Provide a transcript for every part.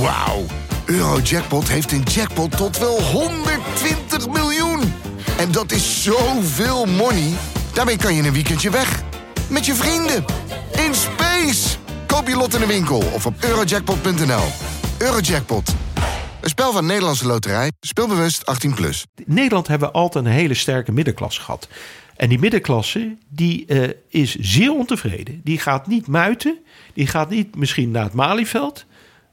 Wauw. Eurojackpot heeft een jackpot tot wel 120 miljoen. En dat is zoveel money. Daarmee kan je een weekendje weg. Met je vrienden. In space. Koop je lot in de winkel of op eurojackpot.nl. Eurojackpot. Een spel van Nederlandse Loterij. Speelbewust 18+. Plus. In Nederland hebben we altijd een hele sterke middenklasse gehad. En die middenklasse die, eh, is zeer ontevreden. Die gaat niet muiten. Die gaat niet misschien naar het Malieveld.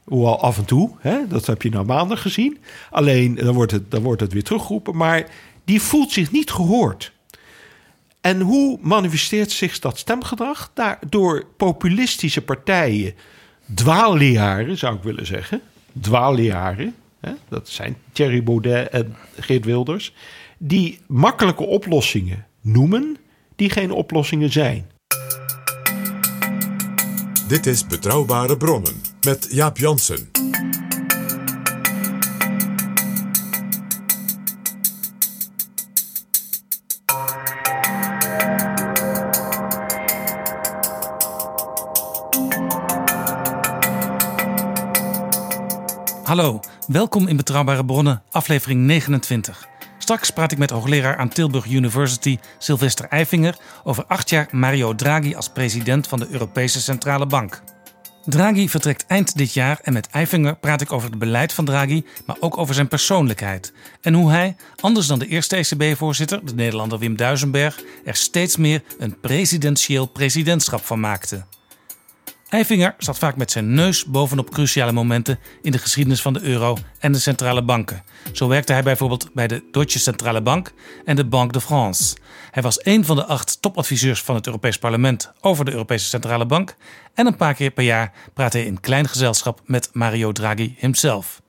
Hoewel af en toe, hè, dat heb je nou maandag gezien. Alleen dan wordt, het, dan wordt het weer teruggeroepen. Maar die voelt zich niet gehoord. En hoe manifesteert zich dat stemgedrag? Daar, door populistische partijen, dwaalleraren zou ik willen zeggen. Dwaalleraren, dat zijn Thierry Baudet en Geert Wilders. Die makkelijke oplossingen noemen, die geen oplossingen zijn. Dit is Betrouwbare Bronnen met Jaap Jansen. Hallo, welkom in Betrouwbare Bronnen, aflevering 29. Straks praat ik met hoogleraar aan Tilburg University Sylvester Eifinger over acht jaar Mario Draghi als president van de Europese Centrale Bank. Draghi vertrekt eind dit jaar en met Eifinger praat ik over het beleid van Draghi, maar ook over zijn persoonlijkheid. En hoe hij, anders dan de eerste ECB-voorzitter, de Nederlander Wim Duisenberg, er steeds meer een presidentieel presidentschap van maakte. Eifinger zat vaak met zijn neus bovenop cruciale momenten in de geschiedenis van de euro en de centrale banken. Zo werkte hij bijvoorbeeld bij de Deutsche Centrale Bank en de Banque de France. Hij was een van de acht topadviseurs van het Europees Parlement over de Europese Centrale Bank. En een paar keer per jaar praat hij in klein gezelschap met Mario Draghi himself.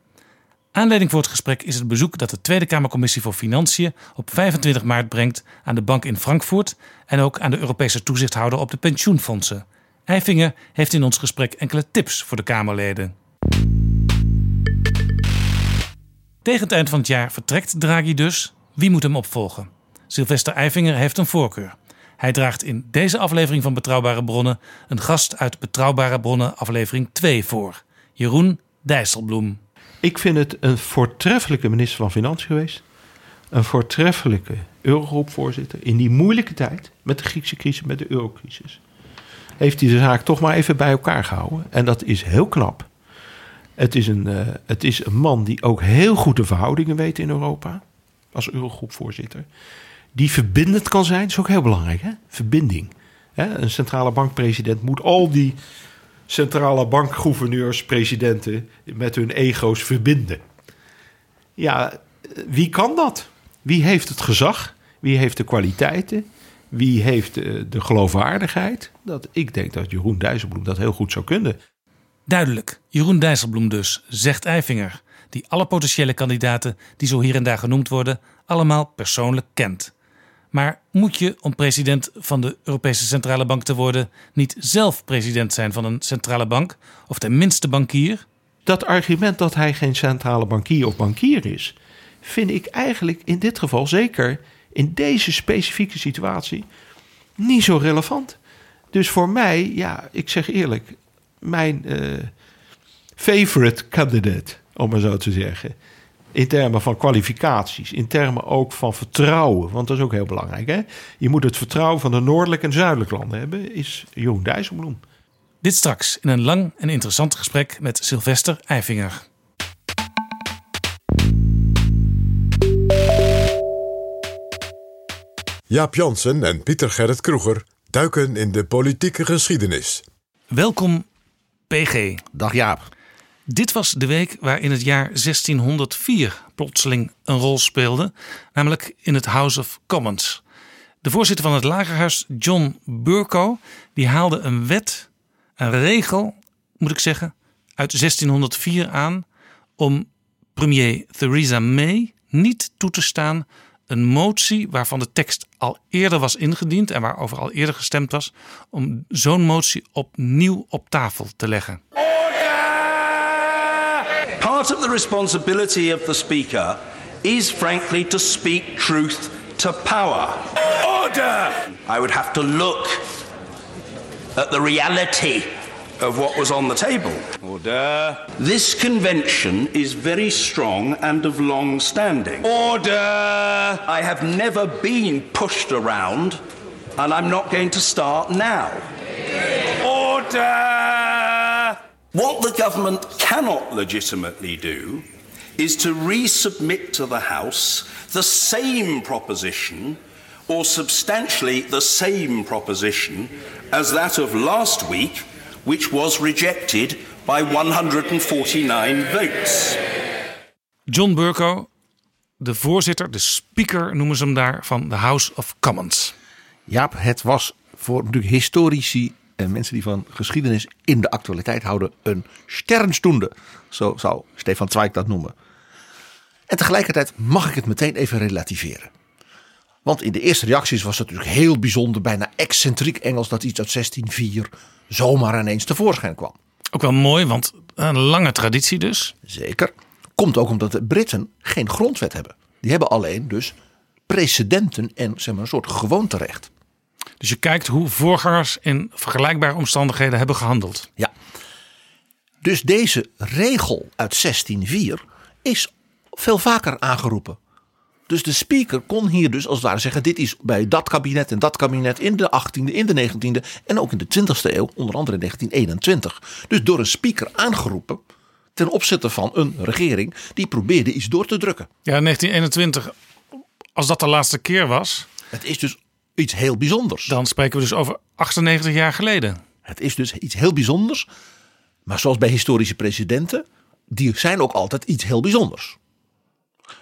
Aanleiding voor het gesprek is het bezoek dat de Tweede Kamercommissie voor Financiën op 25 maart brengt aan de bank in Frankfurt en ook aan de Europese toezichthouder op de pensioenfondsen. Eifinger heeft in ons gesprek enkele tips voor de Kamerleden. Tegen het eind van het jaar vertrekt Draghi dus. Wie moet hem opvolgen? Sylvester Eifinger heeft een voorkeur. Hij draagt in deze aflevering van Betrouwbare Bronnen een gast uit Betrouwbare Bronnen aflevering 2 voor. Jeroen Dijsselbloem. Ik vind het een voortreffelijke minister van Financiën geweest. Een voortreffelijke Eurogroepvoorzitter in die moeilijke tijd met de Griekse crisis, met de eurocrisis heeft hij de zaak toch maar even bij elkaar gehouden. En dat is heel knap. Het is een, uh, het is een man die ook heel goed de verhoudingen weet in Europa. Als Eurogroepvoorzitter. Die verbindend kan zijn. Dat is ook heel belangrijk. Hè? Verbinding. Hè? Een centrale bankpresident moet al die centrale bankgouverneurs, presidenten met hun ego's verbinden. Ja, wie kan dat? Wie heeft het gezag? Wie heeft de kwaliteiten? Wie heeft de, de geloofwaardigheid? Dat, ik denk dat Jeroen Dijsselbloem dat heel goed zou kunnen. Duidelijk, Jeroen Dijsselbloem dus, zegt Eifinger, die alle potentiële kandidaten die zo hier en daar genoemd worden, allemaal persoonlijk kent. Maar moet je, om president van de Europese Centrale Bank te worden, niet zelf president zijn van een centrale bank, of tenminste bankier? Dat argument dat hij geen centrale bankier of bankier is, vind ik eigenlijk in dit geval zeker in deze specifieke situatie niet zo relevant. Dus voor mij, ja, ik zeg eerlijk, mijn uh, favorite candidate, om maar zo te zeggen. In termen van kwalificaties, in termen ook van vertrouwen, want dat is ook heel belangrijk. Hè? Je moet het vertrouwen van de noordelijke en zuidelijke landen hebben, is Jeroen Dijsselbloem. Dit straks in een lang en interessant gesprek met Sylvester Eifinger. Jaap Jansen en Pieter Gerrit Kroeger duiken in de politieke geschiedenis. Welkom, PG. Dag Jaap. Dit was de week waarin het jaar 1604 plotseling een rol speelde, namelijk in het House of Commons. De voorzitter van het lagerhuis, John Burko, die haalde een wet, een regel, moet ik zeggen, uit 1604 aan om premier Theresa May niet toe te staan een motie waarvan de tekst al eerder was ingediend en waarover al eerder gestemd was, om zo'n motie opnieuw op tafel te leggen. Part of the responsibility of the speaker is frankly to speak truth to power. Order! I would have to look at the reality of what was on the table. Order. This convention is very strong and of long standing. Order. I have never been pushed around, and I'm not going to start now. Order. What the government cannot legitimately do is to resubmit to the House the same proposition or substantially the same proposition as that of last week, which was rejected by 149 votes. John Burko, de voorzitter, de speaker noemen ze hem daar, van de House of Commons. Jaap, het was voor natuurlijk historici en mensen die van geschiedenis in de actualiteit houden een sternstunde. Zo zou Stefan Zweig dat noemen. En tegelijkertijd mag ik het meteen even relativeren. Want in de eerste reacties was het natuurlijk heel bijzonder, bijna excentriek Engels dat iets uit 1604 zomaar ineens tevoorschijn kwam. Ook wel mooi, want een lange traditie dus. Zeker. Komt ook omdat de Britten geen grondwet hebben. Die hebben alleen dus precedenten en zeg maar, een soort gewoonterecht. Dus je kijkt hoe voorgangers in vergelijkbare omstandigheden hebben gehandeld. Ja. Dus deze regel uit 1604 is veel vaker aangeroepen. Dus de speaker kon hier dus als het ware zeggen: dit is bij dat kabinet en dat kabinet in de 18e, in de 19e en ook in de 20e eeuw, onder andere in 1921. Dus door een speaker aangeroepen ten opzichte van een regering die probeerde iets door te drukken. Ja, 1921, als dat de laatste keer was, Het is dus iets heel bijzonders. dan spreken we dus over 98 jaar geleden. Het is dus iets heel bijzonders. Maar zoals bij historische presidenten, die zijn ook altijd iets heel bijzonders.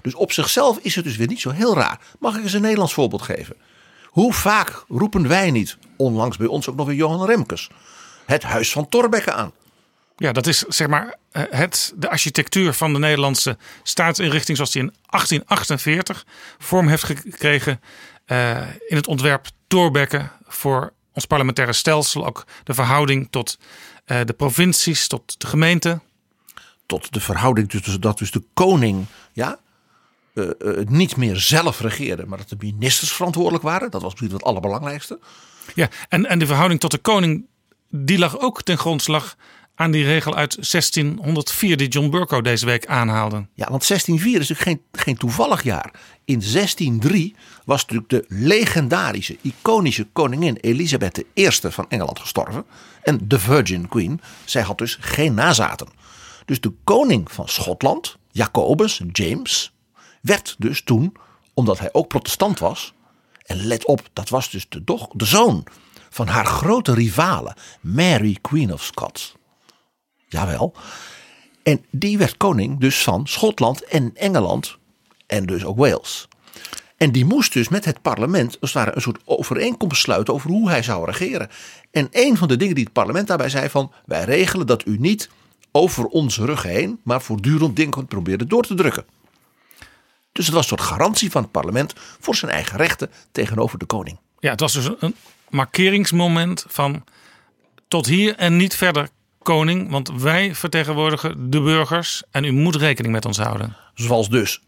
Dus op zichzelf is het dus weer niet zo heel raar. Mag ik eens een Nederlands voorbeeld geven? Hoe vaak roepen wij niet, onlangs bij ons ook nog weer Johan Remkes, het huis van Thorbecke aan? Ja, dat is zeg maar eh, het, de architectuur van de Nederlandse staatsinrichting zoals die in 1848 vorm heeft gekregen eh, in het ontwerp Thorbecke voor ons parlementaire stelsel. Ook de verhouding tot eh, de provincies, tot de gemeente. Tot de verhouding tussen dat dus de koning ja, eh, niet meer zelf regeerde, maar dat de ministers verantwoordelijk waren. Dat was misschien het allerbelangrijkste. Ja, en, en de verhouding tot de koning, die lag ook ten grondslag aan die regel uit 1604 die John Burko deze week aanhaalde. Ja, want 1604 is natuurlijk geen, geen toevallig jaar. In 1603 was natuurlijk de legendarische, iconische koningin Elisabeth I van Engeland gestorven. En de Virgin Queen, zij had dus geen nazaten. Dus de koning van Schotland, Jacobus, James, werd dus toen, omdat hij ook protestant was. En let op, dat was dus de, doch, de zoon van haar grote rivale, Mary Queen of Scots. Jawel. En die werd koning dus van Schotland en Engeland en dus ook Wales. En die moest dus met het parlement als het ware een soort overeenkomst sluiten over hoe hij zou regeren. En een van de dingen die het parlement daarbij zei van wij regelen dat u niet over onze rug heen, maar voortdurend dingen probeerde door te drukken. Dus het was een soort garantie van het parlement voor zijn eigen rechten tegenover de koning. Ja, het was dus een markeringsmoment van tot hier en niet verder koning, want wij vertegenwoordigen de burgers en u moet rekening met ons houden. Zoals dus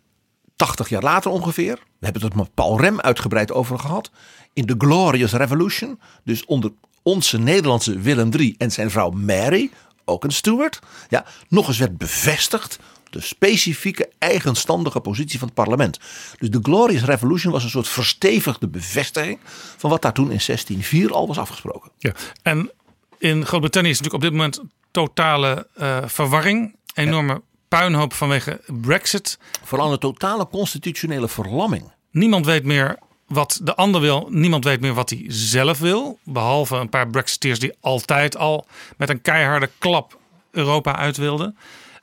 80 jaar later ongeveer. We hebben het met Paul Rem uitgebreid over gehad. In de Glorious Revolution. Dus onder onze Nederlandse Willem III en zijn vrouw Mary. Ook een steward. Ja, nog eens werd bevestigd. De specifieke eigenstandige positie van het parlement. Dus de Glorious Revolution was een soort verstevigde bevestiging. van wat daar toen in 1604 al was afgesproken. Ja. En in Groot-Brittannië is natuurlijk op dit moment totale eh, verwarring. Enorme puinhoop vanwege Brexit. Vooral een totale constitutionele verlamming. Niemand weet meer wat de ander wil. Niemand weet meer wat hij zelf wil. Behalve een paar Brexiteers die altijd al met een keiharde klap Europa uit wilden.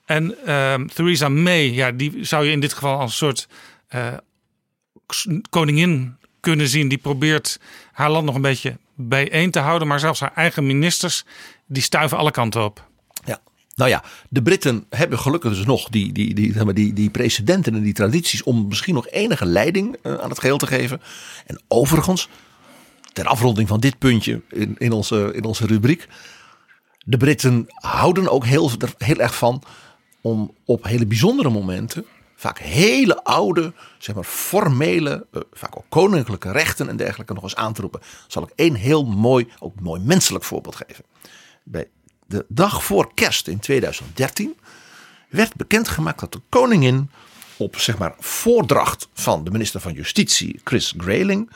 En ehm, Theresa May, ja, die zou je in dit geval als een soort eh, koningin kunnen zien. Die probeert haar land nog een beetje bijeen te houden. Maar zelfs haar eigen ministers, die stuiven alle kanten op. Ja. Nou ja, de Britten hebben gelukkig dus nog die, die, die, die, die precedenten en die tradities om misschien nog enige leiding eh, aan het geheel te geven. En overigens, ter afronding van dit puntje in, in, onze, in onze rubriek. De Britten houden ook heel, heel erg van om op hele bijzondere momenten vaak hele oude, zeg maar formele, eh, vaak ook koninklijke rechten en dergelijke nog eens aan te roepen. Zal ik één heel mooi, ook mooi menselijk voorbeeld geven. Bij de dag voor kerst in 2013 werd bekendgemaakt dat de koningin op zeg maar voordracht van de minister van Justitie Chris Grayling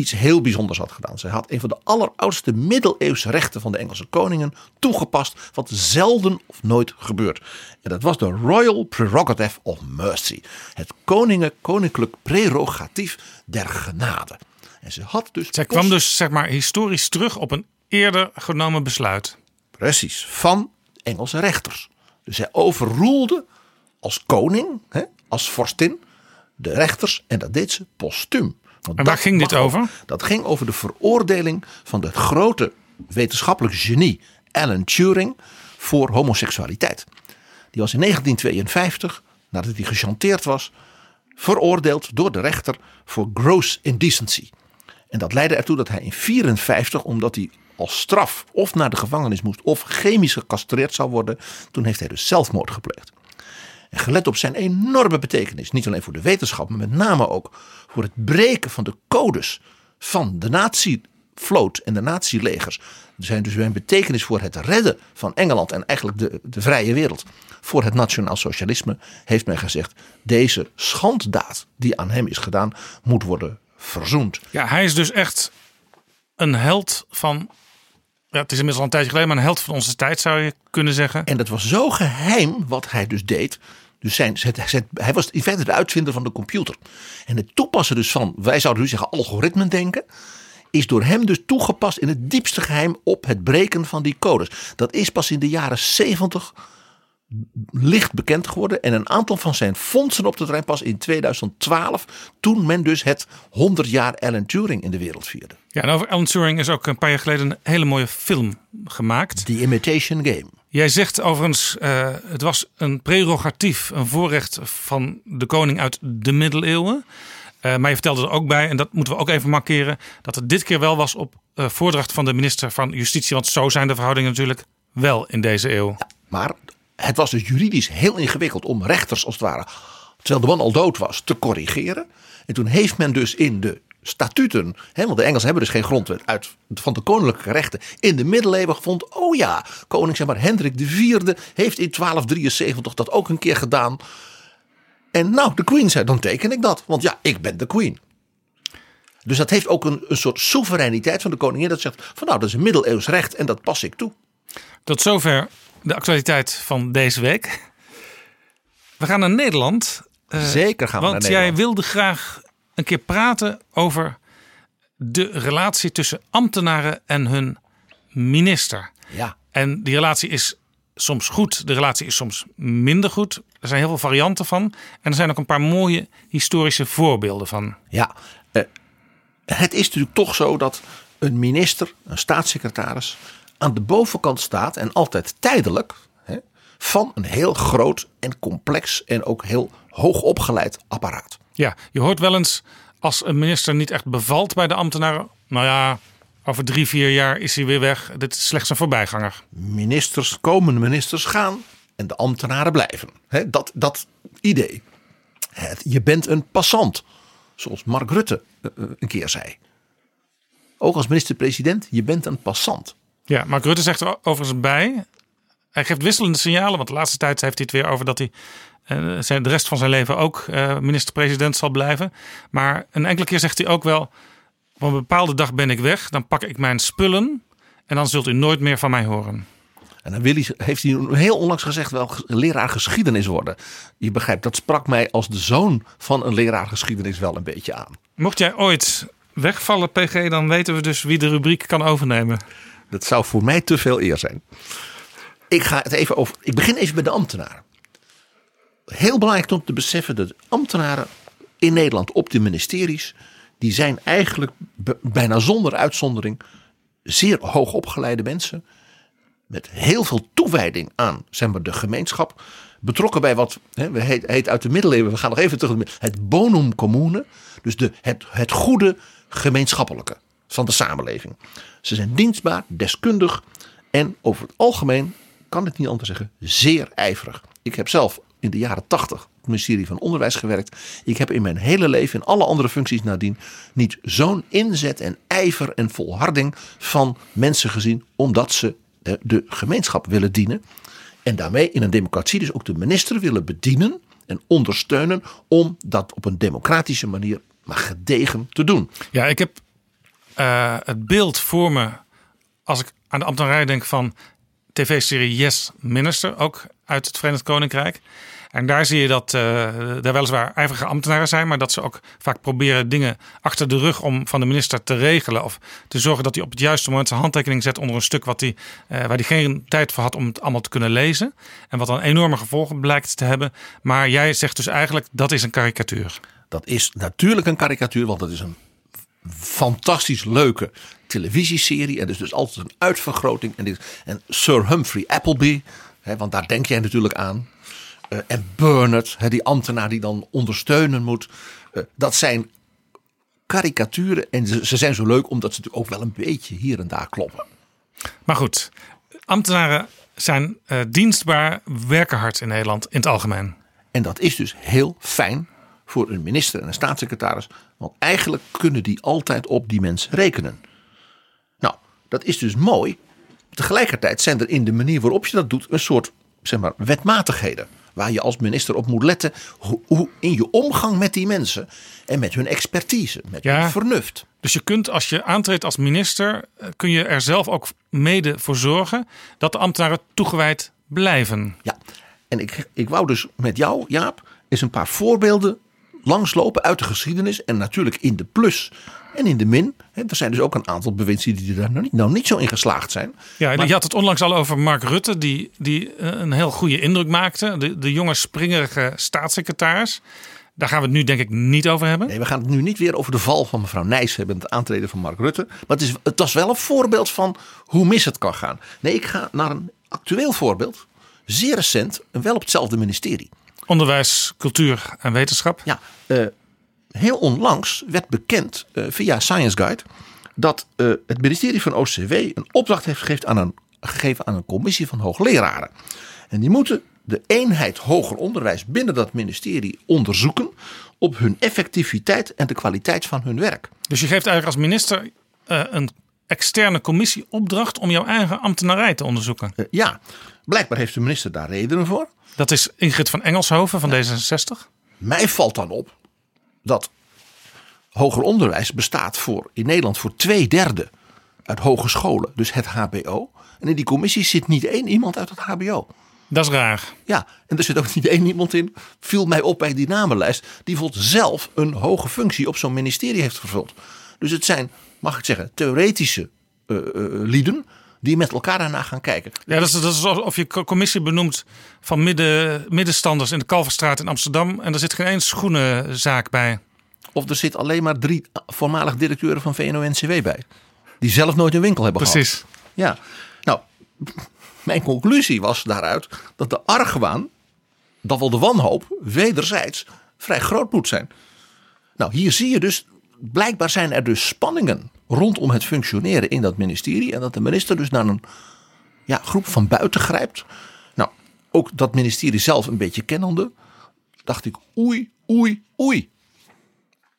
iets heel bijzonders had gedaan. Zij had een van de alleroudste middeleeuwse rechten van de Engelse koningen toegepast, wat zelden of nooit gebeurt. En dat was de Royal Prerogative of Mercy, het koningen, koninklijk prerogatief der genade. En ze had dus. Zij kwam dus zeg maar historisch terug op een eerder genomen besluit. Precies, van Engelse rechters. Dus zij overroelde als koning, hè, als vorstin, de rechters en dat deed ze postuum. Want En waar ging dit over? Dat ging over de veroordeling van de grote wetenschappelijk genie Alan Turing voor homoseksualiteit. Die was in 1952, nadat hij gechanteerd was, veroordeeld door de rechter voor gross indecency. En dat leidde ertoe dat hij in 1954, omdat hij als straf of naar de gevangenis moest of chemisch gecastreerd zou worden, toen heeft hij dus zelfmoord gepleegd. En gelet op zijn enorme betekenis, niet alleen voor de wetenschap, maar met name ook voor het breken van de codes van de nazi-vloot en de nazi-legers. Er zijn dus een betekenis voor het redden van Engeland en eigenlijk de, de vrije wereld. Voor het nationaal socialisme heeft men gezegd: deze schanddaad die aan hem is gedaan, moet worden verzoend. Ja, hij is dus echt een held van. Ja, het is inmiddels al een tijdje geleden, maar een held van onze tijd zou je kunnen zeggen. En dat was zo geheim wat hij dus deed. Dus zijn, hij was in feite de uitvinder van de computer. En het toepassen dus van, wij zouden nu zeggen algoritmen denken. Is door hem dus toegepast in het diepste geheim op het breken van die codes. Dat is pas in de jaren 70 licht bekend geworden. En een aantal van zijn fondsen op de trein pas in 2012. Toen men dus het 100 jaar Alan Turing in de wereld vierde. Ja, en over Alan Turing is ook een paar jaar geleden een hele mooie film gemaakt. The Imitation Game. Jij zegt overigens, eh, het was een prerogatief, een voorrecht van de koning uit de middeleeuwen. Eh, maar je vertelde er ook bij, en dat moeten we ook even markeren, dat het dit keer wel was op eh, voordracht van de minister van Justitie. Want zo zijn de verhoudingen natuurlijk wel in deze eeuw. Maar het was dus juridisch heel ingewikkeld om rechters als het ware, terwijl de man al dood was, te corrigeren. En toen heeft men dus in de statuten, hè, want de Engelsen hebben dus geen grondwet uit van de koninklijke rechten, in de middeleeuwen gevonden. Oh ja, koning zeg maar Hendrik IV heeft in 1273 dat ook een keer gedaan. En nou, de queen zei, dan teken ik dat, want ja, ik ben de queen. Dus dat heeft ook een, een soort soevereiniteit van de koningin. Dat zegt van nou, dat is een middeleeuws recht en dat pas ik toe. Tot zover de actualiteit van deze week. We gaan naar Nederland. eh, Zeker gaan we want naar jij Nederland. wilde graag een keer praten over de relatie tussen ambtenaren en hun minister. Ja. En die relatie is soms goed, de relatie is soms minder goed. Er zijn heel veel varianten van. En er zijn ook een paar mooie historische voorbeelden van. Ja, eh, het is natuurlijk toch zo dat een minister, een staatssecretaris, aan de bovenkant staat en altijd tijdelijk hè, van een heel groot en complex en ook heel hoog opgeleid apparaat. Ja, je hoort wel eens als een minister niet echt bevalt bij de ambtenaren. Nou ja, over drie, vier jaar is hij weer weg. Dit is slechts een voorbijganger. Ministers, komende ministers gaan en de ambtenaren blijven. Dat, dat idee. Het, je bent een passant, zoals Mark Rutte eh, eh, een keer zei. Ook als minister-president, je bent een passant. Ja, Mark Rutte zegt er overigens bij. Hij geeft wisselende signalen. Want de laatste tijd heeft hij het weer over dat hij eh, zijn, de rest van zijn leven ook eh, minister-president zal blijven. Maar een enkele keer zegt hij ook wel. Op een bepaalde dag ben ik weg. Dan pak ik mijn spullen. En dan zult u nooit meer van mij horen. En dan wil hij, heeft hij heel onlangs gezegd wel leraar geschiedenis worden. Je begrijpt, dat sprak mij als de zoon van een leraar geschiedenis wel een beetje aan. Mocht jij ooit wegvallen, PG, dan weten we dus wie de rubriek kan overnemen. Dat zou voor mij te veel eer zijn. Ik, ga het even over, ik begin even bij de ambtenaren. Heel belangrijk om te beseffen dat ambtenaren in Nederland op de ministeries, die zijn eigenlijk bijna zonder uitzondering zeer hoog opgeleide mensen. Met heel veel toewijding aan zeg maar, de gemeenschap. Betrokken bij wat hè, we heet, uit de middeleeuwen, we gaan nog even terug. Het bonum commune. Dus de, het, het goede gemeenschappelijke van de samenleving. Ze zijn dienstbaar, deskundig en over het algemeen, kan ik niet anders zeggen, zeer ijverig. Ik heb zelf in de jaren tachtig op het ministerie van Onderwijs gewerkt. Ik heb in mijn hele leven, in alle andere functies nadien, niet zo'n inzet en ijver en volharding van mensen gezien, omdat ze eh, de gemeenschap willen dienen. En daarmee in een democratie dus ook de minister willen bedienen en ondersteunen om dat op een democratische manier maar gedegen te doen. Ja, ik heb eh, het beeld voor me als ik aan de ambtenarij denk van tv-serie Yes Minister, ook uit het Verenigd Koninkrijk. En daar zie je dat er weliswaar ijverige ambtenaren zijn, maar dat ze ook vaak proberen dingen achter de rug om van de minister te regelen. Of te zorgen dat hij op het juiste moment zijn handtekening zet onder een stuk wat hij, uh, waar hij geen tijd voor had om het allemaal te kunnen lezen. En wat dan enorme gevolgen blijkt te hebben. Maar jij zegt dus eigenlijk dat is een karikatuur. Dat is natuurlijk een karikatuur, want dat is een fantastisch leuke televisieserie. En dus, dus altijd een uitvergroting. En, en Sir Humphrey Appleby, want daar denk jij natuurlijk aan. Uh, en Bernard, hè, die ambtenaar die dan ondersteunen moet. Uh, dat zijn karikaturen. En ze, ze, zijn zo leuk omdat ze natuurlijk ook wel een beetje hier en daar kloppen. Maar goed, ambtenaren zijn uh, dienstbaar, werken hard in Nederland in het algemeen. En dat is dus heel fijn voor een minister en een staatssecretaris. Want eigenlijk kunnen die altijd op die mensen rekenen. Nou, dat is dus mooi. Tegelijkertijd zijn er in de manier waarop je dat doet een soort zeg maar, wetmatigheden. Waar je als minister op moet letten hoe, hoe in je omgang met die mensen en met hun expertise, met ja, hun vernuft. Dus je kunt als je aantreedt als minister, kun je er zelf ook mede voor zorgen dat de ambtenaren toegewijd blijven. Ja, en ik, ik wou dus met jou, Jaap, eens een paar voorbeelden langslopen uit de geschiedenis. En natuurlijk in de plus en in de min. Er zijn dus ook een aantal bewindslieden die daar nou niet, nou niet zo in geslaagd zijn. Ja, maar, je had het onlangs al over Mark Rutte, die, die een heel goede indruk maakte. De, de jonge springerige staatssecretaris. Daar gaan we het nu denk ik niet over hebben. Nee, we gaan het nu niet weer over de val van mevrouw Nijs hebben. Het aantreden van Mark Rutte. Maar het, is, het was wel een voorbeeld van hoe mis het kan gaan. Nee, ik ga naar een actueel voorbeeld. Zeer recent en wel op hetzelfde ministerie. Onderwijs, cultuur en wetenschap. Ja, uh, heel onlangs werd bekend uh, via Science Guide dat uh, het ministerie van OCW een opdracht heeft gegeven aan een, gegeven aan een commissie van hoogleraren. En die moeten de eenheid hoger onderwijs binnen dat ministerie onderzoeken op hun effectiviteit en de kwaliteit van hun werk. Dus je geeft eigenlijk als minister uh, een externe commissie opdracht om jouw eigen ambtenarij te onderzoeken? Uh, ja, blijkbaar heeft de minister daar redenen voor. Dat is Ingrid van Engelshoven van ja. D66. Mij valt dan op dat hoger onderwijs bestaat voor, in Nederland voor twee derde uit hogescholen, dus het HBO. En in die commissie zit niet één iemand uit het HBO. Dat is raar. Ja, en er zit ook niet één iemand in, viel mij op bij die namenlijst, die bijvoorbeeld zelf een hoge functie op zo'n ministerie heeft vervuld. Dus het zijn, mag ik zeggen, theoretische uh, uh, lieden die met elkaar daarna gaan kijken. Ja, dat is, dat is alsof je commissie benoemt van midden, middenstanders in de Kalverstraat in Amsterdam. En er zit geen één schoenenzaak bij. Of er zit alleen maar drie voormalig directeuren van VNO-NCW bij. Die zelf nooit een winkel hebben Precies. gehad. Ja. Nou, mijn conclusie was daaruit dat de argwaan, dat wel de wanhoop, wederzijds vrij groot moet zijn. Nou, hier zie je dus, blijkbaar zijn er dus spanningen rondom het functioneren in dat ministerie. En dat de minister dus naar een ja, groep van buiten grijpt. Nou, ook dat ministerie zelf een beetje kennende. Dacht ik, oei, oei, oei.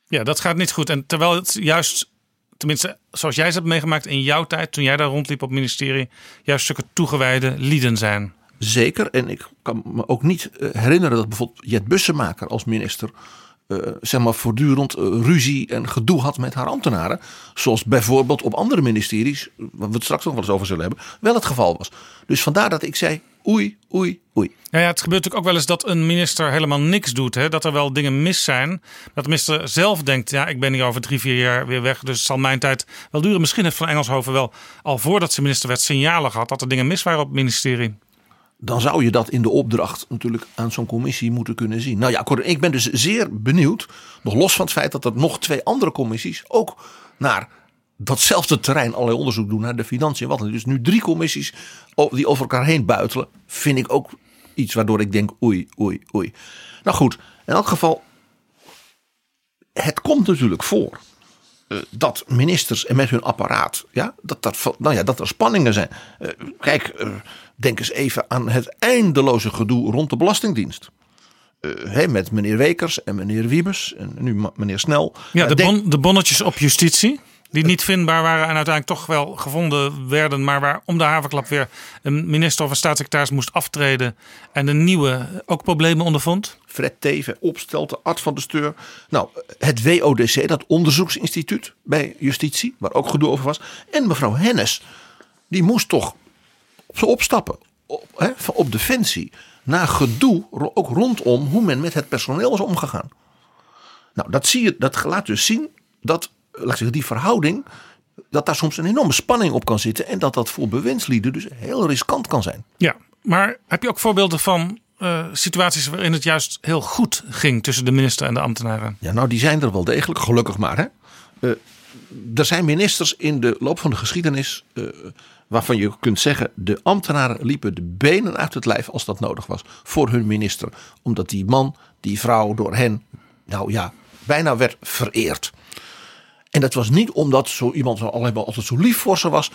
Ja, dat gaat niet goed. En terwijl het juist, tenminste zoals jij ze hebt meegemaakt in jouw tijd, toen jij daar rondliep op het ministerie, juist stukken toegewijde lieden zijn. Zeker. En ik kan me ook niet herinneren dat bijvoorbeeld Jet Bussemaker als minister zeg maar voortdurend uh, ruzie en gedoe had met haar ambtenaren. Zoals bijvoorbeeld op andere ministeries, waar we het straks nog wel eens over zullen hebben, wel het geval was. Dus vandaar dat ik zei, oei, oei, oei. Ja, het gebeurt natuurlijk ook wel eens dat een minister helemaal niks doet. Hè? Dat er wel dingen mis zijn. Dat de minister zelf denkt, ja, ik ben hier over drie, vier jaar weer weg. Dus het zal mijn tijd wel duren. Misschien heeft Van Engelshoven wel al voordat ze minister werd signalen gehad dat er dingen mis waren op het ministerie dan zou je dat in de opdracht natuurlijk aan zo'n commissie moeten kunnen zien. Nou ja, ik ben dus zeer benieuwd, nog los van het feit dat er nog twee andere commissies ook naar datzelfde terrein allerlei onderzoek doen naar de financiën. Wat dus nu drie commissies die over elkaar heen buitelen, vind ik ook iets waardoor ik denk oei, oei, oei. Nou goed, in elk geval, het komt natuurlijk voor dat ministers en met hun apparaat, ja, dat, dat, nou ja, dat er spanningen zijn. Uh, kijk, uh, denk eens even aan het eindeloze gedoe rond de Belastingdienst. Uh, hey, met meneer Wekers en meneer Wiebes en nu meneer Snel. Ja, de, bon, de bonnetjes op justitie. Die niet vindbaar waren en uiteindelijk toch wel gevonden werden. Maar waar om de havenklap weer een minister of een staatssecretaris moest aftreden. En een nieuwe ook problemen ondervond. Fred Teven, Opstelte, Art van de Steur. Nou, het WODC, dat onderzoeksinstituut bij justitie, waar ook gedoe over was. En mevrouw Hennis, die moest toch zo opstappen op, hè, op defensie. Na gedoe, ook rondom hoe men met het personeel was omgegaan. Nou, dat, zie je, dat laat dus zien dat laat ik zeggen, die verhouding, dat daar soms een enorme spanning op kan zitten. En dat dat voor bewindslieden dus heel riskant kan zijn. Ja, maar heb je ook voorbeelden van eh, situaties waarin het juist heel goed ging tussen de minister en de ambtenaren? Ja, nou, die zijn er wel degelijk, gelukkig maar. Hè? Eh, er zijn ministers in de loop van de geschiedenis. eh, waarvan je kunt zeggen. de ambtenaren liepen de benen uit het lijf als dat nodig was. voor hun minister. Omdat die man, die vrouw door hen. nou ja, bijna werd vereerd. En dat was niet omdat zo iemand alleen maar altijd zo lief voor ze was.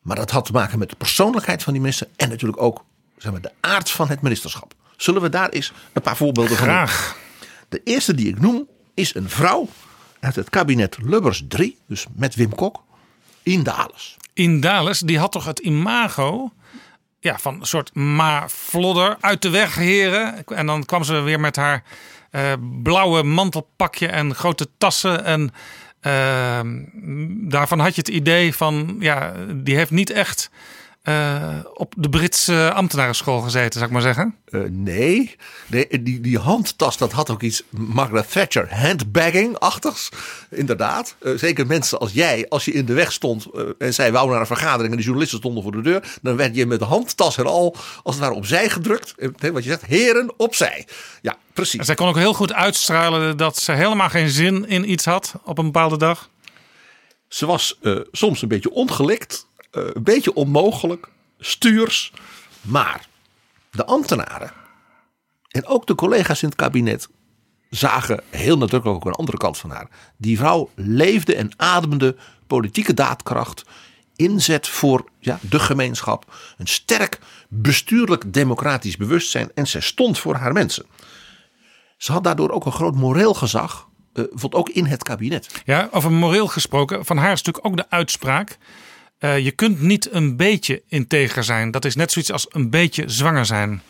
Maar dat had te maken met de persoonlijkheid van die minister. En natuurlijk ook zeg maar, de aard van het ministerschap. Zullen we daar eens een paar voorbeelden van? Graag. De eerste die ik noem is een vrouw uit het kabinet Lubbers 3, dus met Wim Kok, in Dales. Indales, die had toch het imago ja, van een soort ma-flodder uit de weg heren. En dan kwam ze weer met haar eh, blauwe mantelpakje en grote tassen. En eh, daarvan had je het idee van, ja, die heeft niet echt eh, op de Britse ambtenarenschool gezeten, zou ik maar zeggen. Eh, nee, nee die, die handtas dat had ook iets Margaret Thatcher handbagging-achtigs. Inderdaad. Eh, zeker mensen als jij, als je in de weg stond eh, en zij wou naar een vergadering en de journalisten stonden voor de deur, dan werd je met de handtas en al als het ware opzij gedrukt. Eh, Wat je zegt, heren opzij. Ja, precies. En zij kon ook heel goed uitstralen dat ze helemaal geen zin in iets had op een bepaalde dag. Ze was eh, soms een beetje ongelikt, eh, een beetje onmogelijk, stuurs. Maar de ambtenaren en ook de collega's in het kabinet zagen heel nadrukkelijk ook een andere kant van haar. Die vrouw leefde en ademde politieke daadkracht, inzet voor ja, de gemeenschap, een sterk bestuurlijk democratisch bewustzijn en zij stond voor haar mensen. Ze had daardoor ook een groot moreel gezag, eh, ook in het kabinet. Ja, over moreel gesproken. Van haar is natuurlijk ook de uitspraak. Eh, je kunt niet een beetje integer zijn. Dat is net zoiets als een beetje zwanger zijn.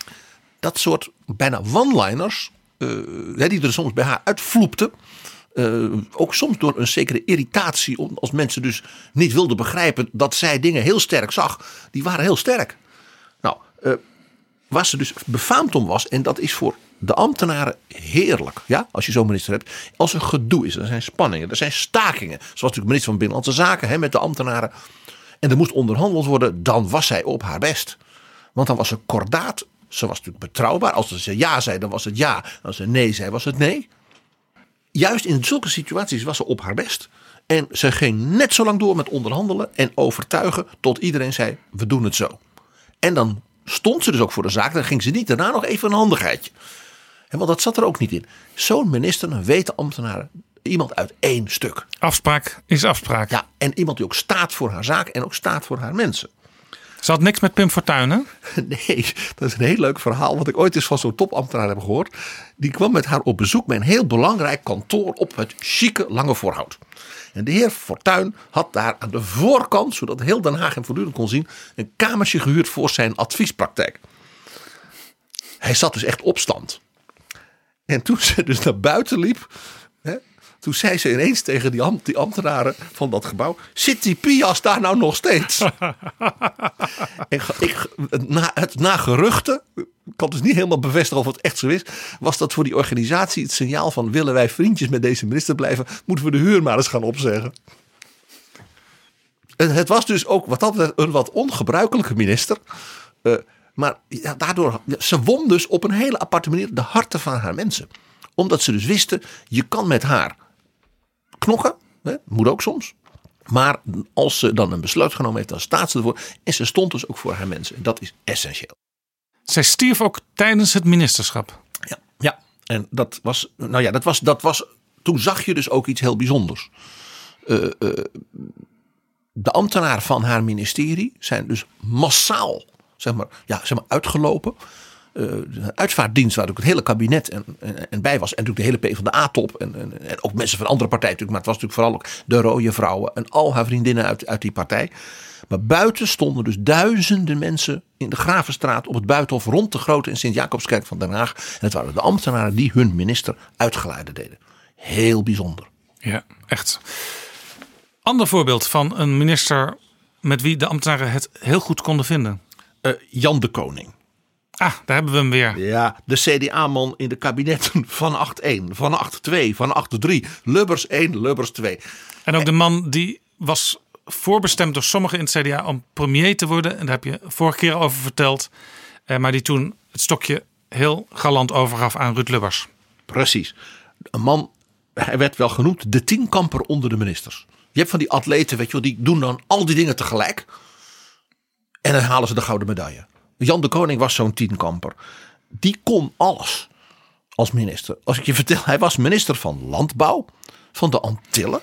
dat soort bijna one-liners, eh, die er soms bij haar uitvloepten. eh, ook soms door een zekere irritatie, als mensen dus niet wilden begrijpen dat zij dingen heel sterk zag, die waren heel sterk. Nou, waar ze dus befaamd om was, en dat is voor de ambtenaren heerlijk, ja, als je zo'n minister hebt, als er gedoe is, er zijn spanningen, er zijn stakingen, zoals natuurlijk minister van Binnenlandse Zaken hè, met de ambtenaren, en er moest onderhandeld worden, dan was zij op haar best. Want dan was ze kordaat. Ze was natuurlijk betrouwbaar. Als ze ja zei, dan was het ja. Als ze nee zei, was het nee. Juist in zulke situaties was ze op haar best. En ze ging net zo lang door met onderhandelen en overtuigen. Tot iedereen zei: we doen het zo. En dan stond ze dus ook voor de zaak. Dan ging ze niet daarna nog even een handigheidje. En want dat zat er ook niet in. Zo'n minister, weten ambtenaren. Iemand uit één stuk. Afspraak is afspraak. Ja, en iemand die ook staat voor haar zaak en ook staat voor haar mensen. Ze had niks met Pim Fortuyn, hè? Nee, dat is een heel leuk verhaal. Wat ik ooit eens van zo'n topambtenaar heb gehoord. Die kwam met haar op bezoek bij een heel belangrijk kantoor op het chique Lange Voorhout. En de heer Fortuyn had daar aan de voorkant, zodat heel Den Haag hem voortdurend kon zien, een kamertje gehuurd voor zijn adviespraktijk. Hij zat dus echt op stand. En toen ze dus naar buiten liep, toen zei ze ineens tegen die, am- die ambtenaren van dat gebouw: Zit die Pias daar nou nog steeds? En ik, het, na, het na geruchten, ik kan dus niet helemaal bevestigen of het echt zo is, was dat voor die organisatie het signaal van willen wij vriendjes met deze minister blijven, moeten we de huur maar eens gaan opzeggen. En het was dus ook wat dat betreft een wat ongebruikelijke minister. Eh, maar ja, daardoor, ze won dus op een hele aparte manier de harten van haar mensen. Omdat ze dus wisten, je kan met haar knokken, hè, moet ook soms. Maar als ze dan een besluit genomen heeft, dan staat ze ervoor. En ze stond dus ook voor haar mensen. En dat is essentieel. Zij stierf ook tijdens het ministerschap. Ja, ja. En dat was, nou ja, dat was, dat was, toen zag je dus ook iets heel bijzonders. Eh, eh, de ambtenaren van haar ministerie zijn dus massaal, zeg maar, ja, zeg maar uitgelopen. De uitvaartdienst, waar ook het hele kabinet en, en, en bij was. En natuurlijk de hele PvdA-top. En, en, en ook mensen van andere partijen natuurlijk. Maar het was natuurlijk vooral ook de rode vrouwen en al haar vriendinnen uit, uit die partij. Maar buiten stonden dus duizenden mensen in de Gravenstraat op het buitenhof rond de grote en Sint-Jacobskerk van Den Haag. En het waren de ambtenaren die hun minister uitgeleide deden. Heel bijzonder. Ja, echt. Ander voorbeeld van een minister met wie de ambtenaren het heel goed konden vinden. Uh, Jan de Koning. Ah, daar hebben we hem weer. Ja, de CDA-man in de kabinetten van 8-1, van 8-2, van 8-3. Lubbers 1, Lubbers 2. En ook de man die was voorbestemd door sommigen in het CDA om premier te worden. En daar heb je vorige keer over verteld. Eh, maar die toen het stokje heel galant overgaf aan Ruud Lubbers. Precies. Een man, hij werd wel genoemd de tienkamper onder de ministers. Je hebt van die atleten, weet je wel, die doen dan al die dingen tegelijk. En dan halen ze de gouden medaille. Jan de Koning was zo'n tienkamper. Die kon alles als minister. Als ik je vertel, hij was minister van Landbouw, van de Antillen,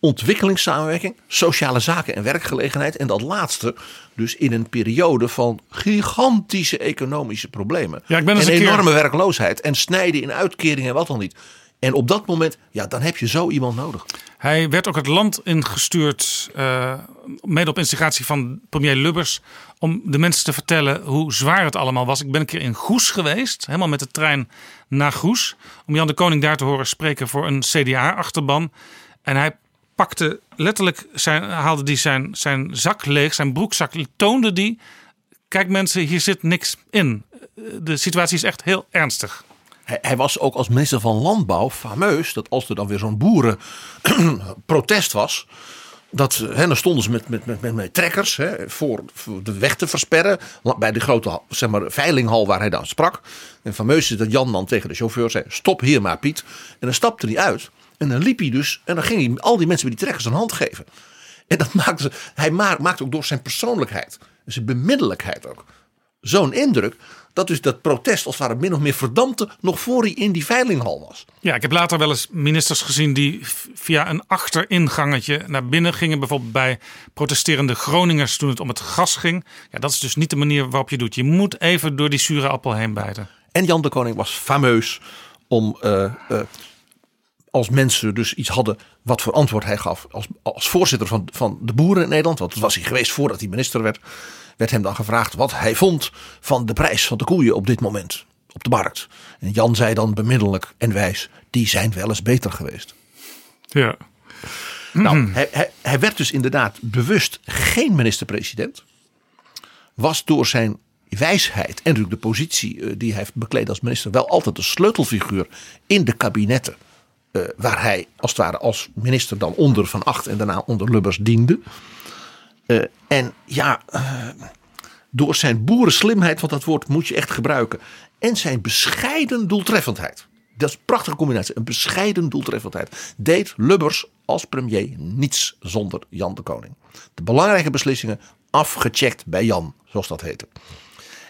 ontwikkelingssamenwerking, sociale zaken en werkgelegenheid. En dat laatste dus in een periode van gigantische economische problemen. Ja, ik ben en een enorme keer... werkloosheid en snijden in uitkeringen en wat dan niet. En op dat moment, ja, dan heb je zo iemand nodig. Hij werd ook het land ingestuurd, uh, mede op instigatie van premier Lubbers, om de mensen te vertellen hoe zwaar het allemaal was. Ik ben een keer in Goes geweest, helemaal met de trein naar Goes, om Jan de Koning daar te horen spreken voor een CDA-achterban. En hij pakte letterlijk, zijn, haalde die zijn, zijn zak leeg, zijn broekzak, toonde die. Kijk mensen, hier zit niks in. De situatie is echt heel ernstig. Hij, hij, was ook als minister van Landbouw fameus dat als er dan weer zo'n boerenprotest was. Dat, hè, dan stonden ze met, met, met, met, trekkers hè, voor, de weg te versperren. Bij de grote zeg maar, veilinghal waar hij dan sprak. En fameus is dat Jan dan tegen de chauffeur zei: Stop hier maar, Piet. En dan stapte hij uit. En dan liep hij dus. En dan ging hij al die mensen met die trekkers een hand geven. En dat maakte. Hij maakte ook door zijn persoonlijkheid. Zijn bemiddelijkheid ook. Zo'n indruk dat dus dat protest als het ware min of meer verdampte nog voor hij in die veilinghal was. Ja, ik heb later wel eens ministers gezien die via een achteringangetje naar binnen gingen. Bijvoorbeeld bij protesterende Groningers toen het om het gas ging. Ja, dat is dus niet de manier waarop je doet. Je moet even door die zure appel heen bijten. En Jan de Koning was fameus om uh, uh, als mensen dus iets hadden wat voor antwoord hij gaf als, als voorzitter van, van de boeren in Nederland. Want dat was hij geweest voordat hij minister werd werd hem dan gevraagd wat hij vond van de prijs van de koeien op dit moment op de markt. En Jan zei dan bemiddelijk en wijs: die zijn wel eens beter geweest. Ja. Nou, hij, hij, hij werd dus inderdaad bewust geen minister-president. Was door zijn wijsheid en natuurlijk de positie eh, die hij heeft bekleed als minister wel altijd de sleutelfiguur in de kabinetten. Uh, waar hij als het ware als minister dan onder Van Acht en daarna onder Lubbers diende. Uh, en ja, uh, door zijn boerenslimheid, want dat woord moet je echt gebruiken. En zijn bescheiden doeltreffendheid. Dat is een prachtige combinatie. Een bescheiden doeltreffendheid. Deed Lubbers als premier niets zonder Jan de Koning. De belangrijke beslissingen afgecheckt bij Jan, zoals dat heette.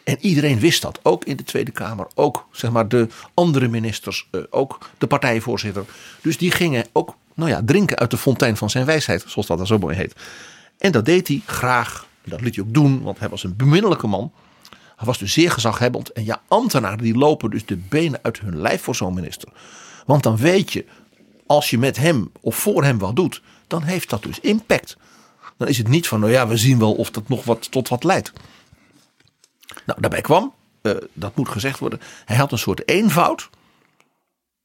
En iedereen wist dat, ook in de Tweede Kamer, ook zeg maar, de andere ministers, uh, ook de partijvoorzitter. Dus die gingen ook nou ja, drinken uit de fontein van zijn wijsheid, zoals dat er zo mooi heet. En dat deed hij graag. Dat liet hij ook doen, want hij was een beminnelijke man. Hij was dus zeer gezaghebbend. En ja, ambtenaren die lopen dus de benen uit hun lijf voor zo'n minister. Want dan weet je, als je met hem of voor hem wat doet, dan heeft dat dus impact. Dan is het niet van, nou ja, we zien wel of dat nog wat tot wat leidt. Nou, daarbij kwam, uh, dat moet gezegd worden, hij had een soort eenvoud.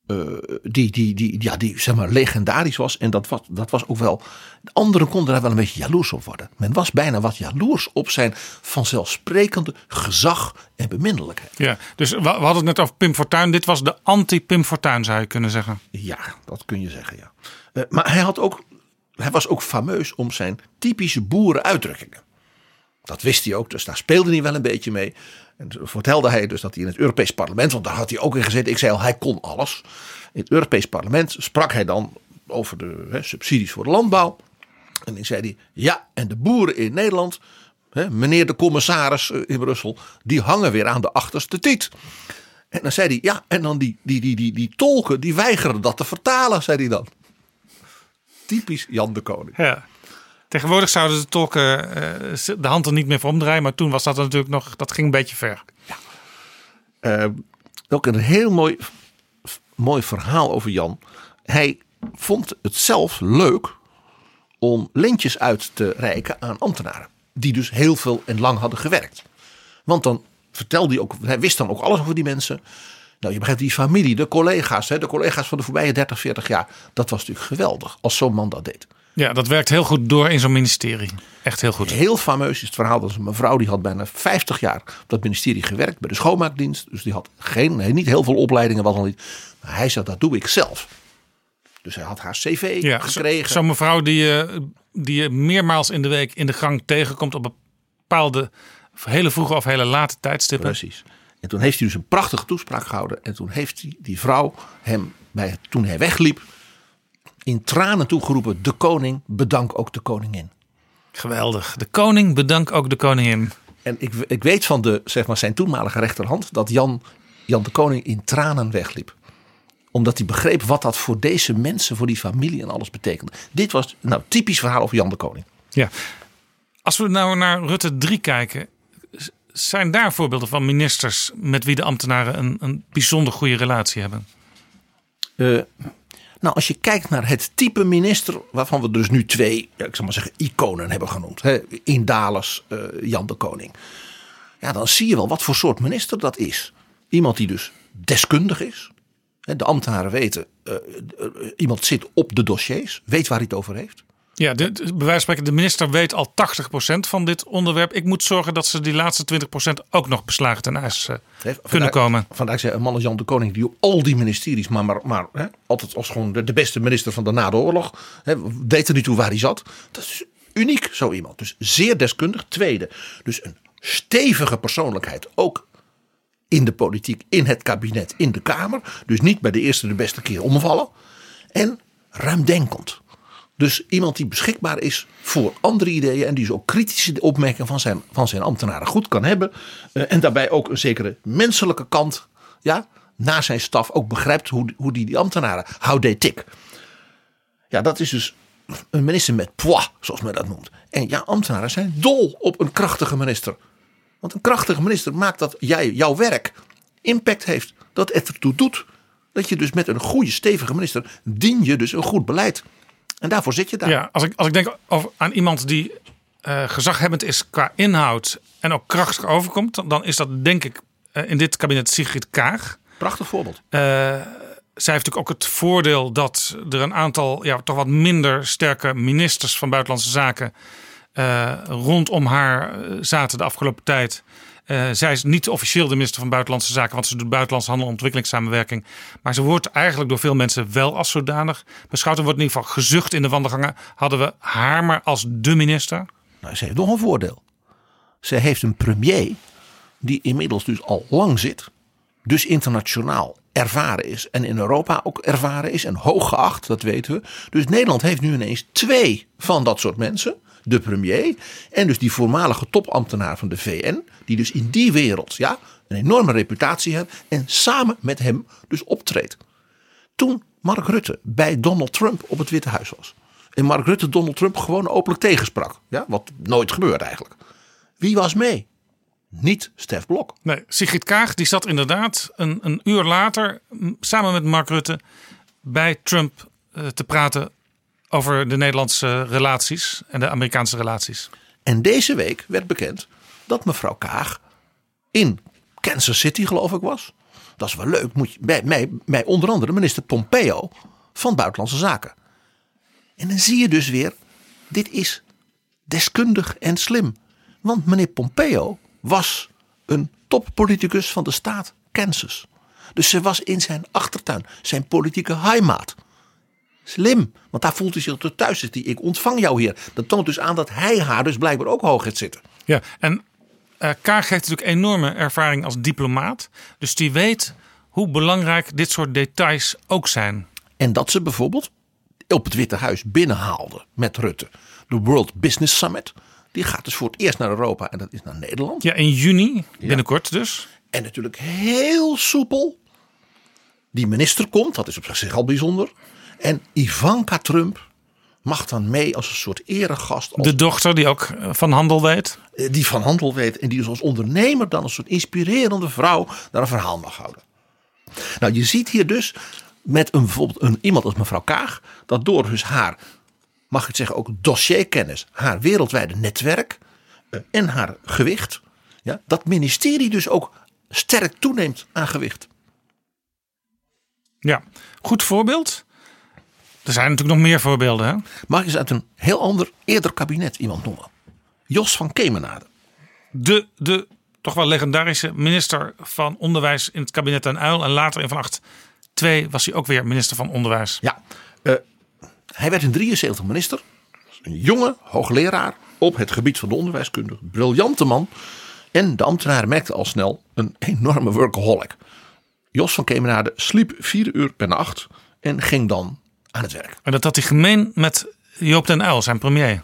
Uh, die, die, die, ja, die zeg maar legendarisch was. En dat was, dat was ook wel. Anderen konden daar wel een beetje jaloers op worden. Men was bijna wat jaloers op zijn vanzelfsprekende gezag en beminnelijkheid. Ja, dus we, we hadden het net over Pim Fortuyn. Dit was de anti-Pim Fortuyn, zou je kunnen zeggen. Ja, dat kun je zeggen, ja. Uh, maar hij, had ook, hij was ook fameus om zijn typische boerenuitdrukkingen. Dat wist hij ook, dus daar speelde hij wel een beetje mee. En vertelde hij dus dat hij in het Europees Parlement, want daar had hij ook in gezeten. Ik zei al, hij kon alles. In het Europees Parlement sprak hij dan over de subsidies voor de landbouw. En dan zei hij, ja, en de boeren in Nederland, meneer de commissaris eh, in Brussel, die hangen weer aan de achterste tiet. En dan zei hij, ja, en dan die, die, die, die, die tolken, die weigeren dat te vertalen, zei hij dan. Typisch Jan de Koning. Ja. Tegenwoordig zouden de tolken uh, de hand er niet meer voor omdraaien. Maar toen was dat natuurlijk nog, dat ging een beetje ver. Ja. eh, ook een heel mooi, mooi verhaal over Jan. Hij vond het zelf leuk om lintjes uit te reiken aan ambtenaren. Die dus heel veel en lang hadden gewerkt. Want dan vertelde hij ook, hij wist dan ook alles over die mensen. Nou, je begrijpt, die familie, de collega's, hè, de collega's van de voorbije 30, 40 jaar. Dat was natuurlijk geweldig als zo'n man dat deed. Ja, dat werkt heel goed door in zo'n ministerie. Echt heel goed. Heel fameus is het verhaal dat een mevrouw die had bijna 50 jaar op dat ministerie gewerkt bij de schoonmaakdienst. Dus die had geen, nee, niet heel veel opleidingen, was al niet. Maar hij zei, dat doe ik zelf. Dus hij had haar cv Ja, gekregen. Zo'n mevrouw die je, die je meermaals in de week in de gang tegenkomt op bepaalde hele vroege of hele late tijdstippen. Precies. En toen heeft hij dus een prachtige toespraak gehouden. En toen heeft die, die vrouw hem, bij, toen hij wegliep, in tranen toegeroepen: De koning, bedank ook de koningin. Geweldig. De koning bedankt ook de koningin. En ik, ik weet van de, zeg maar, zijn toenmalige rechterhand dat Jan, Jan de Koning in tranen wegliep. Omdat hij begreep wat dat voor deze mensen, voor die familie en alles betekende. Dit was nou typisch verhaal over Jan de Koning. Ja. Als we nou naar Rutte 3 kijken, zijn daar voorbeelden van ministers met wie de ambtenaren een, een bijzonder goede relatie hebben? Eh, nou, als je kijkt naar het type minister, waarvan we dus nu twee, ik zal maar zeggen, iconen hebben genoemd. Hè, Indales, eh, Jan de Koning. Ja, dan zie je wel wat voor soort minister dat is. Iemand die dus deskundig is. Hè, De ambtenaren weten, eh, iemand zit op de dossiers, weet waar hij het over heeft. Ja, de, de- bij wijze van spreken, de minister weet al 80% van dit onderwerp. Ik moet zorgen dat ze die laatste 20% ook nog beslagen ten ijs Hè, kunnen vandaar- komen. Vandaar zei een man als Jan de Koning, die op al die ministeries, maar, maar, maar hè, altijd als gewoon de, de beste minister van de na de oorlog, hè, deed er niet toe waar hij zat. Dat is uniek, zo iemand. Dus zeer deskundig. Tweede, dus een stevige persoonlijkheid, ook in de politiek, in het kabinet, in de Kamer. Dus niet bij de eerste de beste keer omvallen. En ruimdenkend. Dus iemand die beschikbaar is voor andere ideeën. En die zo kritische opmerkingen van zijn, van zijn ambtenaren goed kan hebben. Eh, en daarbij ook een zekere menselijke kant. Ja, na zijn staf ook begrijpt hoe, hoe die, die ambtenaren. They tick. Ja, dat is dus een minister met poids, zoals men dat noemt. En ja, ambtenaren zijn dol op een krachtige minister. Want een krachtige minister maakt dat jij, jouw werk impact heeft. Dat het ertoe doet. Dat je dus met een goede, stevige minister. dien je dus een goed beleid. En daarvoor zit je daar. Ja, als ik, als ik denk aan iemand die eh, gezaghebbend is qua inhoud en ook krachtig overkomt, dan- dan is dat denk ik eh, in dit kabinet Sigrid Kaag. Prachtig voorbeeld. Eh, zij heeft natuurlijk ook het voordeel dat er een aantal ja, toch wat minder sterke ministers van Buitenlandse Zaken rondom haar zaten de afgelopen tijd. Eh, zij is niet officieel de minister van Buitenlandse Zaken, want ze doet buitenlandse handel en ontwikkelingssamenwerking. Maar ze wordt eigenlijk door veel mensen wel als zodanig beschouwd. En wordt in ieder geval gezucht in de wandelgangen. Hadden we haar maar als de minister. Nou, ze heeft nog een voordeel. Ze heeft een premier die inmiddels dus al lang zit. Dus internationaal ervaren is. En in Europa ook ervaren is. En hoog geacht, dat weten we. Dus Nederland heeft nu ineens twee van dat soort mensen. De premier en dus die voormalige topambtenaar van de VN. Die dus in die wereld ja, een enorme reputatie heeft. En samen met hem dus optreedt. Toen Mark Rutte bij Donald Trump op het Witte Huis was. En Mark Rutte Donald Trump gewoon openlijk tegensprak. Ja, wat nooit gebeurt eigenlijk. Wie was mee? Niet Stef Blok. Nee, Sigrid Kaag die zat inderdaad een, een uur later samen met Mark Rutte bij Trump eh, te praten over de Nederlandse relaties en de Amerikaanse relaties. En deze week werd bekend dat mevrouw Kaag in Kansas City geloof ik was. Dat is wel leuk. Moet je, bij, bij onder andere minister Pompeo van Buitenlandse Zaken. En dan zie je dus weer, dit is deskundig en slim. Want meneer Pompeo was een toppoliticus van de staat Kansas. Dus ze was in zijn achtertuin, zijn politieke heimaat. Slim, want daar voelt hij zich tot thuis. Zit hij, ik ontvang jou hier. Dat toont dus aan dat hij haar dus blijkbaar ook hoog heeft zitten. Ja, en eh Kaag heeft natuurlijk enorme ervaring als diplomaat. Dus die weet hoe belangrijk dit soort details ook zijn. En dat ze bijvoorbeeld op het Witte Huis binnenhaalde met Rutte. De World Business Summit. Die gaat dus voor het eerst naar Europa en dat is naar Nederland. Ja, in juni, binnenkort dus. En natuurlijk heel soepel. Die minister komt, dat is op zich al bijzonder. En Ivanka Trump mag dan mee als een soort eregast. Als De dochter die ook eh, van handel weet. eh, die van handel weet en die dus als ondernemer dan een soort inspirerende vrouw daar een verhaal mag houden. Nou, je ziet hier dus met een, bijvoorbeeld een, iemand als mevrouw Kaag, dat door dus haar, mag ik het zeggen, ook dossierkennis, haar wereldwijde netwerk eh, en haar gewicht, ja, dat ministerie dus ook sterk toeneemt aan gewicht. Ja, goed voorbeeld. Er zijn natuurlijk nog meer voorbeelden. Hè? Mag ik eens uit een heel ander, eerder kabinet iemand noemen? Jos van Kemenade. De, de toch wel legendarische minister van Onderwijs in het kabinet Den Uil. En later in Van Acht 2 was hij ook weer minister van Onderwijs. Ja, eh, hij werd in 73 minister. Een jonge hoogleraar op het gebied van de onderwijskunde. Briljante man. En de ambtenaren merkten al snel een enorme workaholic. Jos van Kemenade sliep vier uur per nacht en ging dan aan het werk. En dat had hij gemeen met Joop den Uil, zijn premier.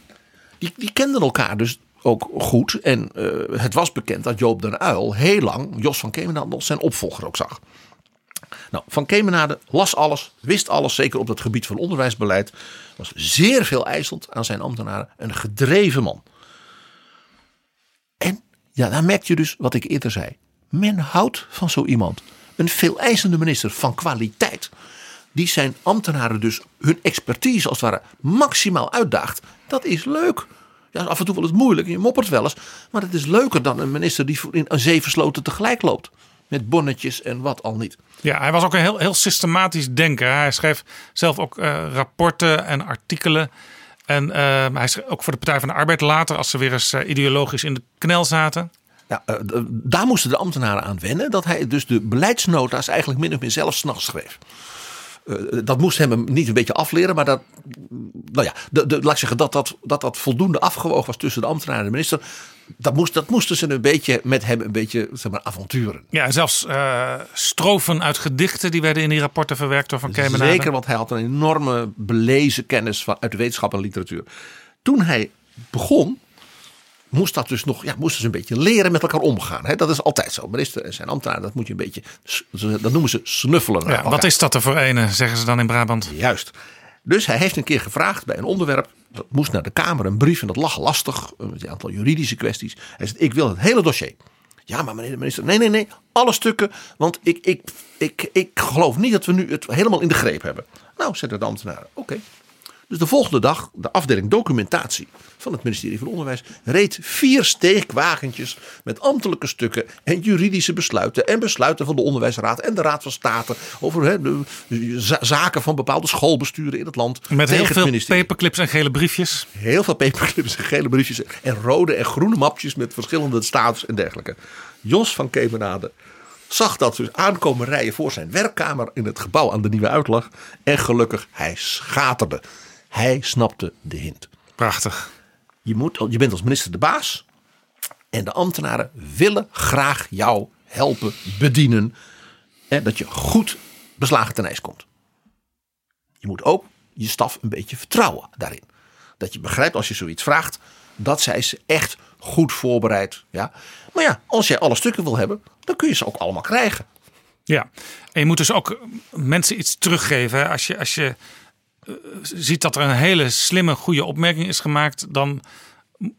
Die, die kenden elkaar dus ook goed. En eh, het was bekend dat Joop den Uil heel lang Jos van Kemenade als zijn opvolger ook zag. Nou, Van Kemenade las alles, wist alles, zeker op het gebied van onderwijsbeleid. Was zeer veel eisend aan zijn ambtenaren. Een gedreven man. En ja, daar merk je dus wat ik eerder zei. Men houdt van zo iemand. Een veel eisende minister van kwaliteit. Die zijn ambtenaren dus hun expertise als het ware maximaal uitdaagt. Dat is leuk. Ja, af en toe wel eens moeilijk. Je moppert wel eens. Maar het is leuker dan een minister die in een zeven sloten tegelijk loopt. Met bonnetjes en wat al niet. Ja, hij was ook een heel, heel systematisch denker. Hij schreef zelf ook eh, rapporten en artikelen. En eh, hij schreef ook voor de Partij van de Arbeid later, als ze weer eens eh, ideologisch in de knel zaten. Ja, daar moesten de ambtenaren aan wennen. Dat hij dus de beleidsnota's eigenlijk min of meer zelf s'nachts schreef. Eh, dat moest hem niet een beetje afleren, maar dat, nou ja, de, de, laat ik zeggen dat dat, dat dat voldoende afgewogen was tussen de ambtenaar en de minister. Dat, moest, dat moesten ze een beetje met hem een beetje zeg maar, avonturen. Ja, zelfs eh, strofen uit gedichten die werden in die rapporten verwerkt door Van Kemenade. Zeker, want hij had een enorme belezen kennis van, uit de wetenschap en literatuur. Toen hij begon, moest dat dus nog, ja, moesten ze een beetje leren met elkaar omgaan. Dat is altijd zo. Minister en zijn ambtenaar, dat moet je een beetje, dat noemen ze snuffelen. Ja, wat is dat er voor ene, zeggen ze dan in Brabant. Juist. Dus hij heeft een keer gevraagd bij een onderwerp. Dat moest naar de Kamer, een brief en dat lag lastig. Een aantal juridische kwesties. Hij zegt, ik wil het hele dossier. Ja, maar meneer de minister, nee, nee, nee. Alle stukken, want ik, ik, ik, ik geloof niet dat we nu het helemaal in de greep hebben. Nou, zetten de ambtenaren, oké. Dus de volgende dag, de afdeling documentatie van het ministerie van Onderwijs reed vier steekwagentjes met ambtelijke stukken en juridische besluiten en besluiten van de Onderwijsraad en de Raad van State over de, zaken van bepaalde schoolbesturen in het land. Met heel veel paperclips en gele briefjes. Heel veel paperclips en gele briefjes en rode en groene mapjes met verschillende status en dergelijke. Jos van Kemenade zag dat dus aankomen rijden voor zijn werkkamer in het gebouw aan de Nieuwe Uitlag. En gelukkig, hij schaterde. Hij snapte de hint. Prachtig. Je, moet, je bent als minister de baas. En de ambtenaren willen graag jou helpen, bedienen. En dat je goed beslagen ten ijs komt. Je moet ook je staf een beetje vertrouwen daarin. Dat je begrijpt als je zoiets vraagt. Dat zij ze echt goed voorbereid. Ja. Maar ja, als jij alle stukken wil hebben. Dan kun je ze ook allemaal krijgen. Ja, en je moet dus ook mensen iets teruggeven. hè. Als je, als je ziet dat er een hele slimme, goede opmerking is gemaakt, dan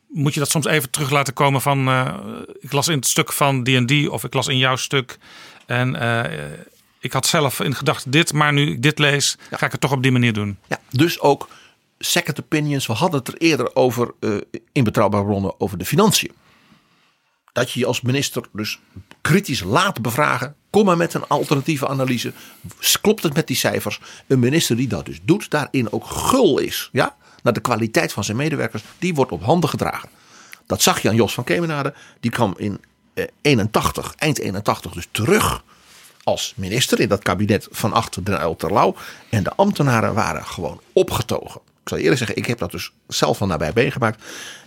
moet je dat soms even terug laten komen van eh, ik las in het stuk van die of ik las in jouw stuk en eh, ik had zelf in gedachten dit, maar nu ik dit lees, ga ik het toch op die manier doen. Ja, dus ook second opinions. We hadden het er eerder over eh, in betrouwbare bronnen over de financiën. Dat je je als minister dus kritisch laat bevragen. Kom maar met een alternatieve analyse. Klopt het met die cijfers? Een minister die dat dus doet, daarin ook gul is. Ja? Naar de kwaliteit van zijn medewerkers, die wordt op handen gedragen. Dat zag je aan Jos van Kemenade. Die kwam in eh, 81, eind 81 dus terug als minister in dat kabinet van achter Den Uyl Terlouw. En de ambtenaren waren gewoon opgetogen. Ik zal eerlijk zeggen, ik heb dat dus zelf van nabij meegemaakt.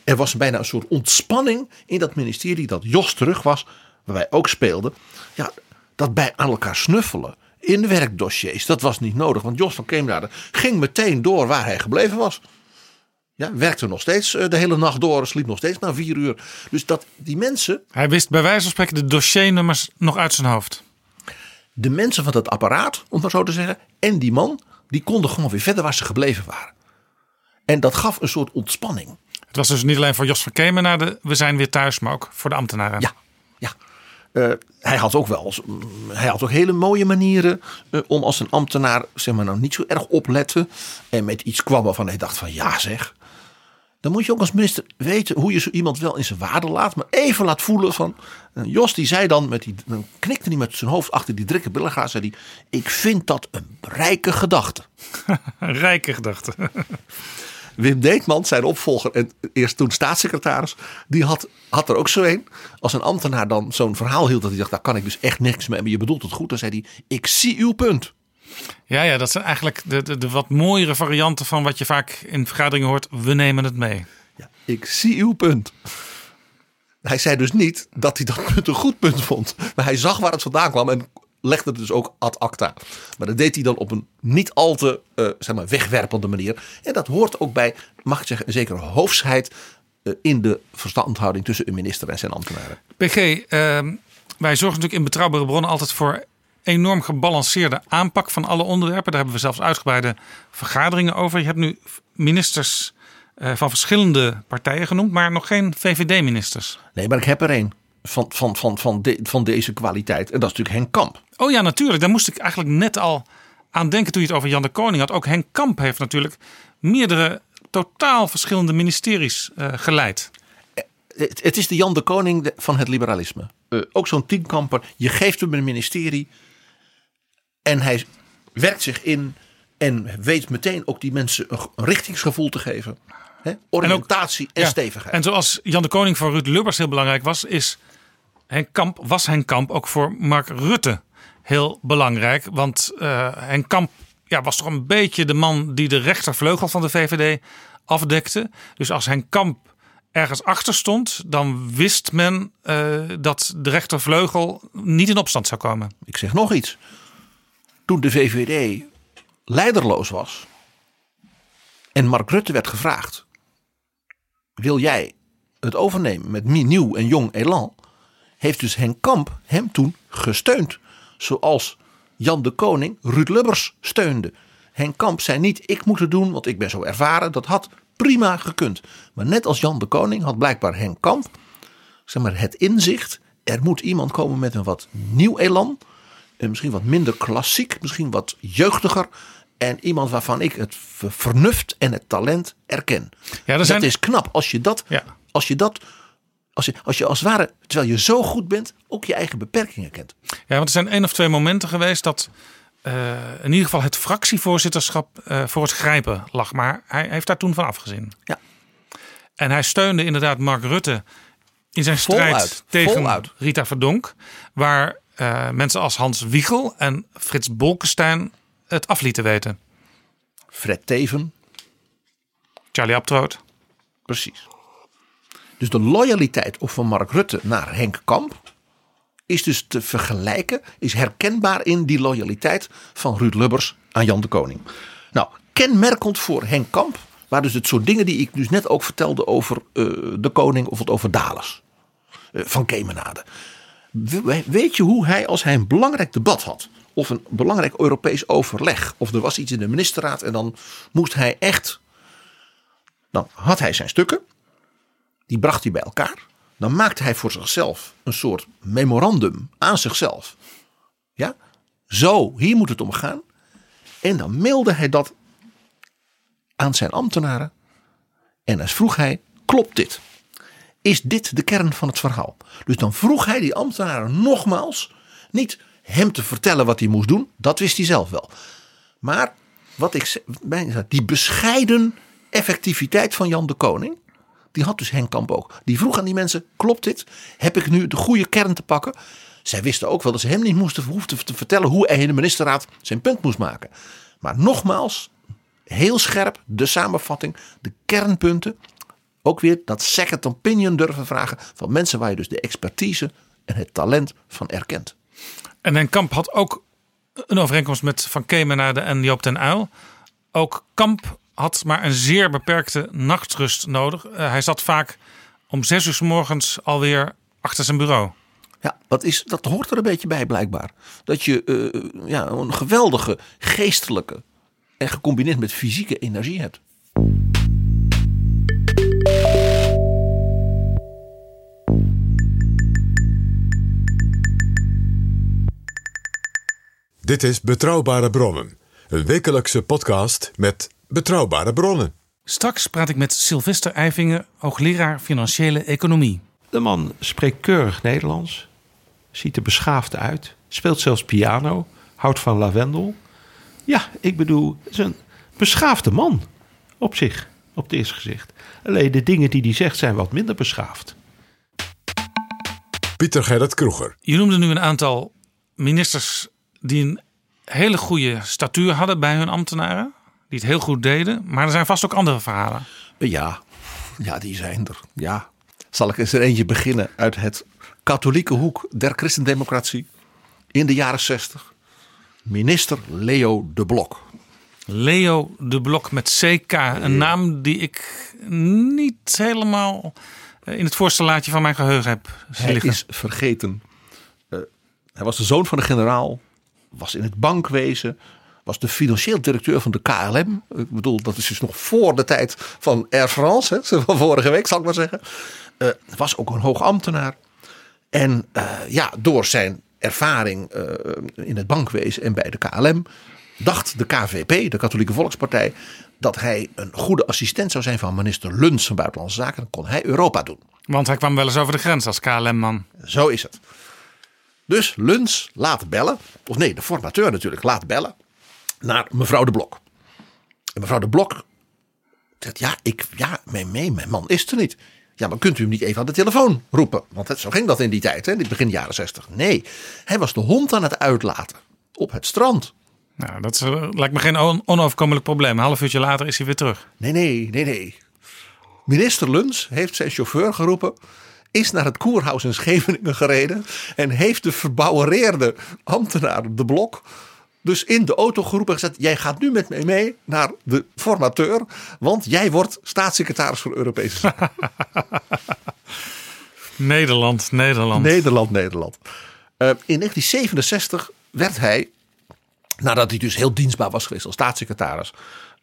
Er was bijna een soort ontspanning in dat ministerie dat Jos terug was, waar wij ook speelden. Ja, dat bij aan elkaar snuffelen in werkdossiers, dat was niet nodig. Want Jos van Kemenade ging meteen door waar hij gebleven was. Ja, werkte nog steeds eh, de hele nacht door, sliep nog steeds na vier uur. Dus dat die mensen, Hij wist bij wijze van spreken de dossiernummers nog uit zijn hoofd. de mensen van dat apparaat, om het maar zo te zeggen, en die man, die konden gewoon weer verder waar ze gebleven waren. En dat gaf een soort ontspanning. Het was dus niet alleen voor Jos van Kemenade, we zijn weer thuis, maar ook voor de ambtenaren. Ja, ja. Eh, hij had ook wel, mm, hij had ook hele mooie manieren eh, om als een ambtenaar, zeg maar, nou niet zo erg opletten en met iets kwam waarvan hij dacht van ja zeg. Dan moet je ook als minister weten hoe je zo iemand wel in zijn waarde laat, maar even laat voelen van. eh, Jos die zei dan, met die, dan knikte hij met zijn hoofd achter die drikke billengraas, zei hij, ik vind dat een rijke gedachte. Rijke gedachte. Wim Deetman, zijn opvolger en eerst toen staatssecretaris, die had, had er ook zo een. Als een ambtenaar dan zo'n verhaal hield dat hij dacht, daar kan ik dus echt niks mee, maar je bedoelt het goed. Dan zei hij, ik zie uw punt. Ja, ja, dat zijn eigenlijk de, de, de wat mooiere varianten van wat je vaak in vergaderingen hoort. We nemen het mee. Ja, ik zie uw punt. Hij zei dus niet dat hij dat punt een goed punt vond. Maar hij zag waar het vandaan kwam en legde het dus ook ad acta. Maar dat deed hij dan op een niet al te eh, zeg maar, wegwerpende manier. En dat hoort ook bij, mag ik zeggen, een zekere hoofsheid eh, in de verstandhouding tussen een minister en zijn ambtenaren. PG, ehm, wij zorgen natuurlijk in Betrouwbare Bronnen altijd voor enorm gebalanceerde aanpak van alle onderwerpen. Daar hebben we zelfs uitgebreide vergaderingen over. Je hebt nu ministers eh, van verschillende partijen genoemd, maar nog geen VVD-ministers. Nee, maar ik heb er een van, van, van, van, de- van deze kwaliteit. En dat is natuurlijk Henk Kamp. Oh ja, natuurlijk. Daar moest ik eigenlijk net al aan denken toen je het over Jan de Koning had. Ook Henk Kamp heeft natuurlijk meerdere totaal verschillende ministeries eh, geleid. Het, het is de Jan de Koning van het liberalisme. Eh, ook zo'n tienkamper. Je geeft hem een ministerie. En hij werkt zich in. En weet meteen ook die mensen een, richtingsgevoel te geven. Hè? Oriëntatie en, Ja, stevigheid. En zoals Jan de Koning voor Ruud Lubbers heel belangrijk was, is Henk Kamp, was Henk Kamp ook voor Mark Rutte heel belangrijk. Want eh Henk Kamp ja, was toch een beetje de man die de rechtervleugel van de VVD afdekte. Dus als Henk Kamp ergens achter stond, dan wist men eh, dat de rechtervleugel niet in opstand zou komen. Ik zeg nog iets. Toen de VVD leiderloos was. En Mark Rutte werd gevraagd. Wil jij het overnemen met nieuw en jong elan? Heeft dus Henk Kamp hem toen gesteund. Zoals Jan de Koning Ruud Lubbers steunde. Henk Kamp zei niet ik moet het doen want ik ben zo ervaren. Dat had prima gekund. Maar net als Jan de Koning had blijkbaar Henk Kamp zeg maar, het inzicht. Er moet iemand komen met een wat nieuw elan. En misschien wat minder klassiek, misschien wat jeugdiger. En iemand waarvan ik het ver- vernuft en het talent erken. Ja, Dat zijn, is knap als je dat, Ja. als je dat, als je, als je als het ware, terwijl je zo goed bent, ook je eigen beperkingen kent. Ja, want er zijn één of twee momenten geweest dat eh, in ieder geval het fractievoorzitterschap eh, voor het grijpen lag. Maar hij heeft daar toen van afgezien. Ja. En hij steunde inderdaad Mark Rutte in zijn strijd Voluit, tegen voluit. Rita Verdonk. Waar eh, mensen als Hans Wiegel en Frits Bolkestein het af lieten weten. Fred Teven, Charlie Abtroot. precies. Dus de loyaliteit of van Mark Rutte naar Henk Kamp is dus te vergelijken, is herkenbaar in die loyaliteit van Ruud Lubbers aan Jan de Koning. Nou, kenmerkend voor Henk Kamp waren dus het soort dingen die ik dus net ook vertelde over eh, de koning of het over Dalers. eh, van Kemenade. We- Weet je hoe hij, als hij een belangrijk debat had, of een belangrijk Europees overleg, of er was iets in de ministerraad en dan moest hij echt. Dan had hij zijn stukken, die bracht hij bij elkaar. Dan maakte hij voor zichzelf een soort memorandum aan zichzelf. Ja, zo, hier moet het om gaan. En dan mailde hij dat aan zijn ambtenaren. En dan vroeg hij: klopt dit? Is dit de kern van het verhaal? Dus dan vroeg hij die ambtenaren nogmaals niet hem te vertellen wat hij moest doen, dat wist hij zelf wel. Maar wat ik die bescheiden effectiviteit van Jan de Koning, die had dus Henk Kamp ook. Die vroeg aan die mensen: klopt dit? Heb ik nu de goede kern te pakken? Zij wisten ook wel dat ze hem niet moesten hoefden te vertellen hoe hij in de ministerraad zijn punt moest maken. Maar nogmaals, heel scherp de samenvatting, de kernpunten. Ook weer dat second opinion durven vragen van mensen waar je dus de expertise en het talent van erkent. En Henk Kamp had ook een overeenkomst met Van Kemenade en Joop den Uyl. Ook Kamp had maar een zeer beperkte nachtrust nodig. Eh, hij zat vaak om zes uur s morgens alweer achter zijn bureau. Ja, dat, is, dat hoort er een beetje bij blijkbaar. Dat je eh, ja, een geweldige geestelijke en gecombineerd met fysieke energie hebt. Dit is Betrouwbare Bronnen, een wekelijkse podcast met betrouwbare bronnen. Straks praat ik met Sylvester Eifinger, hoogleraar financiële economie. De man spreekt keurig Nederlands, ziet er beschaafd uit, speelt zelfs piano, houdt van lavendel. Ja, ik bedoel, het is een beschaafde man op zich, op het eerste gezicht. Alleen de dingen die hij zegt zijn wat minder beschaafd. Pieter Gerrit Kroeger. Je noemde nu een aantal ministers die een hele goede statuur hadden bij hun ambtenaren. Die het heel goed deden. Maar er zijn vast ook andere verhalen. Ja, ja, die zijn er. Ja. Zal ik eens er eentje beginnen uit het katholieke hoek der christendemocratie in de jaren 60. Minister Leo de Blok. Leo de Blok met CK. Een naam die ik niet helemaal eh, in het voorste laadje van mijn geheugen heb Hij liggen. is vergeten. Eh, hij was de zoon van de generaal. Was in het bankwezen. Was de financieel directeur van de KLM. Ik bedoel, dat is dus nog voor de tijd van Air France. Hè, van vorige week zal ik maar zeggen. Eh, was ook een hoog ambtenaar. En eh, ja, door zijn ervaring eh, in het bankwezen en bij de KLM. dacht de KVP, de Katholieke Volkspartij. dat hij een goede assistent zou zijn van minister Luns van Buitenlandse Zaken. Dan kon hij Europa doen. Want hij kwam wel eens over de grens als KLM-man. Zo is het. Dus Luns laat bellen, of nee, de formateur natuurlijk laat bellen naar mevrouw de Blok. En mevrouw de Blok zegt: Ja, ik, ja mijn, mijn, mijn man is er niet. Ja, maar kunt u hem niet even aan de telefoon roepen? Want het, zo ging dat in die tijd, hè, in het begin jaren 60. Nee, hij was de hond aan het uitlaten op het strand. Nou, dat is, eh, lijkt me geen on- onoverkomelijk probleem. Een half uurtje later is hij weer terug. Nee, nee, nee, nee. Minister Luns heeft zijn chauffeur geroepen. Is naar het koerhuis in Scheveningen gereden. En heeft de verbouwereerde ambtenaar de blok. Dus in de auto geroepen en gezegd: Jij gaat nu met mij mee naar de formateur. Want jij wordt staatssecretaris voor Europese Zaken. Nederland, Nederland. Nederland, Nederland. Eh, in 1967 werd hij, nadat hij dus heel dienstbaar was geweest als staatssecretaris,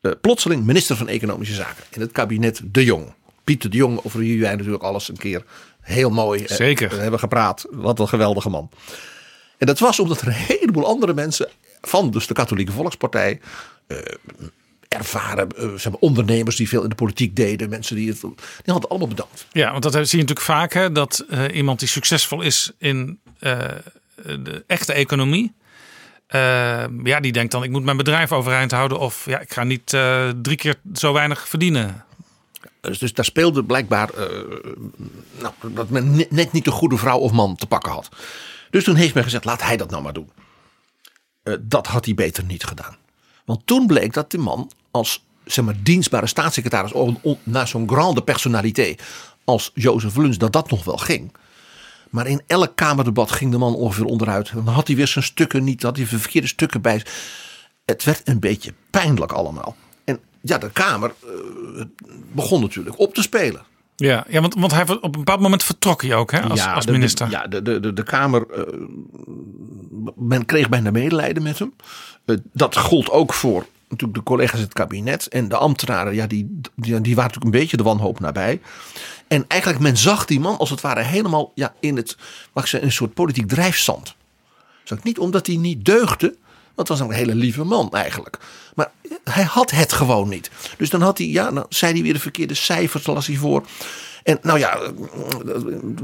eh, plotseling minister van Economische Zaken in het kabinet De Jong. Pieter De Jong, over wie wij natuurlijk alles een keer heel mooi eh, Zeker. hebben gepraat. Wat een geweldige man. En dat was omdat er een heleboel andere mensen van dus de Katholieke Volkspartij, eh, ervaren eh, zeg maar, ondernemers die veel in de politiek deden, mensen die het, die hadden allemaal bedankt. Ja, want dat zie je natuurlijk vaak. Hè, dat eh, iemand die succesvol is in de echte economie. ja, die denkt dan ik moet mijn bedrijf overeind houden. Of ja, ik ga niet drie keer zo weinig verdienen. Dus, dus daar speelde blijkbaar nou, dat men net niet de goede vrouw of man te pakken had. Dus toen heeft men gezegd, laat hij dat nou maar doen. Eh, dat had hij beter niet gedaan. Want toen bleek dat die man als zeg maar, dienstbare staatssecretaris naar zo'n grande personaliteit als Jozef Luns, dat dat nog wel ging. Maar in elk kamerdebat ging de man ongeveer onderuit. Dan had hij weer zijn stukken niet, had hij verkeerde stukken bij. Het werd een beetje pijnlijk allemaal. En ja, de Kamer eh, begon natuurlijk op te spelen. Ja, ja want, want hij, op een bepaald moment vertrok hij ook hè, als, als de- minister. ja, de, de, de, de Kamer. eh, men kreeg bijna medelijden met hem. Eh, dat gold ook voor natuurlijk de collega's in het kabinet. En de ambtenaren, ja, die, die, waren natuurlijk een beetje de wanhoop nabij. En eigenlijk, men zag die man als het ware helemaal ja, in het, mag een soort politiek drijfzand. Zeg ik niet omdat hij niet deugde. Want het was een hele lieve man eigenlijk. Maar hij had het gewoon niet. Dus dan had hij, ja, dan zei hij weer de verkeerde cijfers, las hij voor. En nou ja,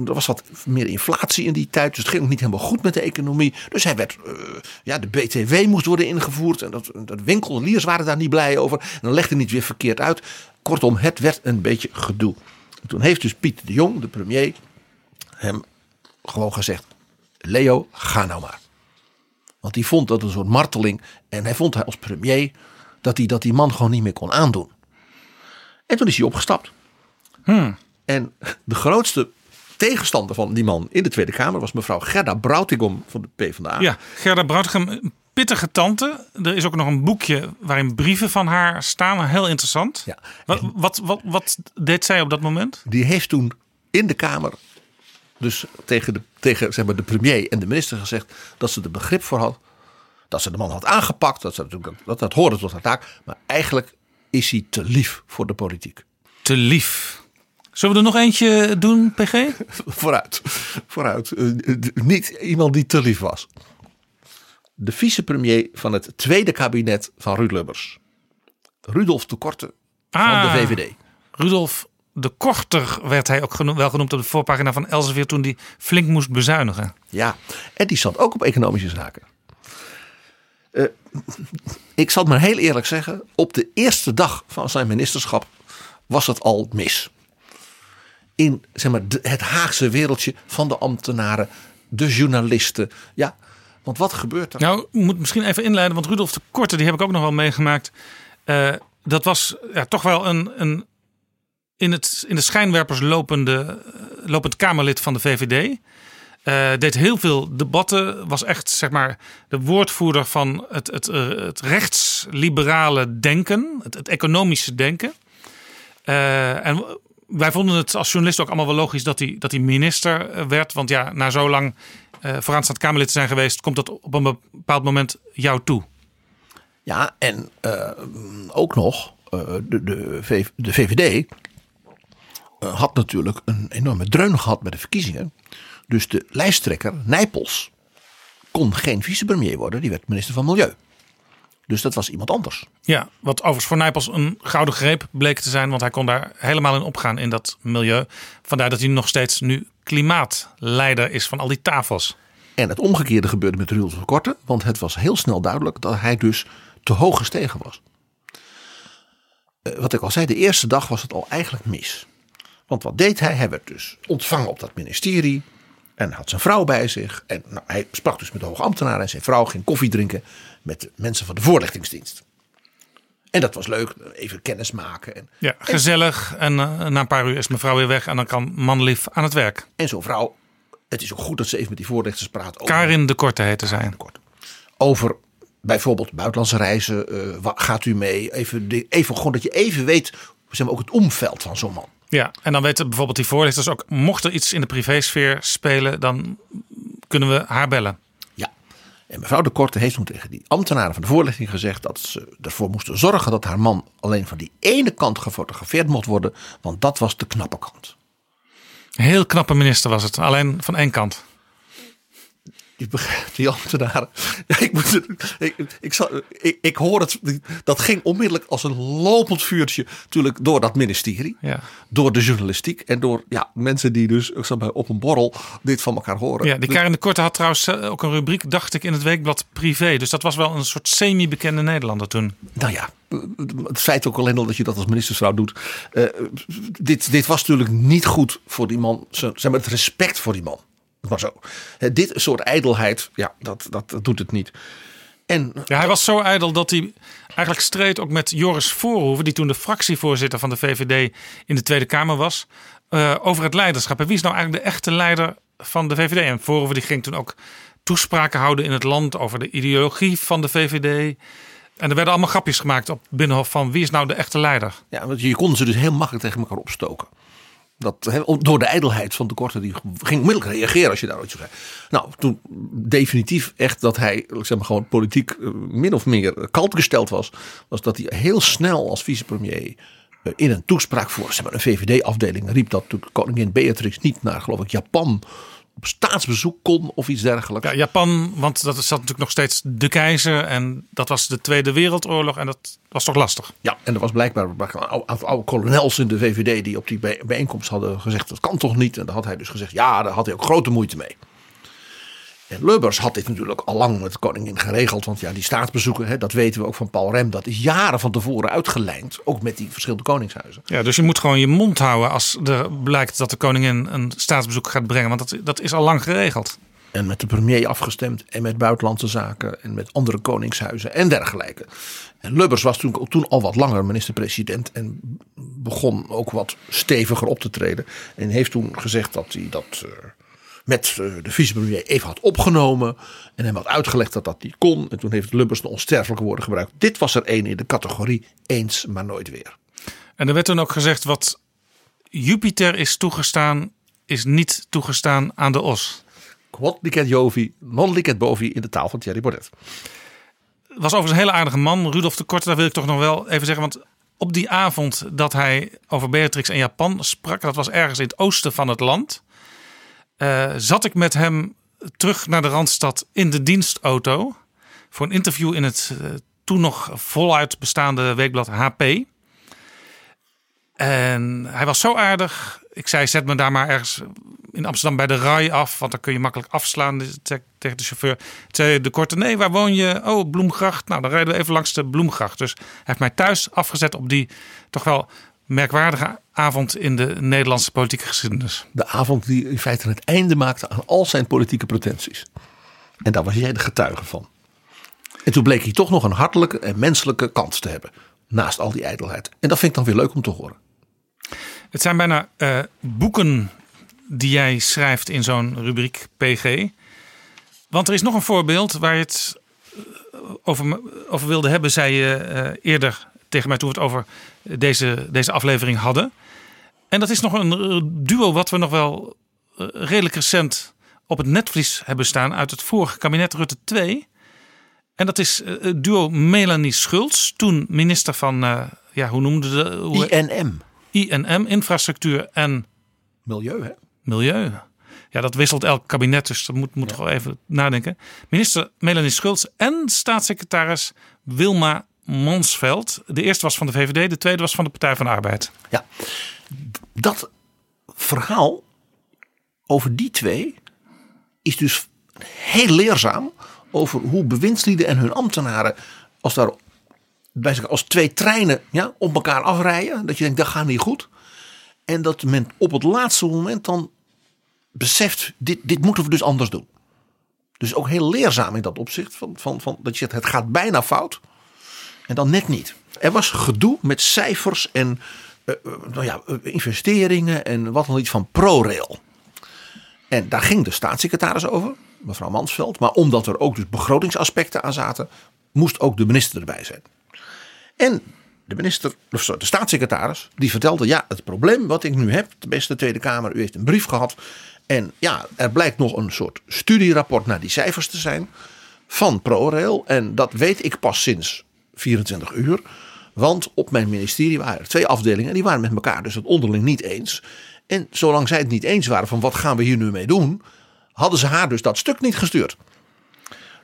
er was wat meer inflatie in die tijd. Dus het ging ook niet helemaal goed met de economie. Dus hij werd, eh, ja, de BTW moest worden ingevoerd. En dat, dat winkeliers waren daar niet blij over. En dan legde hij het weer verkeerd uit. Kortom, het werd een beetje gedoe. En toen heeft dus Piet de Jong, de premier, hem gewoon gezegd: Leo, ga nou maar. Want die vond dat een soort marteling. En hij vond hij als premier dat hij dat die man gewoon niet meer kon aandoen. En toen is hij opgestapt. En de grootste tegenstander van die man in de Tweede Kamer was mevrouw Gerda Broutigom van de PvdA. Ja, Gerda Broutigem, een pittige tante. Er is ook nog een boekje waarin brieven van haar staan. Heel interessant. Ja. Wat, wat, wat, wat deed zij op dat moment? Die heeft toen in de Kamer, dus tegen, de, tegen zeg maar, de premier en de minister gezegd dat ze er begrip voor had. Dat ze de man had aangepakt. Dat, ze natuurlijk, dat, dat hoorde tot haar taak. Maar eigenlijk is hij te lief voor de politiek. Te lief. Zullen we er nog eentje doen, PG? Vooruit. Vooruit. Eh, niet iemand die te lief was. de vicepremier van het tweede kabinet van Ruud Lubbers. Rudolf de Korte van Ah. de VVD. Rudolf de Korter werd hij ook wel genoemd op de voorpagina van Elsevier toen hij flink moest bezuinigen. Ja, en die zat ook op economische zaken. Eh, ik zal het maar heel eerlijk zeggen. Op de eerste dag van zijn ministerschap was het al mis. Zeg maar, het Haagse wereldje van de ambtenaren, de journalisten. Ja, want wat gebeurt er? Nou, ik moet misschien even inleiden, want Rudolf de Korte, die heb ik ook nog wel meegemaakt. Eh, dat was ja, toch wel een, een in, het, in de schijnwerpers lopende, eh, lopend Kamerlid van de VVD. Eh, deed heel veel debatten, was echt zeg maar de woordvoerder van het, het, het rechtsliberale denken, het, economische denken. En wij vonden het als journalist ook allemaal wel logisch dat hij, dat hij minister eh, werd. Want ja, na zo lang eh vooraanstaand Kamerlid te zijn geweest, komt dat op een bepaald moment jou toe. Ja, en eh, ook nog, de, de, de VVD had natuurlijk een enorme dreun gehad bij de verkiezingen. Dus de lijsttrekker Nijpels kon geen vicepremier worden, die werd minister van Milieu. Dus dat was iemand anders. Ja, wat overigens voor Nijpels een gouden greep bleek te zijn, want hij kon daar helemaal in opgaan in dat milieu. Vandaar dat hij nog steeds nu klimaatleider is van al die tafels. En het omgekeerde gebeurde met Rudolf de Korte, want het was heel snel duidelijk dat hij dus te hoog gestegen was. Eh, wat ik al zei, de eerste dag was het al eigenlijk mis. Want wat deed hij? Hij werd dus ontvangen op dat ministerie. En had zijn vrouw bij zich. En nou, hij sprak dus met de hoge ambtenaren. En zijn vrouw ging koffie drinken met de mensen van de voorlichtingsdienst. En dat was leuk. Even kennis maken. En, Ja, gezellig. En eh, na een paar uur is mevrouw weer weg en dan kan manlief aan het werk. en zo'n vrouw. Het is ook goed dat ze even met die voorlichters praat. Over, Karin de Korte heette zij. Over bijvoorbeeld buitenlandse reizen. wat gaat u mee? Even, even gewoon dat je even weet. Zeg maar, ook het omveld van zo'n man. Ja, en dan weten bijvoorbeeld die voorlichters ook, mocht er iets in de privésfeer spelen, dan kunnen we haar bellen. Ja. En mevrouw de Korte heeft toen tegen die ambtenaren van de voorlichting gezegd dat ze ervoor moesten zorgen dat haar man alleen van die ene kant gefotografeerd mocht worden, want dat was de knappe kant. Heel knappe minister was het, alleen van één kant. Die, begrijpt- die ambtenaren. Ja, ik, moet, ik, ik, zal, ik, ik hoor het. Dat ging onmiddellijk als een lopend vuurtje. Natuurlijk door dat ministerie. Ja. Door de journalistiek. En door ja, mensen die dus ik op een borrel dit van elkaar horen. Ja, die Karin de Korte had trouwens eh, ook een rubriek, dacht ik, in het weekblad Privé. Dus dat was wel een soort semi-bekende Nederlander toen. Nou ja, het feit ook alleen al dat je dat als ministersvrouw doet. eh, dit, dit was natuurlijk niet goed voor die man. Zeg maar het respect voor die man. Maar zo. Dit soort ijdelheid, ja, dat, dat, dat doet het niet. En Ja, hij was zo ijdel dat hij eigenlijk streed ook met Joris Voorhoeven, die toen de fractievoorzitter van de VVD in de Tweede Kamer was, eh, over het leiderschap. En wie is nou eigenlijk de echte leider van de VVD? En Voorhoeven die ging toen ook toespraken houden in het land over de ideologie van de VVD. En er werden allemaal grapjes gemaakt op Binnenhof van wie is nou de echte leider? ja, want je kon ze dus heel makkelijk tegen elkaar opstoken. Dat, door de ijdelheid van de korte, die ging onmiddellijk reageren als je daar iets zou zeggen. Nou, toen definitief echt dat hij, zeg maar gewoon politiek eh, min of meer kalt gesteld was, was dat hij heel snel als vicepremier eh, in een toespraak voor zeg maar, een VVD-afdeling riep dat natuurlijk koningin Beatrix niet naar, geloof ik, Japan op staatsbezoek kon of iets dergelijks. Ja, Japan, want dat zat natuurlijk nog steeds de keizer en dat was de Tweede Wereldoorlog en dat was toch lastig. Ja, en er was blijkbaar een aantal oude, kolonels in de VVD die op die bij- bijeenkomst hadden gezegd dat kan toch niet. En daar had hij dus gezegd ja, daar had hij ook grote moeite mee. En Lubbers had dit natuurlijk al lang met de koningin geregeld. Want ja, die staatsbezoeken, hè, dat weten we ook van Paul Rem. Dat is jaren van tevoren uitgelijnd. Ook met die verschillende koningshuizen. Ja, dus je moet gewoon je mond houden als er blijkt dat de koningin een staatsbezoek gaat brengen. Want dat, dat is al lang geregeld. En met de premier afgestemd. En met buitenlandse zaken. En met andere koningshuizen en dergelijke. En Lubbers was toen, toen al wat langer minister-president. En begon ook wat steviger op te treden. En heeft toen gezegd dat hij dat... eh, met eh, de vicepremier even had opgenomen. En hem had uitgelegd dat dat niet kon. En toen heeft Lubbers de onsterfelijke woorden gebruikt. Dit was er één in de categorie eens, maar nooit weer. En er werd toen ook gezegd wat Jupiter is toegestaan, is niet toegestaan aan de os. Quod licet Jovi, non licet bovi in de taal van Thierry Baudet. Was overigens een hele aardige man. Rudolf de Korte, dat wil ik toch nog wel even zeggen. Want op die avond dat hij over Beatrix en Japan sprak, dat was ergens in het oosten van het land. Eh, zat ik met hem terug naar de Randstad in de dienstauto. voor een interview in het eh, toen nog voluit bestaande weekblad HP. En hij was zo aardig. Ik zei, zet me daar maar ergens in Amsterdam bij de RAI af. Want dan kun je makkelijk afslaan tegen de chauffeur. Zei de korte, nee, waar woon je? Oh, Bloemgracht. Nou, dan rijden we even langs de Bloemgracht. Dus hij heeft mij thuis afgezet op die toch wel merkwaardige avond in de Nederlandse politieke geschiedenis. De avond die in feite het einde maakte aan al zijn politieke pretenties. En daar was jij de getuige van. En toen bleek hij toch nog een hartelijke en menselijke kant te hebben. Naast al die ijdelheid. En dat vind ik dan weer leuk om te horen. Het zijn bijna uh, boeken die jij schrijft in zo'n rubriek PG. Want er is nog een voorbeeld waar je het eh, over, over wilde hebben, zei je uh, eerder tegen mij toen we het over deze, deze aflevering hadden. En dat is nog een duo wat we nog wel redelijk recent op het netvlies hebben staan uit het vorige kabinet Rutte 2. En dat is het duo Melanie Schultz, toen minister van, uh, ja, hoe noemde de... Hoe, INM. INM, infrastructuur en... Milieu, hè? Milieu. Ja, dat wisselt elk kabinet, dus dat moet, moet ja. gewoon even nadenken. Minister Melanie Schultz en staatssecretaris Wilma Mansveld. De eerste was van de VVD, de tweede was van de Partij van de Arbeid. Ja, dat verhaal over die twee is dus heel leerzaam over hoe bewindslieden en hun ambtenaren als daar als twee treinen ja, op elkaar afrijden. Dat je denkt, dat gaat niet goed. En dat men op het laatste moment dan beseft, dit, dit moeten we dus anders doen. Dus ook heel leerzaam in dat opzicht. Van, van, van, dat je zegt, het gaat bijna fout. En dan net niet. Er was gedoe met cijfers en uh, nou ja, investeringen en wat dan iets van ProRail. En daar ging de staatssecretaris over, mevrouw Mansveld. Maar omdat er ook dus begrotingsaspecten aan zaten, moest ook de minister erbij zijn. En de minister, of de staatssecretaris, die vertelde: ja, het probleem wat ik nu heb, de beste Tweede Kamer, u heeft een brief gehad. En ja, er blijkt nog een soort studierapport naar die cijfers te zijn van ProRail. En dat weet ik pas sinds 24 uur. Want op mijn ministerie waren er twee afdelingen en die waren met elkaar dus het onderling niet eens. En zolang zij het niet eens waren van wat gaan we hier nu mee doen, hadden ze haar dus dat stuk niet gestuurd.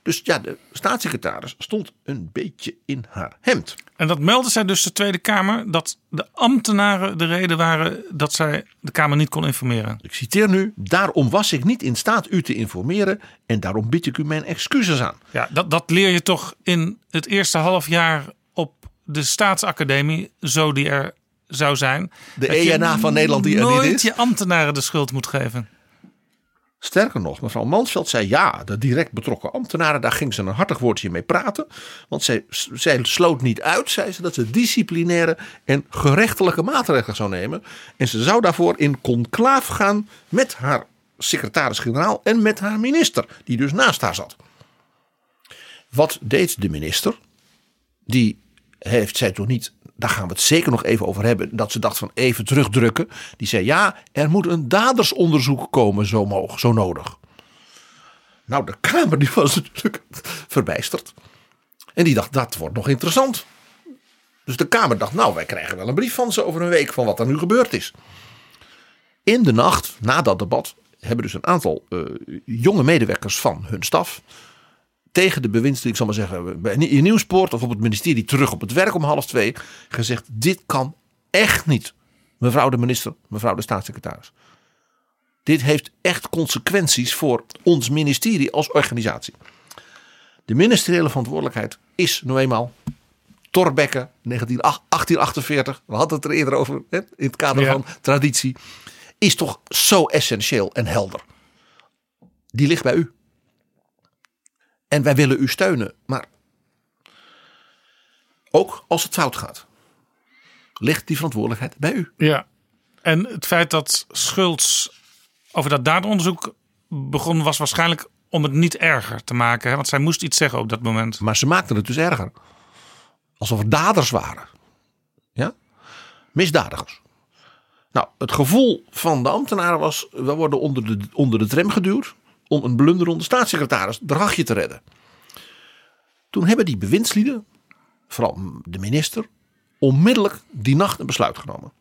Dus ja, de staatssecretaris stond een beetje in haar hemd. En dat meldde zij dus de Tweede Kamer dat de ambtenaren de reden waren dat zij de Kamer niet kon informeren. Ik citeer nu: Daarom was ik niet in staat u te informeren en daarom bied ik u mijn excuses aan. Ja, dat, dat leer je toch in het eerste half jaar op de staatsacademie, zo die er zou zijn. De ENA van Nederland die er niet is. Je ambtenaren de schuld moet geven. Sterker nog, mevrouw Mansveld zei ja, de direct betrokken ambtenaren, daar ging ze een hartig woordje mee praten. Want zij, zij sloot niet uit, zei ze, dat ze disciplinaire en gerechtelijke maatregelen zou nemen. En ze zou daarvoor in conclaaf gaan met haar secretaris-generaal en met haar minister, die dus naast haar zat. Wat deed de minister? Die heeft zij toch niet daar gaan we het zeker nog even over hebben. Dat ze dacht van even terugdrukken. Die zei ja, er moet een dadersonderzoek komen zo, moog, zo nodig. Nou, de Kamer die was natuurlijk verbijsterd. En die dacht dat wordt nog interessant. Dus de Kamer dacht nou wij krijgen wel een brief van ze over een week van wat er nu gebeurd is. In de nacht na dat debat hebben dus een aantal uh, jonge medewerkers van hun staf tegen de bewindslieden, ik zal maar zeggen, bij in Nieuwspoort of op het ministerie terug op het werk om half twee, gezegd: dit kan echt niet, mevrouw de minister, mevrouw de staatssecretaris. Dit heeft echt consequenties voor ons ministerie als organisatie. De ministeriële verantwoordelijkheid is nu eenmaal Torbekke 1848. We hadden het er eerder over in het kader van traditie. Is toch zo essentieel en helder. Die ligt bij u. En wij willen u steunen. Maar ook als het fout gaat, ligt die verantwoordelijkheid bij u. Ja, en het feit dat Schultz over dat daderonderzoek begon, was waarschijnlijk om het niet erger te maken. Hè? Want zij moest iets zeggen op dat moment. Maar ze maakten het dus erger. Alsof er daders waren. Ja? Misdadigers. Nou, het gevoel van de ambtenaren was: we worden onder de, onder de tram geduwd om een blunderende staatssecretaris Dragje te redden. Toen hebben die bewindslieden, vooral de minister, onmiddellijk die nacht een besluit genomen.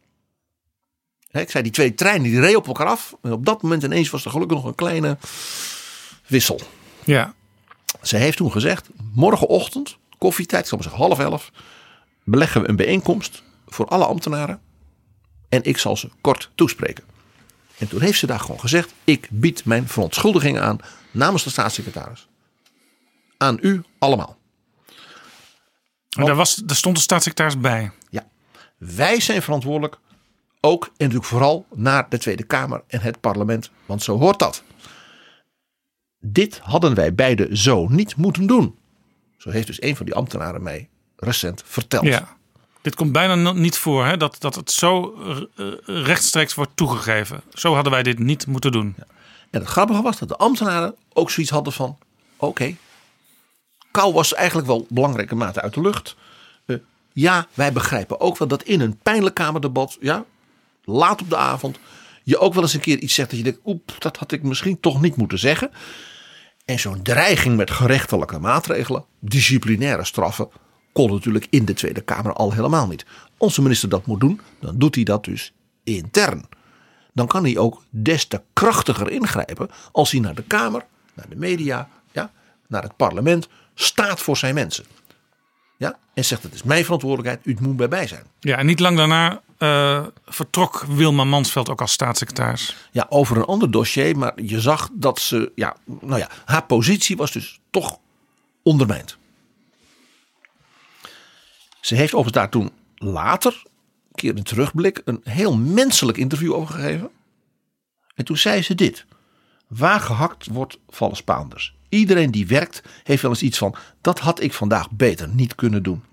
ik zei, die twee treinen die reden op elkaar af. En op dat moment ineens was er gelukkig nog een kleine wissel. Ja. Ze heeft toen gezegd, morgenochtend, koffietijd, ik zeggen half elf, beleggen we een bijeenkomst voor alle ambtenaren. En ik zal ze kort toespreken. En toen heeft ze daar gewoon gezegd, ik bied mijn verontschuldigingen aan namens de staatssecretaris. Aan u allemaal. En daar, was, daar stond de staatssecretaris bij. Ja, wij zijn verantwoordelijk ook en natuurlijk vooral naar de Tweede Kamer en het parlement, want zo hoort dat. Dit hadden wij beide zo niet moeten doen. Zo heeft dus een van die ambtenaren mij recent verteld. Ja. Dit komt bijna niet voor, hè? Dat, dat het zo eh, rechtstreeks wordt toegegeven. Zo hadden wij dit niet moeten doen. En het grappige was dat de ambtenaren ook zoiets hadden van: oké, kou was eigenlijk wel belangrijke mate uit de lucht. Eh, ja, wij begrijpen ook wel dat in een pijnlijk kamerdebat, ja, laat op de avond, je ook wel eens een keer iets zegt dat je denkt: oep, dat had ik misschien toch niet moeten zeggen. En zo'n dreiging met gerechtelijke maatregelen, disciplinaire straffen, kon natuurlijk in de Tweede Kamer al helemaal niet. Als de minister dat moet doen, dan doet hij dat dus intern. Dan kan hij ook des te krachtiger ingrijpen als hij naar de Kamer, naar de media, ja, naar het parlement staat voor zijn mensen. Ja, en zegt het is mijn verantwoordelijkheid, u moet bij mij zijn. Ja, en niet lang daarna eh, vertrok Wilma Mansveld ook als staatssecretaris. Ja, over een ander dossier, maar je zag dat ze, ja, nou ja, haar positie was dus toch ondermijnd. Ze heeft overigens daar toen later, een keer in terugblik, een heel menselijk interview over gegeven. En toen zei ze dit. Waar gehakt wordt, vallen Spaanders. Iedereen die werkt heeft wel eens iets van, dat had ik vandaag beter niet kunnen doen.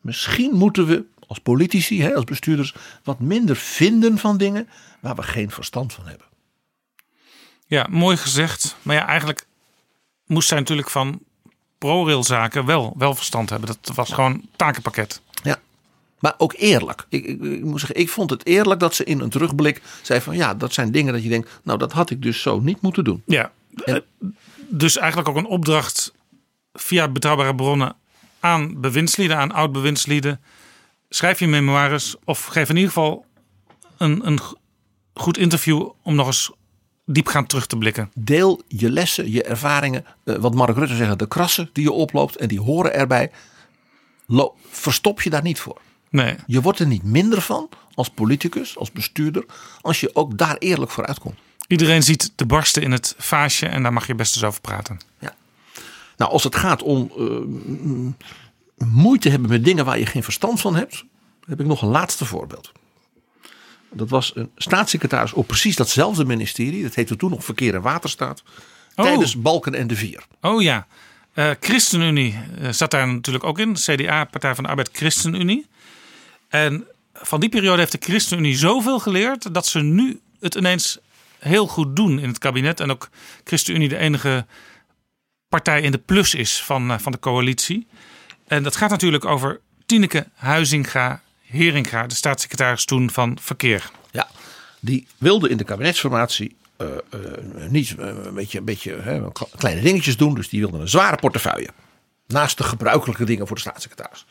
Misschien moeten we als politici, als bestuurders, wat minder vinden van dingen waar we geen verstand van hebben. Ja, mooi gezegd. Maar ja, eigenlijk moest zij natuurlijk van ProRail-zaken wel, wel verstand hebben. Dat was gewoon takenpakket. Ja. Maar ook eerlijk. Ik, ik, ik moet zeggen, ik vond het eerlijk dat ze in een terugblik zei van ja, dat zijn dingen dat je denkt, nou dat had ik dus zo niet moeten doen. Ja, eh, dus eigenlijk ook een opdracht via betrouwbare bronnen aan bewindslieden, aan oud-bewindslieden. Schrijf je memoires of geef in ieder geval een, een go- goed interview om nog eens diepgaand terug te blikken. Deel je lessen, je ervaringen, eh, wat Mark Rutte zegt, de krassen die je oploopt en die horen erbij. Lo- verstop je daar niet voor. Nee, Je wordt er niet minder van als politicus, als bestuurder, als je ook daar eerlijk voor uitkomt. iedereen ziet de barsten in het vaasje en daar mag je best eens over praten. Nou, als het gaat om eh, moeite hebben met dingen waar je geen verstand van hebt, heb ik nog een laatste voorbeeld. Dat was een staatssecretaris op precies datzelfde ministerie. Dat heette toen nog Verkeer en Waterstaat. Oh. Tijdens Balken en de Vier. Oh ja, Eh ChristenUnie eh, zat daar natuurlijk ook in. CDA, Partij van de Arbeid, ChristenUnie. En van die periode heeft de ChristenUnie zoveel geleerd dat ze nu het ineens heel goed doen in het kabinet. En ook ChristenUnie de enige partij in de plus is van, eh, van de coalitie. En dat gaat natuurlijk over Tineke Huizinga Heringa, de staatssecretaris toen van Verkeer. Ja, die wilde in de kabinetsformatie eh, eh, niet eh, een beetje, een beetje kleine dingetjes doen. Dus die wilde een zware portefeuille. Naast de gebruikelijke dingen voor de staatssecretaris.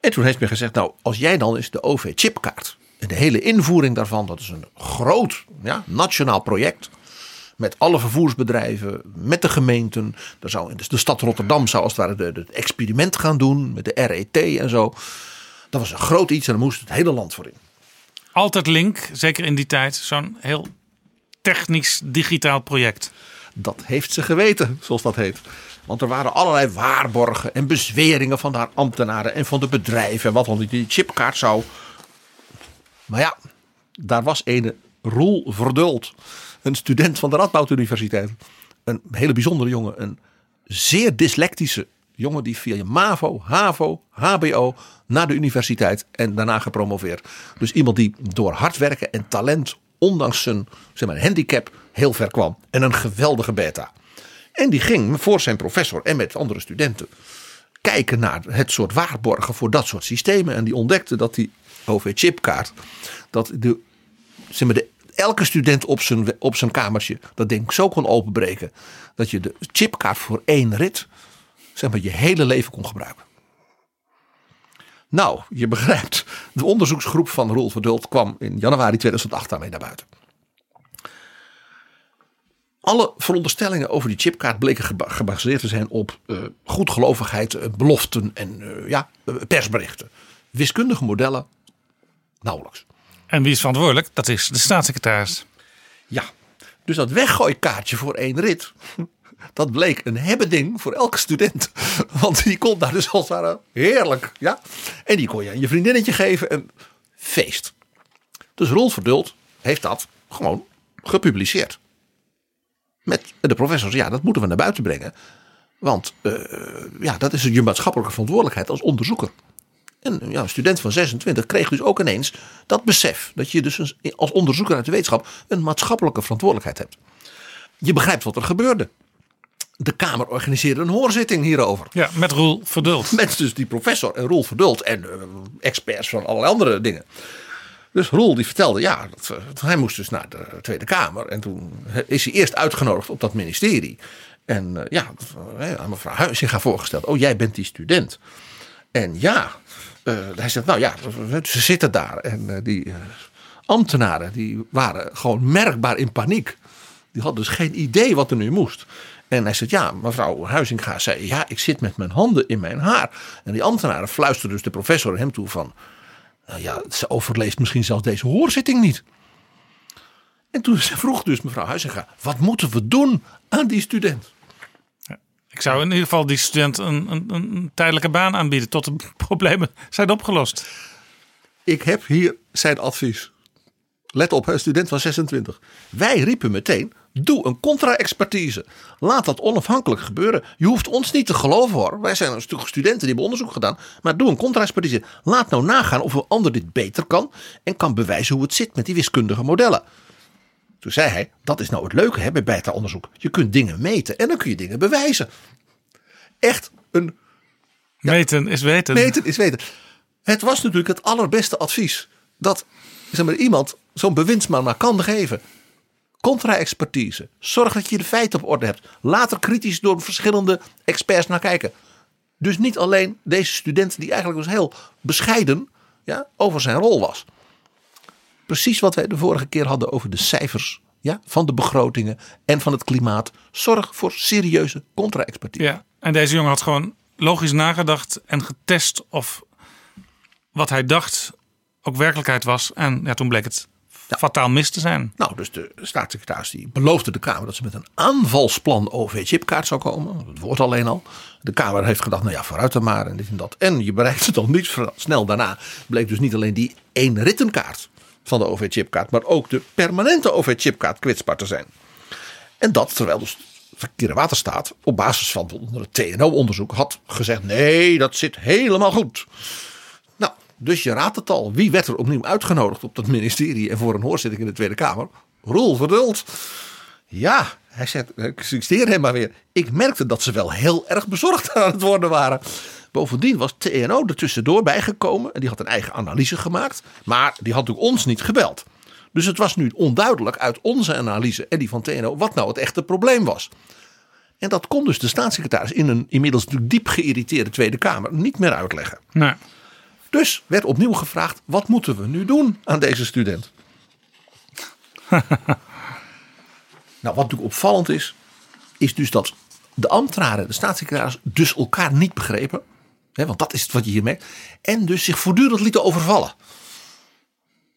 En toen heeft men gezegd, nou als jij dan eens de OV-chipkaart. En de hele invoering daarvan, dat is een groot ja, nationaal project. Met alle vervoersbedrijven, met de gemeenten. Daar zou de, stad Rotterdam zou als het ware het experiment gaan doen. Met de RET en zo. Dat was een groot iets en daar moest het hele land voor in. Altijd link, zeker in die tijd, zo'n heel technisch digitaal project. Dat heeft ze geweten, zoals dat heet. Want er waren allerlei waarborgen en bezweringen van haar ambtenaren en van de bedrijven. En wat dan die chipkaart zou. Maar ja, daar was ene Roel Verdult. Een student van de Radboud Universiteit. Een hele bijzondere jongen. Een zeer dyslectische jongen die via MAVO, HAVO, HBO naar de universiteit en daarna gepromoveerd. Dus iemand die door hard werken en talent, ondanks zijn zeg maar, handicap, heel ver kwam. En een geweldige beta. En die ging voor zijn professor en met andere studenten kijken naar het soort waarborgen voor dat soort systemen. En die ontdekte dat die OV-chipkaart, dat de, zeg maar de, elke student op zijn, op zijn kamertje dat ding zo kon openbreken. Dat je de chipkaart voor één rit, zeg maar, je hele leven kon gebruiken. Nou, je begrijpt, de onderzoeksgroep van Roel Verdult kwam in januari 2008 daarmee naar buiten. alle veronderstellingen over die chipkaart bleken geba- gebaseerd te zijn op eh goedgelovigheid, eh, beloften en eh, ja, persberichten. Wiskundige modellen nauwelijks. En wie is verantwoordelijk? Dat is de staatssecretaris. Ja, dus dat weggooikaartje voor één rit, dat bleek een hebbeding voor elke student. Want die kon daar dus als het ware heerlijk, ja. En die kon je aan je vriendinnetje geven en feest. Dus Roel Verdult heeft dat gewoon gepubliceerd. Met de professors, ja, dat moeten we naar buiten brengen. Want eh, ja, dat is je maatschappelijke verantwoordelijkheid als onderzoeker. En ja, een student van 26 kreeg dus ook ineens dat besef. Dat je dus als onderzoeker uit de wetenschap een maatschappelijke verantwoordelijkheid hebt. Je begrijpt wat er gebeurde. De Kamer organiseerde een hoorzitting hierover. Ja, met Roel Verdult. Met dus die professor en Roel Verdult en eh, experts van allerlei andere dingen. Dus Roel die vertelde, ja, dat, eh, hij moest dus naar de Tweede Kamer. En toen is hij eerst uitgenodigd op dat ministerie. En eh, ja, aan mevrouw Huizinga voorgesteld. Oh, jij bent die student. En ja, hij zegt, nou ja, ze zitten daar. En die ambtenaren, die waren gewoon merkbaar in paniek. Die hadden dus geen idee wat er nu moest. En hij zegt, ja, mevrouw Huizinga zei, ja, ik zit met mijn handen in mijn haar. En die ambtenaren fluisterden dus de professor hem toe van, nou ja, ze overleeft misschien zelfs deze hoorzitting niet. En toen vroeg dus mevrouw Huizinga, wat moeten we doen aan die student? Ik zou in ieder geval die student een, een, een tijdelijke baan aanbieden tot de problemen zijn opgelost. Ik heb hier zijn advies. Let op, een student van 26. Wij riepen meteen, doe een contra-expertise. Laat dat onafhankelijk gebeuren. Je hoeft ons niet te geloven hoor. Wij zijn stuk studenten die hebben onderzoek gedaan. Maar doe een contra-expertise. Laat nou nagaan of een ander dit beter kan. En kan bewijzen hoe het zit met die wiskundige modellen. Toen zei hij, dat is nou het leuke hè, bij beta-onderzoek. Je kunt dingen meten en dan kun je dingen bewijzen. Echt een Meten is weten. Meten is weten. Het was natuurlijk het allerbeste advies dat zeg maar, iemand zo'n bewindsman maar kan geven. Contra-expertise. Zorg dat je de feiten op orde hebt. Later kritisch door verschillende experts naar kijken. Dus niet alleen deze student die eigenlijk dus heel bescheiden ja, over zijn rol was. Precies wat wij de vorige keer hadden over de cijfers ja, van de begrotingen en van het klimaat. Zorg voor serieuze contra-expertise. Ja, en deze jongen had gewoon logisch nagedacht en getest of wat hij dacht ook werkelijkheid was. En ja, toen bleek het fataal mis te zijn. Nou, dus de staatssecretaris die beloofde de Kamer dat ze met een aanvalsplan OV-chipkaart zou komen. Het woord alleen al. De Kamer heeft gedacht, nou ja, vooruit dan maar en dit en dat. En je bereikt het dan niet snel daarna. Bleek dus niet alleen die één rittenkaart van de OV-chipkaart, maar ook de permanente OV-chipkaart kwetsbaar te zijn. En dat terwijl dus Verkeer Waterstaat op basis van het TNO-onderzoek had gezegd, nee, dat zit helemaal goed. Dus je raadt het al. Wie werd er opnieuw uitgenodigd op dat ministerie en voor een hoorzitting in de Tweede Kamer? Roel Verdult. Ja, hij zegt, ik citeer hem maar weer. Ik merkte dat ze wel heel erg bezorgd aan het worden waren. Bovendien was TNO er tussendoor bijgekomen en die had een eigen analyse gemaakt. Maar die had ook ons niet gebeld. Dus het was nu onduidelijk uit onze analyse en die van TNO wat nou het echte probleem was. En dat kon dus de staatssecretaris in een inmiddels diep geïrriteerde Tweede Kamer niet meer uitleggen. Dus werd opnieuw gevraagd: wat moeten we nu doen aan deze student? nou, wat natuurlijk opvallend is, is dus dat de ambtenaren, de staatssecretaris, dus elkaar niet begrepen. Hè, want dat is het wat je hier merkt. En dus zich voortdurend lieten overvallen.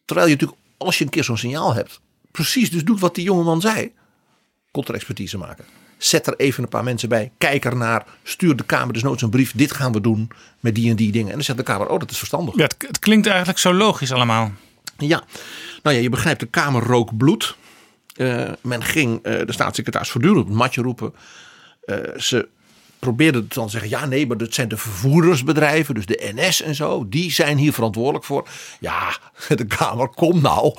Terwijl je natuurlijk, als je een keer zo'n signaal hebt, precies dus doet wat die jongeman zei. Contra-expertise maken. Zet er even een paar mensen bij. Kijk ernaar. Stuur de Kamer dus nooit een brief. Dit gaan we doen met die en die dingen. En dan zegt de Kamer, oh dat is verstandig. Ja, het, het klinkt eigenlijk zo logisch allemaal. Ja, nou ja, je begrijpt, de Kamer rook bloed. Eh, men ging eh, de staatssecretaris voortdurend op het matje roepen. Eh, ze probeerden dan te zeggen, ja nee, maar dat zijn de vervoersbedrijven, dus de NS en zo, die zijn hier verantwoordelijk voor. Ja, de Kamer, kom nou.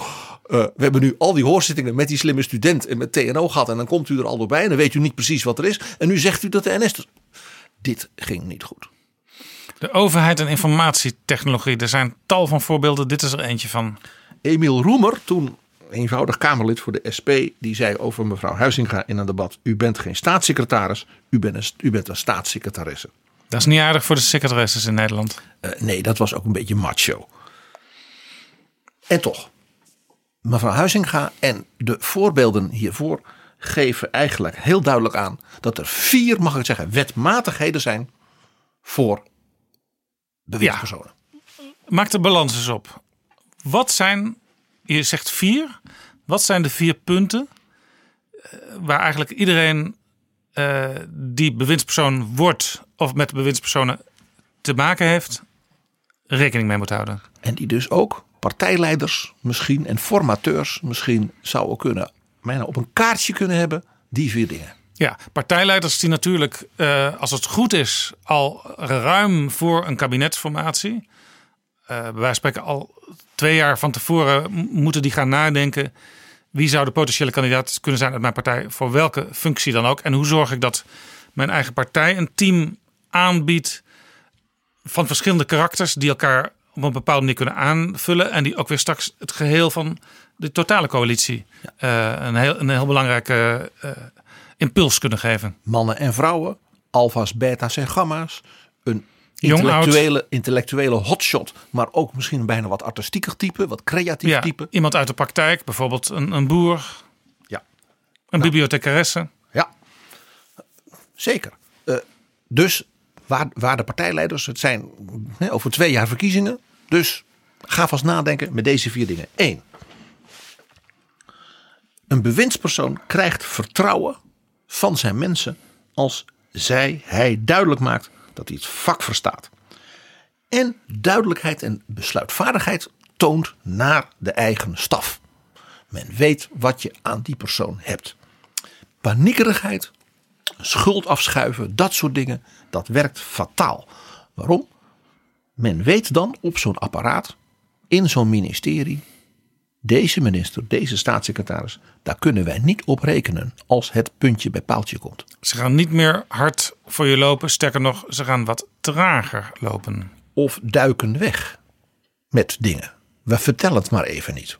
Eh, we hebben nu al die hoorzittingen met die slimme student en met TNO gehad en dan komt u er al bij en dan weet u niet precies wat er is. En nu zegt u dat de NS... Dit ging niet goed. De overheid en informatietechnologie, er zijn tal van voorbeelden. Dit is er eentje van. Emiel Roemer, toen eenvoudig Kamerlid voor de SP, die zei over mevrouw Huizinga in een debat: U bent geen staatssecretaris, u bent een, u bent een staatssecretaresse. Dat is niet aardig voor de secretaresses in Nederland. Eh, nee, dat was ook een beetje macho. En toch, mevrouw Huizinga en de voorbeelden hiervoor geven eigenlijk heel duidelijk aan dat er vier, mag ik zeggen, wetmatigheden zijn voor bewindspersonen. Maak de balans eens op. Wat zijn, je zegt vier, wat zijn de vier punten eh, waar eigenlijk iedereen eh, die bewindspersoon wordt of met bewindspersonen te maken heeft, rekening mee moet houden? En die dus ook partijleiders misschien en formateurs misschien zouden kunnen op een kaartje kunnen hebben, die vier dingen. Ja, partijleiders die natuurlijk, eh, als het goed is, al ruim voor een kabinetsformatie, eh bij spreken al twee jaar van tevoren moeten die gaan nadenken. Wie zou de potentiële kandidaat kunnen zijn uit mijn partij voor welke functie dan ook? En hoe zorg ik dat mijn eigen partij een team aanbiedt van verschillende karakters die elkaar op een bepaalde manier kunnen aanvullen en die ook weer straks het geheel van de totale coalitie eh, een, heel, een heel belangrijke eh, impuls kunnen geven. Mannen en vrouwen, alfa's, beta's en gamma's. Een intellectuele, intellectuele hotshot, maar ook misschien bijna wat artistieker type, wat creatief Ja, type. iemand uit de praktijk, bijvoorbeeld een, een boer, Ja, een bibliothecaresse. ja. zeker. Eh, dus waar, waar de partijleiders, het zijn hè, over twee jaar verkiezingen. Dus ga vast nadenken met deze vier dingen. Eén. Een bewindspersoon krijgt vertrouwen van zijn mensen als zij, hij duidelijk maakt dat hij het vak verstaat. En duidelijkheid en besluitvaardigheid toont naar de eigen staf. Men weet wat je aan die persoon hebt. Paniekerigheid, schuld afschuiven, dat soort dingen, dat werkt fataal. Waarom? Men weet dan op zo'n apparaat, in zo'n ministerie, deze minister, deze staatssecretaris, daar kunnen wij niet op rekenen als het puntje bij paaltje komt. Ze gaan niet meer hard voor je lopen. Sterker nog, ze gaan wat trager lopen. Of duiken weg met dingen. We vertellen het maar even niet.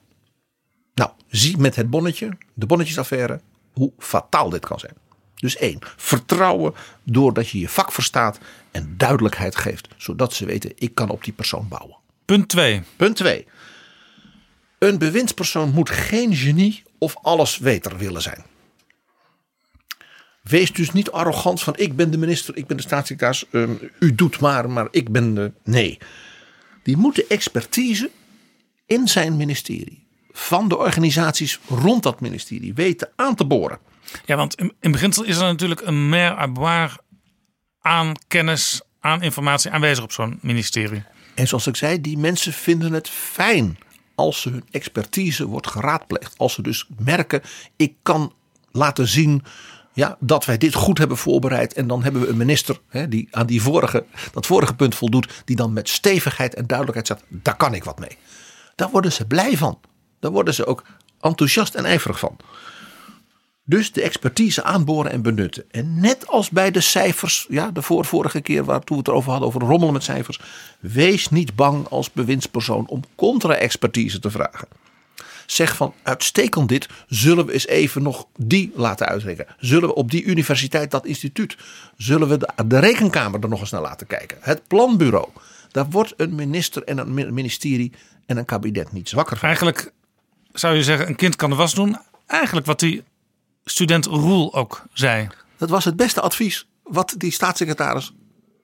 Nou, zie met het bonnetje, de bonnetjesaffaire, hoe fataal dit kan zijn. Dus één, vertrouwen doordat je je vak verstaat en duidelijkheid geeft, zodat ze weten, ik kan op die persoon bouwen. Punt 2. Punt 2. Een bewindspersoon moet geen genie of allesweter willen zijn. Wees dus niet arrogant van ik ben de minister, ik ben de staatssecretaris, ehm, u doet maar, maar ik ben de... Nee, die moet de expertise in zijn ministerie, van de organisaties rond dat ministerie, weten aan te boren. Ja, want in, in beginsel is er natuurlijk een mer à aan kennis, aan informatie aanwezig op zo'n ministerie. En zoals ik zei, die mensen vinden het fijn als hun expertise wordt geraadpleegd. Als ze dus merken, ik kan laten zien ja, dat wij dit goed hebben voorbereid. En dan hebben we een minister hè, die aan die vorige, dat vorige punt voldoet. Die dan met stevigheid en duidelijkheid zegt, daar kan ik wat mee. Daar worden ze blij van. Daar worden ze ook enthousiast en ijverig van. Dus de expertise aanboren en benutten. En net als bij de cijfers, ja, de voor, vorige keer waar toen we het erover hadden, over rommelen met cijfers. Wees niet bang als bewindspersoon om contra-expertise te vragen. Zeg van uitstekend dit, zullen we eens even nog die laten uitrekenen. Zullen we op die universiteit, dat instituut, zullen we de, de rekenkamer er nog eens naar laten kijken. Het planbureau. Daar wordt een minister en een ministerie en een kabinet niet zwakker van. Eigenlijk zou je zeggen, een kind kan de was doen. Eigenlijk wat die student Roel ook zei. Dat was het beste advies wat die staatssecretaris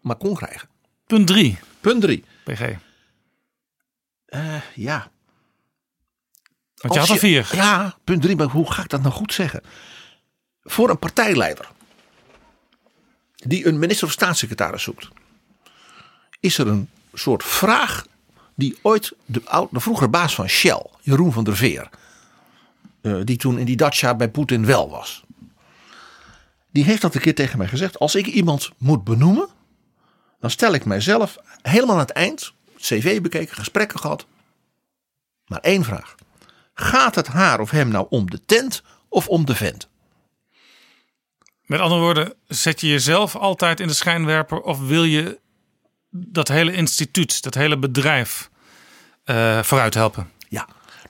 maar kon krijgen. Punt 3, Punt drie. PG. Eh, ja. Want je Als had er vier. Ja, punt drie. Maar hoe ga ik dat nou goed zeggen? Voor een partijleider die een minister of staatssecretaris zoekt, is er een soort vraag die ooit de, oud, de vroegere baas van Shell, Jeroen van der Veer, die toen in die Dacia bij Poetin wel was, die heeft dat een keer tegen mij gezegd. Als ik iemand moet benoemen, dan stel ik mijzelf helemaal aan het eind, cv bekeken, gesprekken gehad, maar één vraag. Gaat het haar of hem nou om de tent of om de vent? Met andere woorden, zet je jezelf altijd in de schijnwerper of wil je dat hele instituut, dat hele bedrijf eh, vooruit helpen?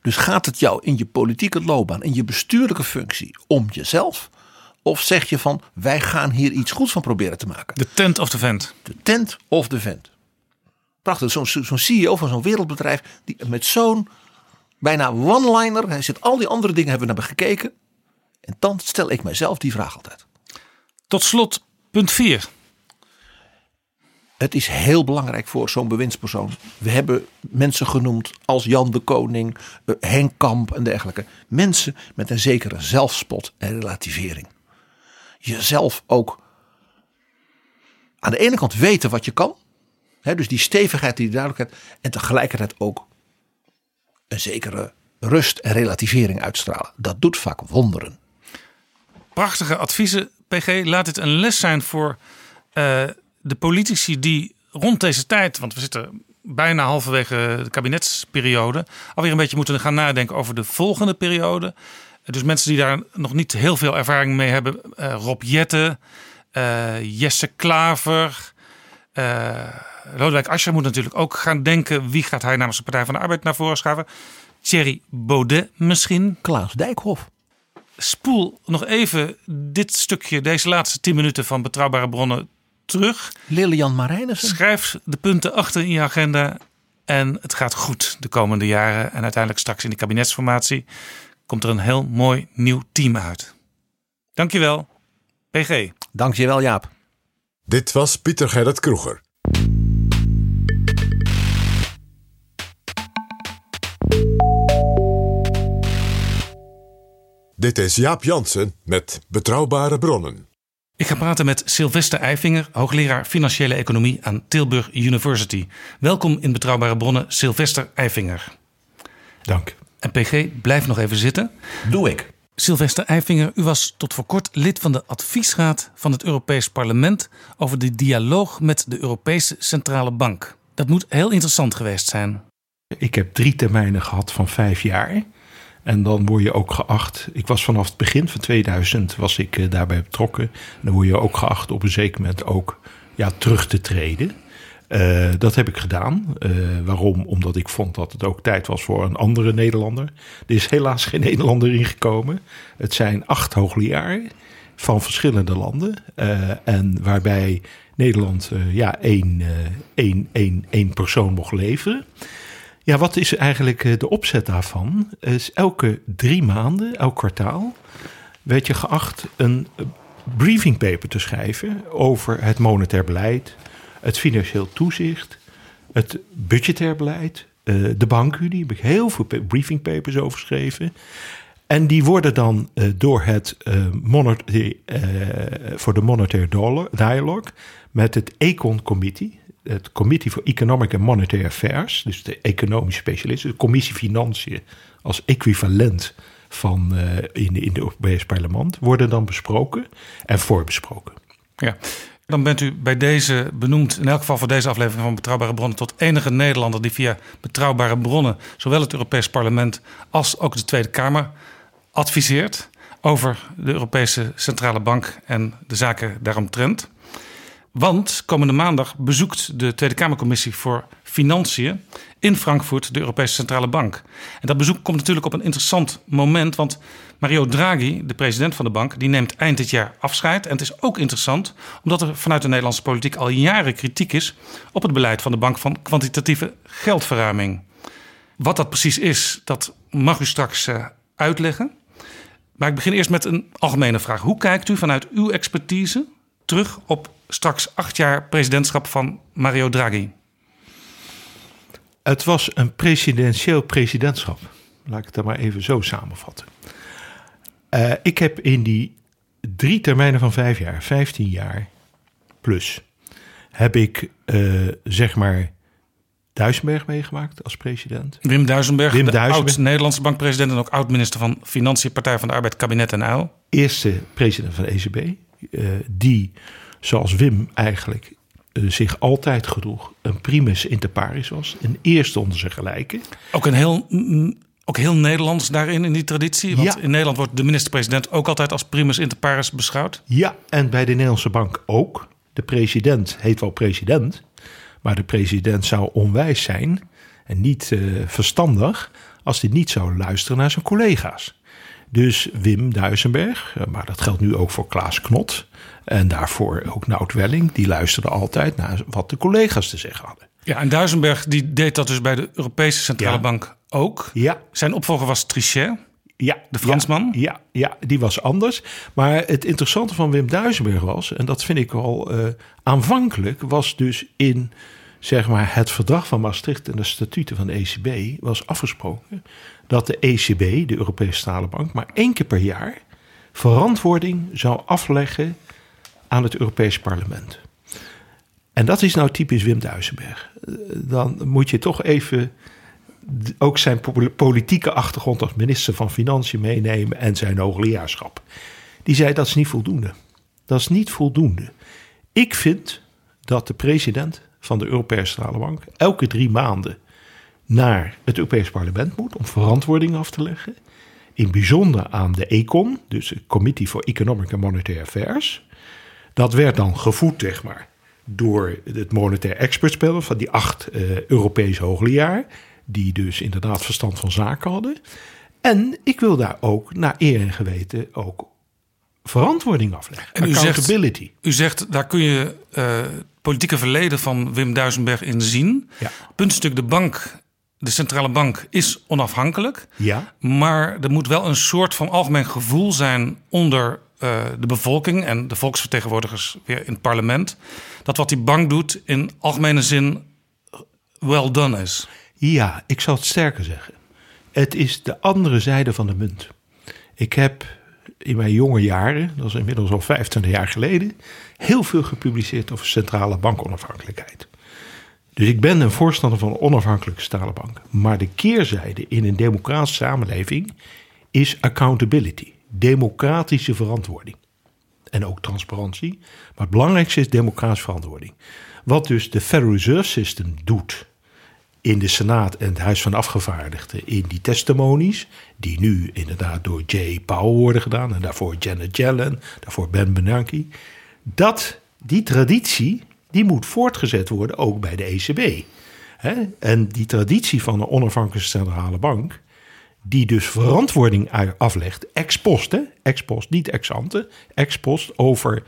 Dus gaat het jou in je politieke loopbaan, in je bestuurlijke functie om jezelf? Of zeg je van wij gaan hier iets goeds van proberen te maken? De tent of de vent. De tent of de vent? Prachtig, zo'n CEO van zo'n wereldbedrijf die met zo'n bijna one-liner, hij zit al die andere dingen hebben we naar gekeken. En dan stel ik mijzelf die vraag altijd. Tot slot, punt 4. Het is heel belangrijk voor zo'n bewindspersoon. We hebben mensen genoemd als Jan de Koning, eh, Henk Kamp en dergelijke. Mensen met een zekere zelfspot en relativering. Jezelf ook aan de ene kant weten wat je kan. Dus die stevigheid, die duidelijkheid. En tegelijkertijd ook een zekere rust en relativering uitstralen. Dat doet vaak wonderen. Prachtige adviezen, PG. Laat dit een les zijn voor eh, de politici die rond deze tijd, want we zitten bijna halverwege de kabinetsperiode, alweer een beetje moeten gaan nadenken over de volgende periode. Dus mensen die daar nog niet heel veel ervaring mee hebben. Uh, Rob Jette, uh, Jesse Klaver. Uh, Lodewijk Asscher moet natuurlijk ook gaan denken. Wie gaat hij namens de Partij van de Arbeid naar voren schuiven? Thierry Baudet misschien. Klaas Dijkhoff. Spoel nog even dit stukje, deze laatste tien minuten van Betrouwbare Bronnen terug. Lilian Marijnissen. Schrijf de punten achter in je agenda. En het gaat goed de komende jaren. En uiteindelijk straks in de kabinetsformatie komt er een heel mooi nieuw team uit. Dankjewel, PG. Dankjewel, Jaap. Dit was Pieter Gerrit Kroeger. Dit is Jaap Jansen met Betrouwbare Bronnen. Ik ga praten met Sylvester Eifinger, hoogleraar financiële economie aan Tilburg University. Welkom in Betrouwbare Bronnen, Sylvester Eifinger. Dank. En PG, blijf nog even zitten. Doe ik. Sylvester Eifinger, u was tot voor kort lid van de adviesraad van het Europees Parlement over de dialoog met de Europese Centrale Bank. Dat moet heel interessant geweest zijn. Ik heb drie termijnen gehad van vijf jaar. En dan word je ook geacht. Ik was vanaf het begin van 2000 was ik eh, daarbij betrokken. Dan word je ook geacht op een zeker moment ook ja, terug te treden. Uh, dat heb ik gedaan. Uh, waarom? Omdat ik vond dat het ook tijd was voor een andere Nederlander. Er is helaas geen Nederlander ingekomen. Het zijn acht hoogleraren van verschillende landen. En waarbij Nederland ja, één, één, één, één persoon mocht leveren. Ja, wat is eigenlijk de opzet daarvan? Is elke drie maanden, elk kwartaal, werd je geacht een briefing paper te schrijven over het monetair beleid, het financieel toezicht, het budgetair beleid, uh, de bankunie. Heb ik heel veel briefing papers over geschreven. En die worden dan door het voor de Monetary Dialogue met het Econ Committee, het Committee for Economic and Monetary Affairs, dus de economische specialisten, de Commissie Financiën als equivalent van uh, in, in het Europees Parlement, worden dan besproken en voorbesproken. Ja. Dan bent u bij deze benoemd, in elk geval voor deze aflevering van Betrouwbare Bronnen, tot enige Nederlander die via betrouwbare bronnen zowel het Europees Parlement als ook de Tweede Kamer adviseert over de Europese Centrale Bank en de zaken daaromtrent. Want komende maandag bezoekt de Tweede Kamercommissie voor Financiën in Frankfurt de Europese Centrale Bank. En dat bezoek komt natuurlijk op een interessant moment, want Mario Draghi, de president van de bank, die neemt eind dit jaar afscheid. En het is ook interessant omdat er vanuit de Nederlandse politiek al jaren kritiek is op het beleid van de bank van kwantitatieve geldverruiming. Wat dat precies is, dat mag u straks uh, uitleggen. Maar ik begin eerst met een algemene vraag. Hoe kijkt u vanuit uw expertise terug op straks acht jaar presidentschap van Mario Draghi? Het was een presidentieel presidentschap. Laat ik het dan maar even zo samenvatten. Uh, ik heb in die drie termijnen van vijf jaar, vijftien jaar plus, heb ik uh, zeg maar Duisenberg meegemaakt als president. Wim Duisenberg, Wim oud-Nederlandse bankpresident en ook oud-minister van Financiën, Partij van de Arbeid, Kabinet en Uil. Eerste president van de ECB, die zoals Wim eigenlijk uh, zich altijd gedroeg, een primus inter pares was. Een eerste onder zijn gelijken. Ook een heel ook heel Nederlands daarin, in die traditie? Want Ja. in Nederland wordt de minister-president ook altijd als primus inter pares beschouwd. Ja, en bij de Nederlandse bank ook. De president heet wel president, maar de president zou onwijs zijn en niet eh, verstandig als hij niet zou luisteren naar zijn collega's. Dus Wim Duisenberg, maar dat geldt nu ook voor Klaas Knot en daarvoor ook Nout Welling, die luisterden altijd naar wat de collega's te zeggen hadden. Ja, en Duisenberg die deed dat dus bij de Europese Centrale Ja. Bank ook. Ja, Zijn opvolger was Trichet. Ja, De Fransman? Ja, ja, ja, die was anders. Maar het interessante van Wim Duisenberg was, en dat vind ik wel eh, aanvankelijk, was dus in zeg maar, het verdrag van Maastricht en de statuten van de ECB was afgesproken dat de ECB, de Europese Centrale Bank, maar één keer per jaar verantwoording zou afleggen aan het Europees Parlement. En dat is nou typisch Wim Duisenberg. Dan moet je toch even ook zijn po- politieke achtergrond als minister van Financiën meenemen en zijn hoogleraarschap. Die zei dat is niet voldoende. Dat is niet voldoende. Ik vind dat de president van de Europese Centrale Bank elke drie maanden naar het Europees Parlement moet om verantwoording af te leggen. In bijzonder aan de ECON, dus de Committee for Economic and Monetary Affairs. Dat werd dan gevoed, zeg maar, door het monetair expertspel van die acht eh, Europese hoogleraar, die dus inderdaad verstand van zaken hadden. En ik wil daar ook naar eer en geweten ook verantwoording afleggen. En u zegt- Accountability. U zegt, daar kun je eh, het politieke verleden van Wim Duisenberg in zien. Ja. Puntstuk, de bank, de centrale bank is onafhankelijk. Ja, Maar er moet wel een soort van algemeen gevoel zijn onder eh, de bevolking en de volksvertegenwoordigers weer in het parlement. Dat wat die bank doet in algemene zin well done is. Ja, ik zal het sterker zeggen. Het is de andere zijde van de munt. Ik heb in mijn jonge jaren, dat is inmiddels al 25 jaar geleden, heel veel gepubliceerd over centrale bankonafhankelijkheid. Dus ik ben een voorstander van onafhankelijke centrale bank. Maar de keerzijde in een democratische samenleving is accountability, democratische verantwoording. En ook transparantie. Maar het belangrijkste is democratische verantwoording. Wat dus de Federal Reserve System doet in de Senaat en het Huis van Afgevaardigden in die testimonies, die nu inderdaad door Jay Powell worden gedaan en daarvoor Janet Yellen, daarvoor Ben Bernanke, dat die traditie die moet voortgezet worden ook bij de ECB. En die traditie van een onafhankelijke centrale bank, die dus verantwoording aflegt, ex post, ex post, niet ex ante, ex post over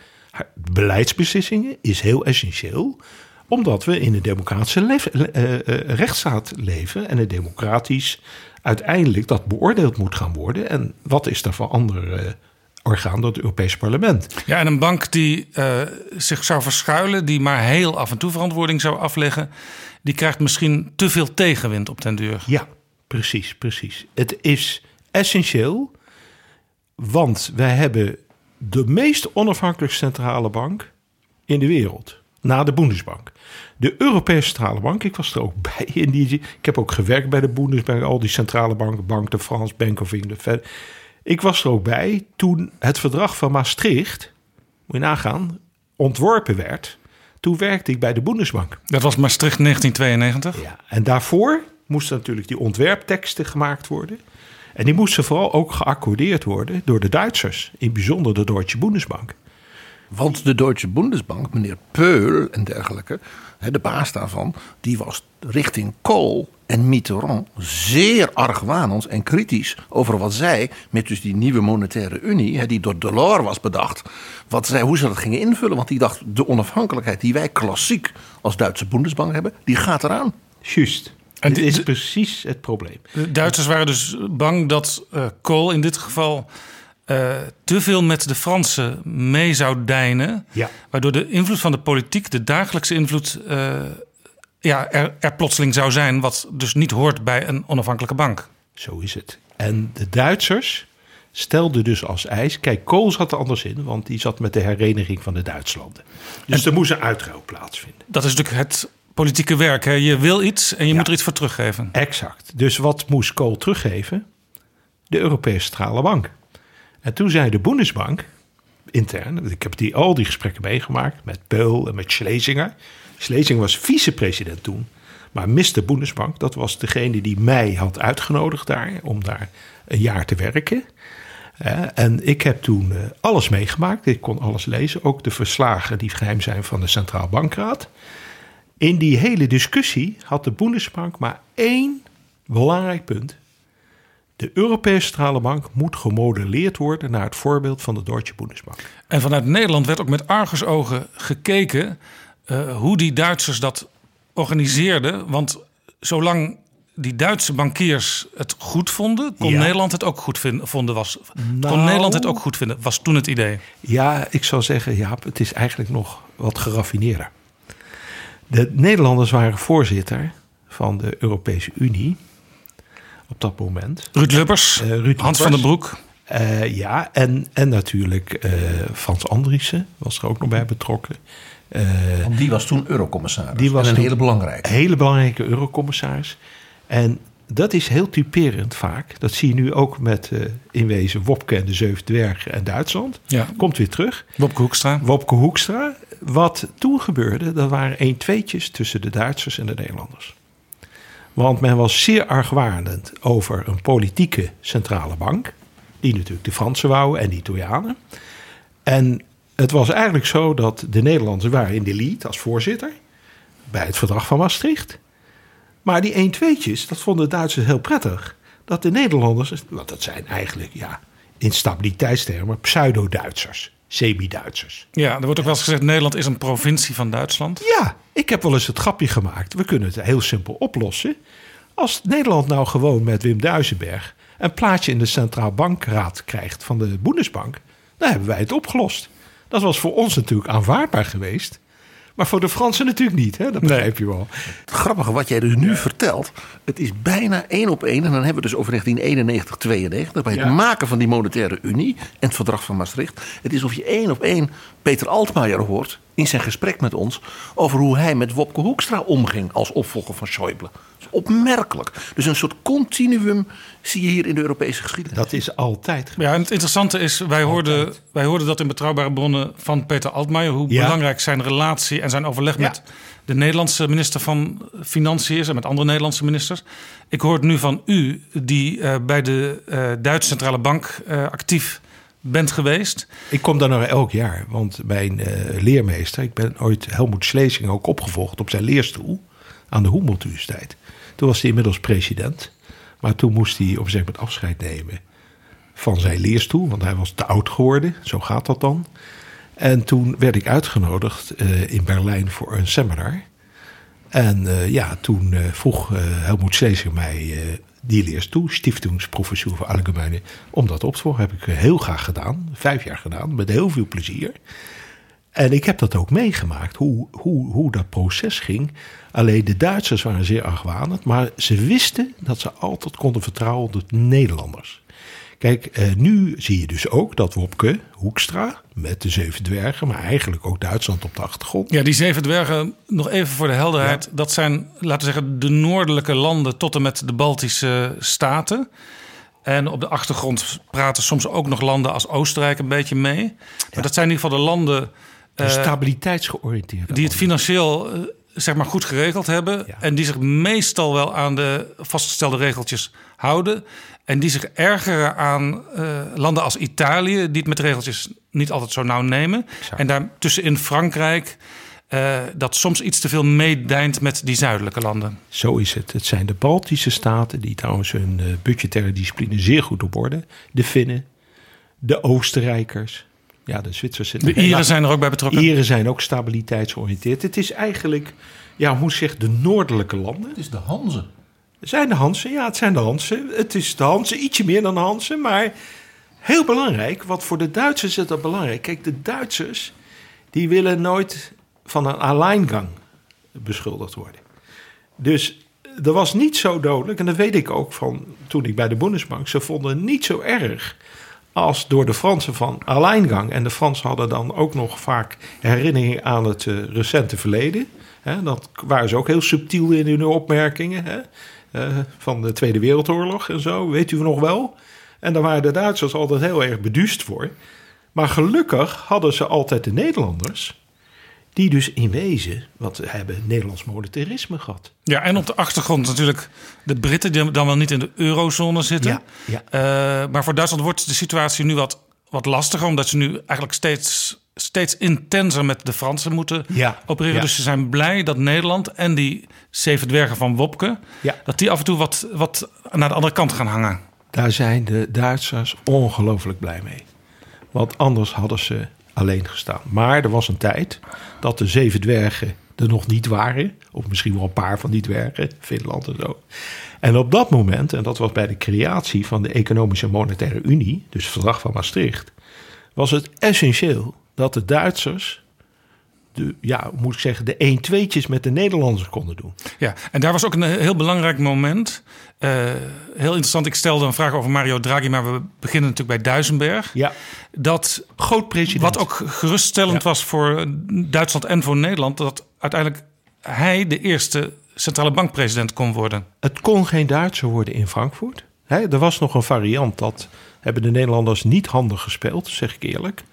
beleidsbeslissingen, is heel essentieel omdat we in een democratische eh, eh, rechtsstaat leven en het democratisch uiteindelijk dat beoordeeld moet gaan worden. En wat is er voor ander eh, orgaan dan het Europees Parlement? Ja, en een bank die eh, zich zou verschuilen, die maar heel af en toe verantwoording zou afleggen, die krijgt misschien te veel tegenwind op den duur. Ja, precies, precies. Het is essentieel, want wij hebben de meest onafhankelijke centrale bank in de wereld. Na de Bundesbank. De Europese Centrale Bank, ik was er ook bij. In die, ik heb ook gewerkt bij de Bundesbank, al die centrale banken, Bank de France, Bank of England. Ik was er ook bij toen het verdrag van Maastricht, moet je nagaan, ontworpen werd. Toen werkte ik bij de Bundesbank. Dat was Maastricht 1992. Ja, en daarvoor moesten natuurlijk die ontwerpteksten gemaakt worden. En die moesten vooral ook geaccordeerd worden door de Duitsers, in bijzonder de Deutsche Bundesbank. Want de Deutsche Bundesbank, meneer Peul en dergelijke, hè, de baas daarvan, die was richting Kool en Mitterrand zeer argwanend en kritisch over wat zij met dus die nieuwe monetaire unie, hè, die door Delors was bedacht, wat zij, hoe ze dat gingen invullen. Want die dacht, de onafhankelijkheid die wij klassiek als Duitse Bundesbank hebben, die gaat eraan. Juist. En dit is precies het probleem. De Duitsers waren dus bang dat eh Kool in dit geval eh, te veel met de Fransen mee zou deinen. Ja. Waardoor de invloed van de politiek, de dagelijkse invloed, eh, ja, er, er plotseling zou zijn. Wat dus niet hoort bij een onafhankelijke bank. Zo is het. En de Duitsers stelden dus als eis... Kijk, Kool zat er anders in, want die zat met de hereniging van de Duitslanden. Dus er moest een uitruil plaatsvinden. Dat is natuurlijk het politieke werk. Hè? Je wil iets en je moet er iets voor teruggeven. Exact. Dus wat moest Kool teruggeven? De Europese Centrale Bank. En toen zei de Bundesbank, intern, ik heb die, al die gesprekken meegemaakt met Peul en met Schlesinger. Schlesinger was vicepresident toen, maar Mr. Bundesbank, dat was degene die mij had uitgenodigd daar om daar een jaar te werken. Eh, en ik heb toen eh, alles meegemaakt. Ik kon alles lezen, ook de verslagen die geheim zijn van de Centraal Bankraad. In die hele discussie had de Bundesbank maar één belangrijk punt. De Europese Centrale Bank moet gemodelleerd worden naar het voorbeeld van de Deutsche Bundesbank. En vanuit Nederland werd ook met argusogen gekeken eh, hoe die Duitsers dat organiseerden. Want zolang die Duitse bankiers het goed vonden, kon Ja. Nederland het ook goed vinden, vonden was. Kon Nou. Nederland het ook goed vinden, was toen het idee. Ja, ik zou zeggen, Jaap, het is eigenlijk nog wat geraffineerder. De Nederlanders waren voorzitter van de Europese Unie op dat moment. Ruud Lubbers, Eh, Ruud Hans Lubbers. van den Broek. Eh, ja, en, en natuurlijk eh, Frans Andriessen was er ook nog bij betrokken. Eh, Want die was toen eurocommissaris. Die was en een hele belangrijke. Een hele belangrijke eurocommissaris. En dat is heel typerend vaak. Dat zie je nu ook met eh in wezen Wopke en de Zeven Dwergen en Duitsland. Ja. Komt weer terug. Wopke Hoekstra. Wopke Hoekstra. Wat toen gebeurde, dat waren één tweetjes tussen de Duitsers en de Nederlanders. Want men was zeer argwanend over een politieke centrale bank. Die natuurlijk de Fransen wouden en de Italianen. En het was eigenlijk zo dat de Nederlanders waren in de lead als voorzitter. Bij het verdrag van Maastricht. Maar die 1 tweetjes, dat vonden de Duitsers heel prettig. Dat de Nederlanders, want dat zijn eigenlijk ja, in stabiliteitstermen pseudo-Duitsers. Semi-Duitsers. Ja, er wordt ook wel eens gezegd, Nederland is een provincie van Duitsland. Ja, ik heb wel eens het grapje gemaakt. We kunnen het heel simpel oplossen. Als Nederland nou gewoon met Wim Duisenberg een plaatsje in de Centraal Bankraad krijgt van de Bundesbank, dan hebben wij het opgelost. Dat was voor ons natuurlijk aanvaardbaar geweest. Maar voor de Fransen natuurlijk niet, hè? dat begrijp je wel. Het grappige wat jij dus nu vertelt, het is bijna één op één. En dan hebben we het dus over 1991, 92. Bij het Ja. maken van die monetaire unie en het verdrag van Maastricht. Het is of je één op één Peter Altmaier hoort in zijn gesprek met ons. over hoe hij met Wopke Hoekstra omging als opvolger van Schäuble. Dat is opmerkelijk. Dus een soort continuum zie je hier in de Europese geschiedenis. Dat is altijd Ja, en het interessante is, wij hoorden, wij hoorden dat in betrouwbare bronnen van Peter Altmaier... hoe Ja. belangrijk zijn relatie en zijn overleg Ja. met de Nederlandse minister van Financiën is... en met andere Nederlandse ministers. Ik hoor het nu van u, die eh, bij de eh, Duitse Centrale Bank eh, actief bent geweest. Ik kom daar nog elk jaar, want mijn eh, leermeester, ik ben ooit Helmoet Schlesing ook opgevolgd op zijn leerstoel aan de Humboldt Universiteit. Toen was hij inmiddels president, maar toen moest hij op een gegeven afscheid nemen van zijn leerstoel, want hij was te oud geworden, zo gaat dat dan. En toen werd ik uitgenodigd eh, in Berlijn voor een seminar. En eh, ja, toen eh, vroeg Helmoet Schlesing mij die leerstoel, Stiftungsprofessor voor Allgemeine, om dat op te volgen. Heb ik heel graag gedaan, vijf jaar gedaan, met heel veel plezier. En ik heb dat ook meegemaakt, hoe, hoe, hoe dat proces ging. Alleen de Duitsers waren zeer argwanend, maar ze wisten dat ze altijd konden vertrouwen op de Nederlanders. Kijk, eh, nu zie je dus ook dat Wopke Hoekstra met de Zeven Dwergen, maar eigenlijk ook Duitsland op de achtergrond. Ja, die zeven dwergen, nog even voor de helderheid. Dat zijn, laten we zeggen, de noordelijke landen tot en met de Baltische staten. En op de achtergrond praten soms ook nog landen als Oostenrijk een beetje mee. Maar dat zijn in ieder geval de landen Een stabiliteitsgeoriënteerd. die het financieel eh, zeg maar goed geregeld hebben. Ja. En die zich meestal wel aan de vastgestelde regeltjes houden. En die zich ergeren aan eh, landen als Italië, die het met regeltjes niet altijd zo nauw nemen. En daartussenin Frankrijk, eh, dat soms iets te veel meedijnt met die zuidelijke landen. Zo is het. Het zijn de Baltische staten die trouwens hun eh, budgettaire discipline zeer goed op orde. De Finnen, de Oostenrijkers. Ja, de Zwitsers zitten De Ieren zijn er ook bij betrokken. Ieren zijn ook stabiliteitsgeoriënteerd. Het is eigenlijk, ja, hoe zeggen, de noordelijke landen. Het is de Hanze. Het zijn de Hansen, ja, het zijn de Hansen. Het is de Hansen, ietsje meer dan de Hansen, maar heel belangrijk. Want voor de Duitsers is dat belangrijk. Kijk, de Duitsers, die willen nooit van een alleingang beschuldigd worden. Dus er was niet zo dodelijk, en dat weet ik ook van toen ik bij de Bundesbank, ze vonden het niet zo erg als door de Fransen van alleingang. En de Fransen hadden dan ook nog vaak herinneringen aan het eh, recente verleden. Hè, dat waren ze ook heel subtiel in hun opmerkingen. Hè, eh, van de Tweede Wereldoorlog en zo, weet u nog wel. En daar waren de Duitsers altijd heel erg beduust voor. Maar gelukkig hadden ze altijd de Nederlanders, die dus in wezen, wat we hebben, Nederlands monetarisme gehad. Ja, en op de achtergrond natuurlijk de Britten die dan wel niet in de eurozone zitten. Ja, ja. Eh, maar voor Duitsland wordt de situatie nu wat, wat lastiger, omdat ze nu eigenlijk steeds, steeds intenser met de Fransen moeten Ja, opereren. ja. Dus ze zijn blij dat Nederland en die zeven dwergen van Wopke, Ja. dat die af en toe wat, wat naar de andere kant gaan hangen. Daar zijn de Duitsers ongelooflijk blij mee. Want anders hadden ze alleen gestaan. Maar er was een tijd dat de zeven dwergen er nog niet waren. Of misschien wel een paar van die dwergen, Finland en zo. En op dat moment, en dat was bij de creatie van de Economische en Monetaire Unie, dus het verdrag van Maastricht, was het essentieel dat de Duitsers de, ja, moet ik zeggen, de 1-2'tjes met de Nederlanders konden doen. Ja, en daar was ook een heel belangrijk moment. Uh, heel interessant, ik stelde een vraag over Mario Draghi, maar we beginnen natuurlijk bij Duisenberg. Ja. Dat, Groot president. Wat ook geruststellend was voor Duitsland en voor Nederland, dat uiteindelijk hij de eerste centrale bankpresident kon worden. Het kon geen Duitser worden in Frankfurt. er was nog een variant, dat hebben de Nederlanders niet handig gespeeld, zeg ik eerlijk.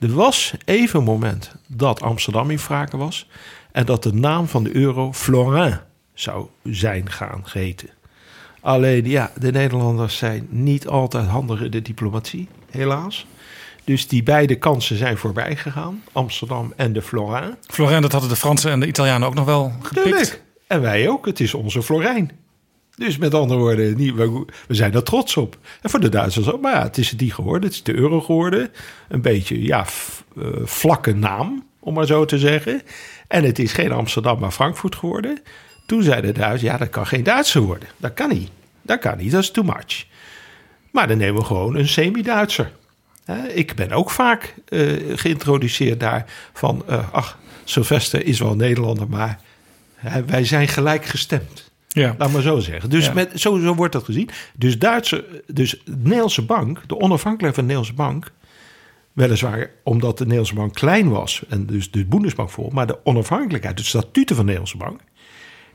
Er was even een moment dat Amsterdam in vragen was en dat de naam van de euro Florin zou zijn gaan geheten. Alleen ja, de Nederlanders zijn niet altijd handig in de diplomatie, helaas. Dus die beide kansen zijn voorbij gegaan. Amsterdam en de Florin. Florin, dat hadden de Fransen en de Italianen ook nog wel gepikt. En wij ook. Het is onze Florijn. Dus met andere woorden, we zijn er trots op. En voor de Duitsers ook. Maar ja, het is die geworden. Het is de euro geworden. Een beetje, ja, uh, vlakke naam, om maar zo te zeggen. En het is geen Amsterdam, maar Frankfurt geworden. Toen zeiden de Duitsers, ja, dat kan geen Duitser worden. Dat kan niet. Dat kan niet, dat is too much. Maar dan nemen we gewoon een semi-Duitser. Ik ben ook vaak uh, geïntroduceerd daar van... Uh, ach, Sylvester is wel Nederlander, maar wij zijn gelijk gestemd. Ja. Laat maar zo zeggen. Dus met, zo, wordt dat gezien. Dus, Duitse, dus de Nederlandse bank, de onafhankelijkheid van de Nederlandse bank... weliswaar omdat de Nederlandse bank klein was... en dus de Bundesbank vol... maar de onafhankelijkheid, de statuten van de Nederlandse bank...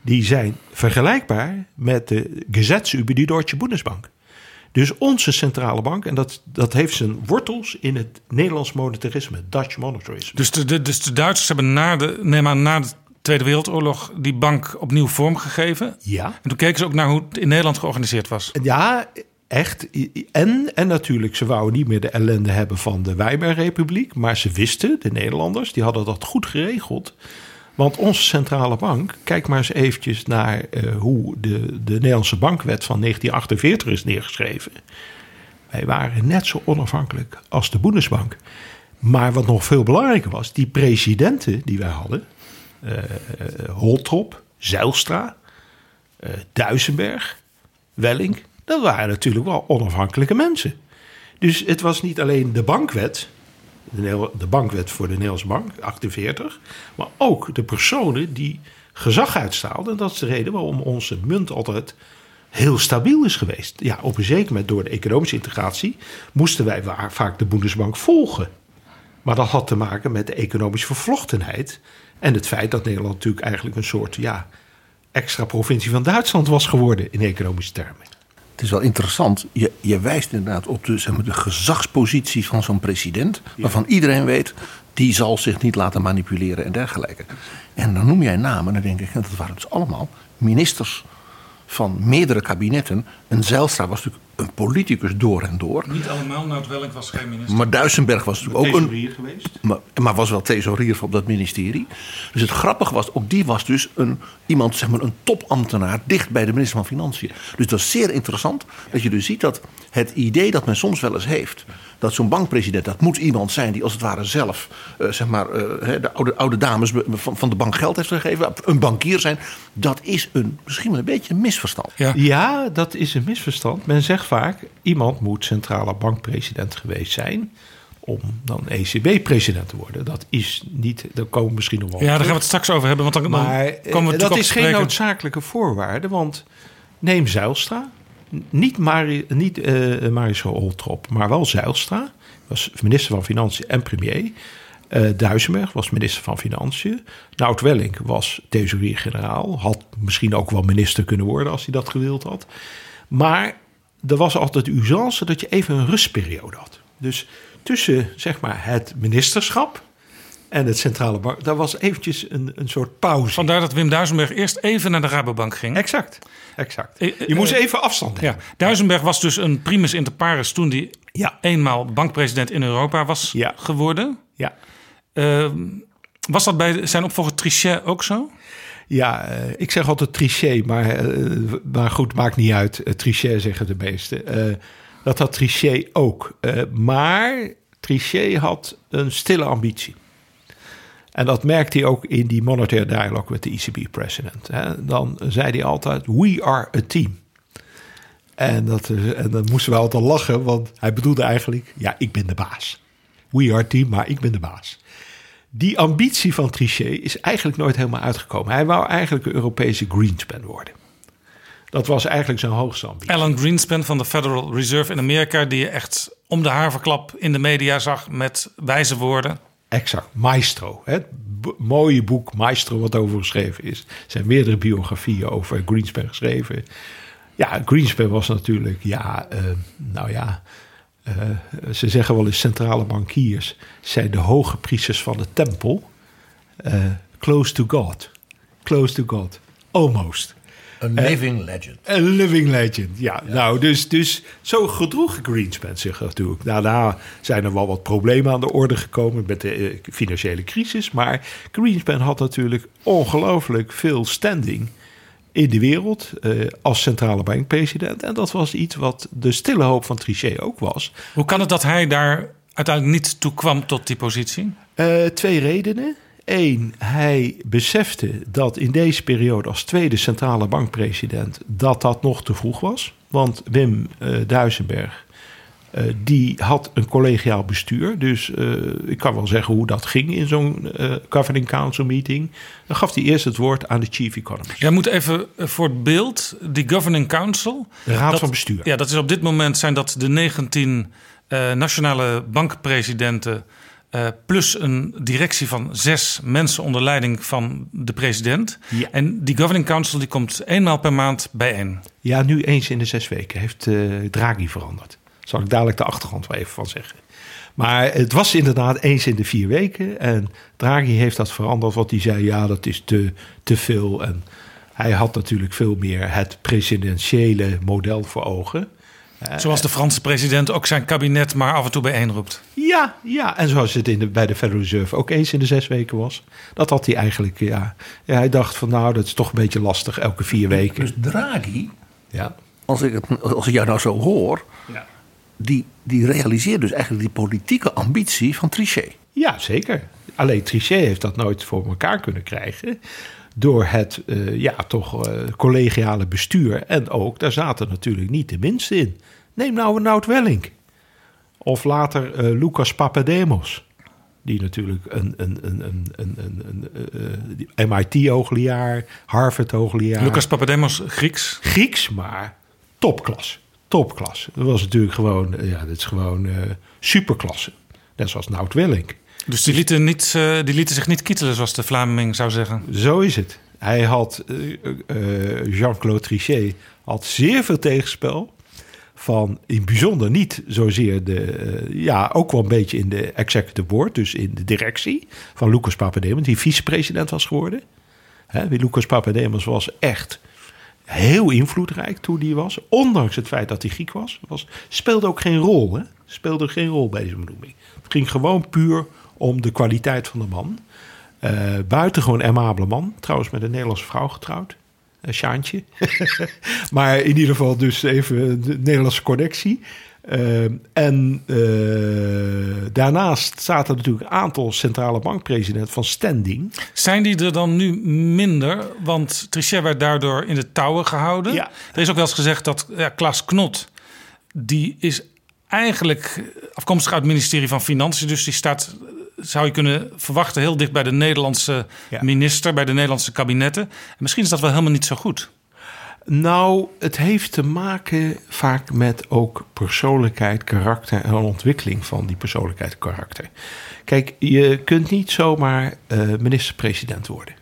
die zijn vergelijkbaar met de Gesetz über die Deutsche Bundesbank. Dus onze centrale bank, en dat, dat heeft zijn wortels in het Nederlands monetarisme, Dutch monetarisme. Dus de, de, dus de Duitsers hebben na de, neem na de Tweede Wereldoorlog die bank opnieuw vormgegeven. Ja. En toen keken ze ook naar hoe het in Nederland georganiseerd was. Ja, echt. En, en natuurlijk, ze wouden niet meer de ellende hebben van de Weimarrepubliek. Maar ze wisten, de Nederlanders, die hadden dat goed geregeld. Want onze centrale bank, kijk maar eens eventjes naar uh, hoe de, de Nederlandse bankwet van 1948 is neergeschreven. Wij waren net zo onafhankelijk als de Bundesbank. Maar wat nog veel belangrijker was, die presidenten die wij hadden, Holtrop, Zijlstra, uh, Duisenberg, Welling. Dat waren natuurlijk wel onafhankelijke mensen. Dus het was niet alleen de bankwet, de, bankwet voor de Nederlandse Bank, 48, maar ook de personen die gezag uitstaalden. En dat is de reden waarom onze munt altijd heel stabiel is geweest. Ja, op een zeker moment door de economische integratie moesten wij vaak de Bundesbank volgen. Maar dat had te maken met de economische vervlochtenheid en het feit dat Nederland natuurlijk eigenlijk een soort ja, extra provincie van Duitsland was geworden in economische termen. Het is wel interessant. Je, je wijst inderdaad op de, zeg maar, de gezagspositie van zo'n president. Waarvan iedereen weet, die zal zich niet laten manipuleren en dergelijke. En dan noem jij namen en dan denk ik, dat waren dus allemaal ministers van meerdere kabinetten. Een Zijlstra was natuurlijk een politicus door en door. Niet allemaal, Nout Welling was geen minister. Maar Duisenberg was natuurlijk ook een... geweest. Maar, maar, was wel thesaurier op dat ministerie. Dus het grappige was, ook die was dus een, iemand, zeg maar een topambtenaar... dicht bij de minister van Financiën. Dus dat is zeer interessant dat je dus ziet dat het idee dat men soms wel eens heeft dat zo'n bankpresident, dat moet iemand zijn die als het ware zelf, uh, zeg maar, uh, de oude, oude dames van, van de bank geld heeft gegeven, een bankier zijn. Dat is een, misschien wel een beetje een misverstand. Ja. ja, dat is een misverstand. Men zegt vaak, iemand moet centrale bankpresident geweest zijn om dan ECB-president te worden. Dat is niet, daar komen we misschien nog wel Ja, daar gaan we het straks over hebben. Want dan, maar dan komen we dat is geen noodzakelijke voorwaarde, want neem Zijlstra, niet, Mari, niet uh, maar wel Zijlstra. Was minister van Financiën en premier. Uh, Duisenberg was minister van Financiën. Nout Welling was thesaurier-generaal. Had misschien ook wel minister kunnen worden als hij dat gewild had. Maar er was altijd usance dat je even een rustperiode had. Dus tussen zeg maar, het ministerschap en het centrale bank. Daar was eventjes een, een soort pauze. Vandaar dat Wim Duisenberg eerst even naar de Rabobank ging. Exact, exact. Eh, je moest eh, even afstand nemen. Ja. Duisenberg was dus een primus inter pares toen hij ja. eenmaal bankpresident in Europa was ja. geworden. Ja. Uh, was dat bij zijn opvolger Trichet ook zo? Ja, uh, ik zeg altijd Trichet, maar, maar goed, maakt niet uit. Trichet zeggen de meesten. dat had Trichet ook. maar Trichet had een stille ambitie. En dat merkte hij ook in die monetary dialogue met de ECB-president. Dan zei hij altijd, we are a team. En, dat, en dan moesten we altijd lachen, want hij bedoelde eigenlijk, ja, ik ben de baas. We are team, maar ik ben de baas. Die ambitie van Trichet is eigenlijk nooit helemaal uitgekomen. Hij wou eigenlijk een Europese Greenspan worden. Dat was eigenlijk zijn hoogste ambitie. Alan Greenspan van de Federal Reserve in Amerika, die je echt om de haverklap in de media zag met wijze woorden. Exact, Maestro. Het mooie boek Maestro wat over geschreven is. Er zijn meerdere biografieën over Greenspan geschreven. Ja, Greenspan was natuurlijk, ja, uh, nou ja, uh, ze zeggen wel eens centrale bankiers zijn de hoge priesters van de tempel. Uh, close to God. Close to God. Almost. Een living legend. Een living legend, ja. Nou, dus, dus zo gedroeg Greenspan zich natuurlijk. Daarna zijn er wel wat problemen aan de orde gekomen met de financiële crisis. Maar Greenspan had natuurlijk ongelooflijk veel standing in de wereld uh, als centrale bankpresident. En dat was iets wat de stille hoop van Trichet ook was. Hoe kan het dat hij daar uiteindelijk niet toe kwam tot die positie? Uh, twee redenen. Eén, hij besefte dat in deze periode als tweede centrale bankpresident dat dat nog te vroeg was. Want Wim uh, Duisenberg uh, die had een collegiaal bestuur. Dus uh, ik kan wel zeggen hoe dat ging in zo'n uh, governing council meeting. Dan gaf hij eerst het woord aan de chief economist. Jij moet even voor het beeld, die governing council. De raad dat, van bestuur. Ja, dat is op dit moment zijn dat de 19 nationale bankpresidenten. Plus een directie van zes mensen onder leiding van de president. Ja. En die governing council die komt eenmaal per maand bijeen. Ja, nu eens in de zes weken heeft Draghi veranderd. Zal ik dadelijk de achtergrond wel even van zeggen. Maar het was inderdaad eens in de vier weken. En Draghi heeft dat veranderd, want hij zei: ja, dat is te, te veel. En hij had natuurlijk veel meer het presidentiële model voor ogen. Zoals de Franse president ook zijn kabinet maar af en toe bijeenroept. Ja, ja. en zoals het in de, bij de Federal Reserve ook eens in de zes weken was. Dat had hij eigenlijk, ja. ja hij dacht van nou, dat is toch een beetje lastig, elke vier weken. Dus Draghi, ja. als, ik het, als ik jou nou zo hoor... Ja die, die realiseert dus eigenlijk die politieke ambitie van Trichet. Ja, zeker. Alleen Trichet heeft dat nooit voor elkaar kunnen krijgen. Door het uh, ja, toch uh, collegiale bestuur. En ook, daar zaten natuurlijk niet de minste in. Neem nou een Nout Welling. Of later uh, Lucas Papademos. Die natuurlijk een, een, een, een, een, een, een MIT-hoogleraar, Harvard-hoogleraar. Lucas Papademos, Grieks. Grieks, maar topklas topklasse. Dat was natuurlijk gewoon, ja, dat is gewoon superklasse. Net zoals Nout Welling. Dus die lieten, niet, uh, die lieten zich niet kietelen, zoals de Vlaming zou zeggen. Zo is het. Hij had, uh, Jean-Claude Trichet had zeer veel tegenspel. Van in bijzonder niet zozeer de, ja, ook wel een beetje in de executive board, dus in de directie van Lucas Papademos, die vicepresident was geworden. Hè, Lucas Papademos was echt heel invloedrijk toen hij was. Ondanks het feit dat hij Griek was. was speelde ook geen rol. Hè? Speelde geen rol bij deze benoeming. Het ging gewoon puur om de kwaliteit van de man. Uh, buitengewoon amabele man. Trouwens met een Nederlandse vrouw getrouwd. Uh, Sjaantje. maar in ieder geval dus even de Nederlandse connectie. Uh, en uh, daarnaast zaten er natuurlijk een aantal centrale bankpresidenten van standing. Zijn die er dan nu minder? Want Trichet werd daardoor in de touwen gehouden. Ja. Er is ook wel eens gezegd dat ja, Klaas Knot, die is eigenlijk afkomstig uit het ministerie van Financiën. Dus die staat, zou je kunnen verwachten, heel dicht bij de Nederlandse Ja. minister, bij de Nederlandse kabinetten. En misschien is dat wel helemaal niet zo goed. Nou, het heeft te maken vaak met ook persoonlijkheid, karakter en ontwikkeling van die persoonlijkheid, karakter. Kijk, je kunt niet zomaar eh, minister-president worden.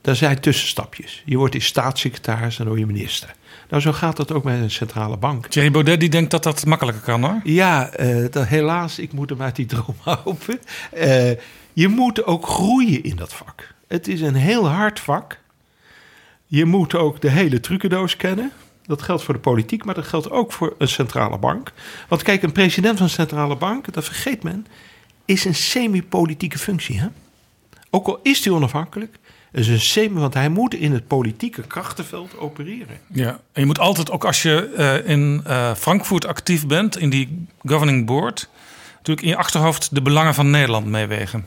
Daar zijn tussenstapjes. Je wordt eerst staatssecretaris en dan word je minister. Nou, zo gaat dat ook met een centrale bank. Thierry Baudet die denkt dat dat makkelijker kan hoor. Ja, eh, dat, helaas, ik moet hem uit die droom houden. Eh, je moet ook groeien in dat vak. Het is een heel hard vak. Je moet ook de hele trucendoos kennen. Dat geldt voor de politiek, maar dat geldt ook voor een centrale bank. Want kijk, een president van een centrale bank, dat vergeet men, is een semi-politieke functie. Hè? Ook al is hij onafhankelijk, is een semi, want hij moet in het politieke krachtenveld opereren. Ja, en je moet altijd, ook als je uh, in uh, Frankfurt actief bent, in die governing board, natuurlijk in je achterhoofd de belangen van Nederland meewegen.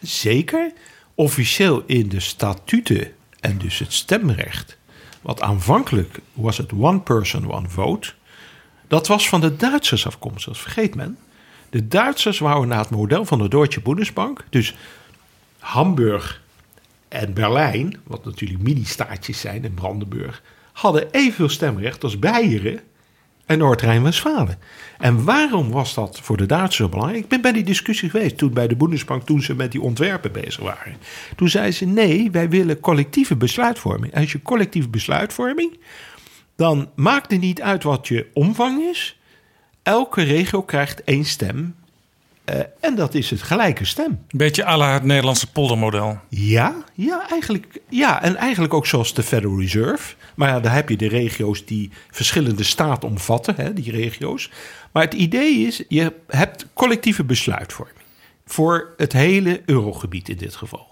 zeker officieel in de statuten en dus het stemrecht, wat aanvankelijk was het one person, one vote, dat was van de Duitsers afkomstig, dat vergeet men. De Duitsers wouden naar het model van de Deutsche Bundesbank, dus Hamburg en Berlijn, wat natuurlijk mini-staatjes zijn en Brandenburg, hadden evenveel stemrecht als Beieren en Noord-Rijn-Westfalen. En waarom was dat voor de Duitsers belangrijk? Ik ben bij die discussie geweest toen bij de Bundesbank, toen ze met die ontwerpen bezig waren. Toen zeiden ze: nee, wij willen collectieve besluitvorming. Als je collectieve besluitvorming, dan maakt het niet uit wat je omvang is. Elke regio krijgt één stem. Uh, en dat is het gelijke stem. Beetje à la het Nederlandse poldermodel. Ja, ja, eigenlijk, ja, en eigenlijk ook zoals de Federal Reserve. Maar ja, daar heb je de regio's die verschillende staten omvatten, hè, die regio's. Maar het idee is, je hebt collectieve besluitvorming. Voor het hele eurogebied in dit geval.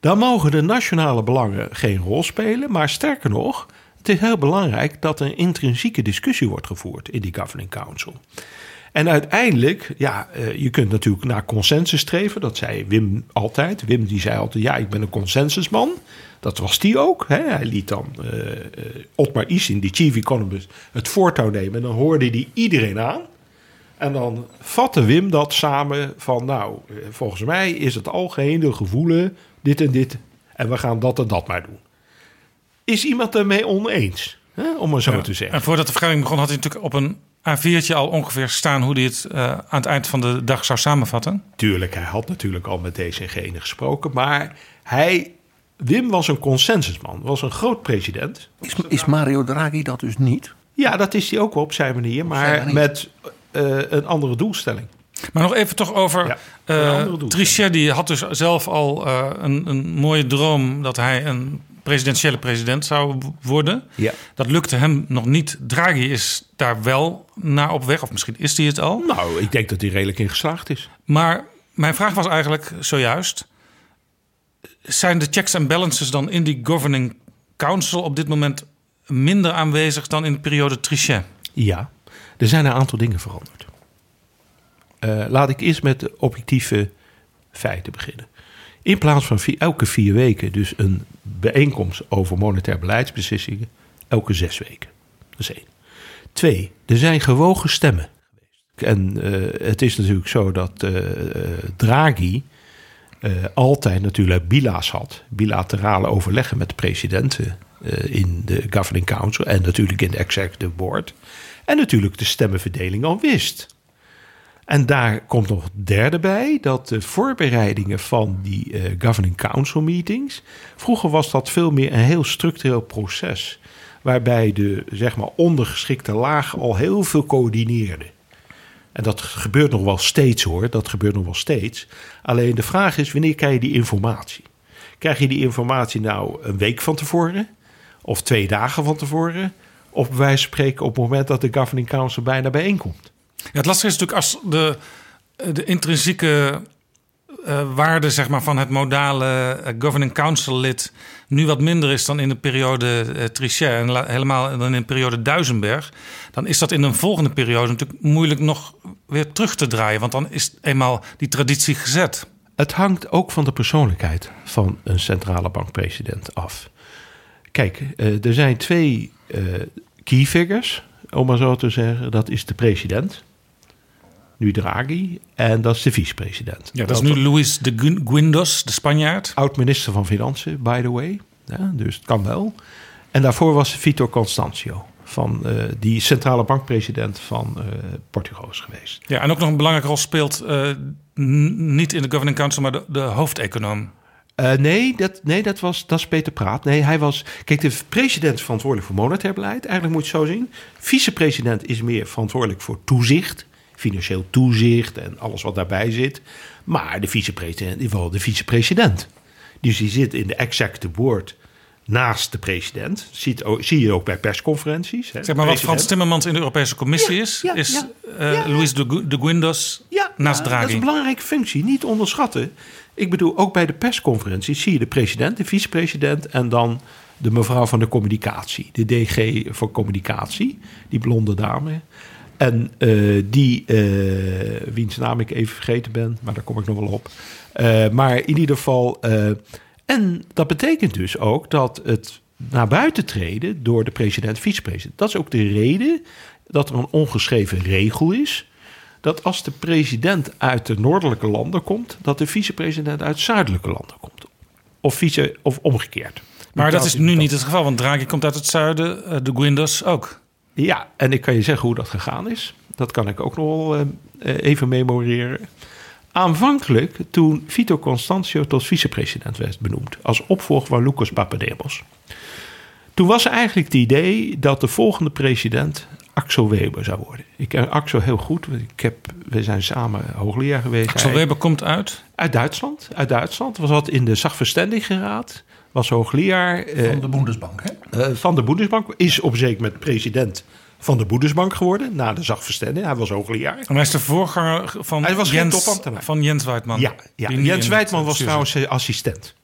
Dan mogen de nationale belangen geen rol spelen. Maar sterker nog, het is heel belangrijk dat er een intrinsieke discussie wordt gevoerd in die Governing Council. En uiteindelijk, ja, eh, je kunt natuurlijk naar consensus streven. Dat zei Wim altijd. Wim die zei altijd, ja, ik ben een consensusman. Dat was die ook. Hè? Hij liet dan uh, Otmar Isin, die chief economist, het voortouw nemen. En dan hoorde hij iedereen aan. En dan vatte Wim dat samen van, nou, volgens mij is het algehele gevoelen dit en dit. En we gaan dat en dat maar doen. Is iemand ermee oneens? Hè? Om maar zo te zeggen. En voordat de vergadering begon had hij natuurlijk op een A4'tje al ongeveer staan hoe hij het uh, aan het eind van de dag zou samenvatten? Tuurlijk, hij had natuurlijk al met gene gesproken. Maar hij, Wim was een consensusman, was een groot president. Is, is Mario Draghi dat dus niet? Ja, dat is hij ook wel op zijn manier, maar met uh, een andere doelstelling. Maar nog even toch over ja, uh, Trichet. Die had dus zelf al uh, een, een mooie droom dat hij een presidentiële president zou worden. Ja. Dat lukte hem nog niet. Draghi is daar wel naar op weg, of misschien is hij het al. Nou, ik denk dat hij redelijk in geslaagd is. Maar mijn vraag was eigenlijk zojuist: zijn de checks en balances dan in die governing council op dit moment minder aanwezig dan in de periode Trichet? Ja, er zijn een aantal dingen veranderd. Uh, laat ik eerst met de objectieve feiten beginnen. In plaats van elke vier weken dus een bijeenkomst over monetair beleidsbeslissingen, elke zes weken. Dat is één. Twee, er zijn gewogen stemmen. En uh, het is natuurlijk zo dat uh, Draghi uh, altijd natuurlijk bila's had. Bilaterale overleggen met de presidenten in de Governing Council en natuurlijk in de Executive Board. En natuurlijk de stemmenverdeling al wist. En daar komt nog derde bij, dat de voorbereidingen van die uh, Governing Council meetings. Vroeger was dat veel meer een heel structureel proces. Waarbij de zeg maar, ondergeschikte laag al heel veel coördineerde. En dat gebeurt nog wel steeds hoor, dat gebeurt nog wel steeds. Alleen de vraag is, wanneer krijg je die informatie? Krijg je die informatie nou een week van tevoren? Of twee dagen van tevoren? Of bij wijze van spreken op het moment dat de Governing Council bijna bijeenkomt? Ja, het lastige is natuurlijk als de, de intrinsieke uh, waarde zeg maar, van het modale uh, governing council lid nu wat minder is dan in de periode uh, Trichet en helemaal dan in de periode Duisenberg, dan is dat in een volgende periode natuurlijk moeilijk nog weer terug te draaien, want dan is eenmaal die traditie gezet. Het hangt ook van de persoonlijkheid van een centrale bankpresident af. Kijk, er zijn twee key figures, om maar zo te zeggen. Dat is de president nu Draghi. En dat is de vicepresident. Ja, dat, is nu Luis de Guindos, de Spanjaard. Oud-minister van Financiën, by the way. Ja, dus het kan wel. En daarvoor was Vitor Constancio. Van, uh, die centrale bankpresident van uh, Portugal is geweest. Ja, en ook nog een belangrijke rol speelt uh, niet in de Governing Council, maar de, de hoofdeconoom. Nee, dat, nee dat, was, dat is Peter Praat. Nee, hij was. Kijk, de president is verantwoordelijk voor monetair beleid. Eigenlijk moet je het zo zien. Vicepresident is meer verantwoordelijk voor toezicht financieel toezicht en alles wat daarbij zit. Maar de vicepresident is wel de vicepresident. Dus die zit in de executive board naast de president. Ziet, zie je ook bij persconferenties. Hè, zeg maar wat Frans Timmermans in de Europese Commissie is, ja, is uh, Luis de, de Guindos naast Draghi. Dat is een belangrijke functie, niet onderschatten. Ik bedoel, ook bij de persconferenties zie je de president, de vicepresident en dan de mevrouw van de communicatie, de DG voor communicatie, die blonde dame. En eh, die, eh, wiens naam ik even vergeten ben, maar daar kom ik nog wel op. Eh, maar in ieder geval. en dat betekent dus ook dat het naar buiten treden door de president, vicepresident. Dat is ook de reden dat er een ongeschreven regel is. Dat als de president uit de noordelijke landen komt, dat de vicepresident uit zuidelijke landen komt. Of, vice, of omgekeerd. Maar dat is Dat- nu niet het geval, want Draghi komt uit het zuiden, de Guindos ook. Ja, en ik kan je zeggen hoe dat gegaan is. Dat kan ik ook nog wel eh, eh, even memoreren. Aanvankelijk, toen Vito Constantio tot vicepresident werd benoemd... als opvolger van Lucas Papademos... toen was eigenlijk het idee dat de volgende president Axel Weber zou worden. Ik ken Axel heel goed. want Ik heb, we zijn samen hoogleraar geweest. Axel Hij- Weber komt uit. Uit Duitsland. Uit Duitsland. Was wat in de Zachverständigenraad. Was hoogleraar. eh, Van de Bundesbank, hè? eh, van de Bundesbank. Is op zeker moment president van de Bundesbank geworden. Na de Zachverständigen. Hij was hoogleraar. En hij is de voorganger van, Hij was Jens, van Jens Weidman. Ja, Jens Wijdman was trouwens eh, assistent.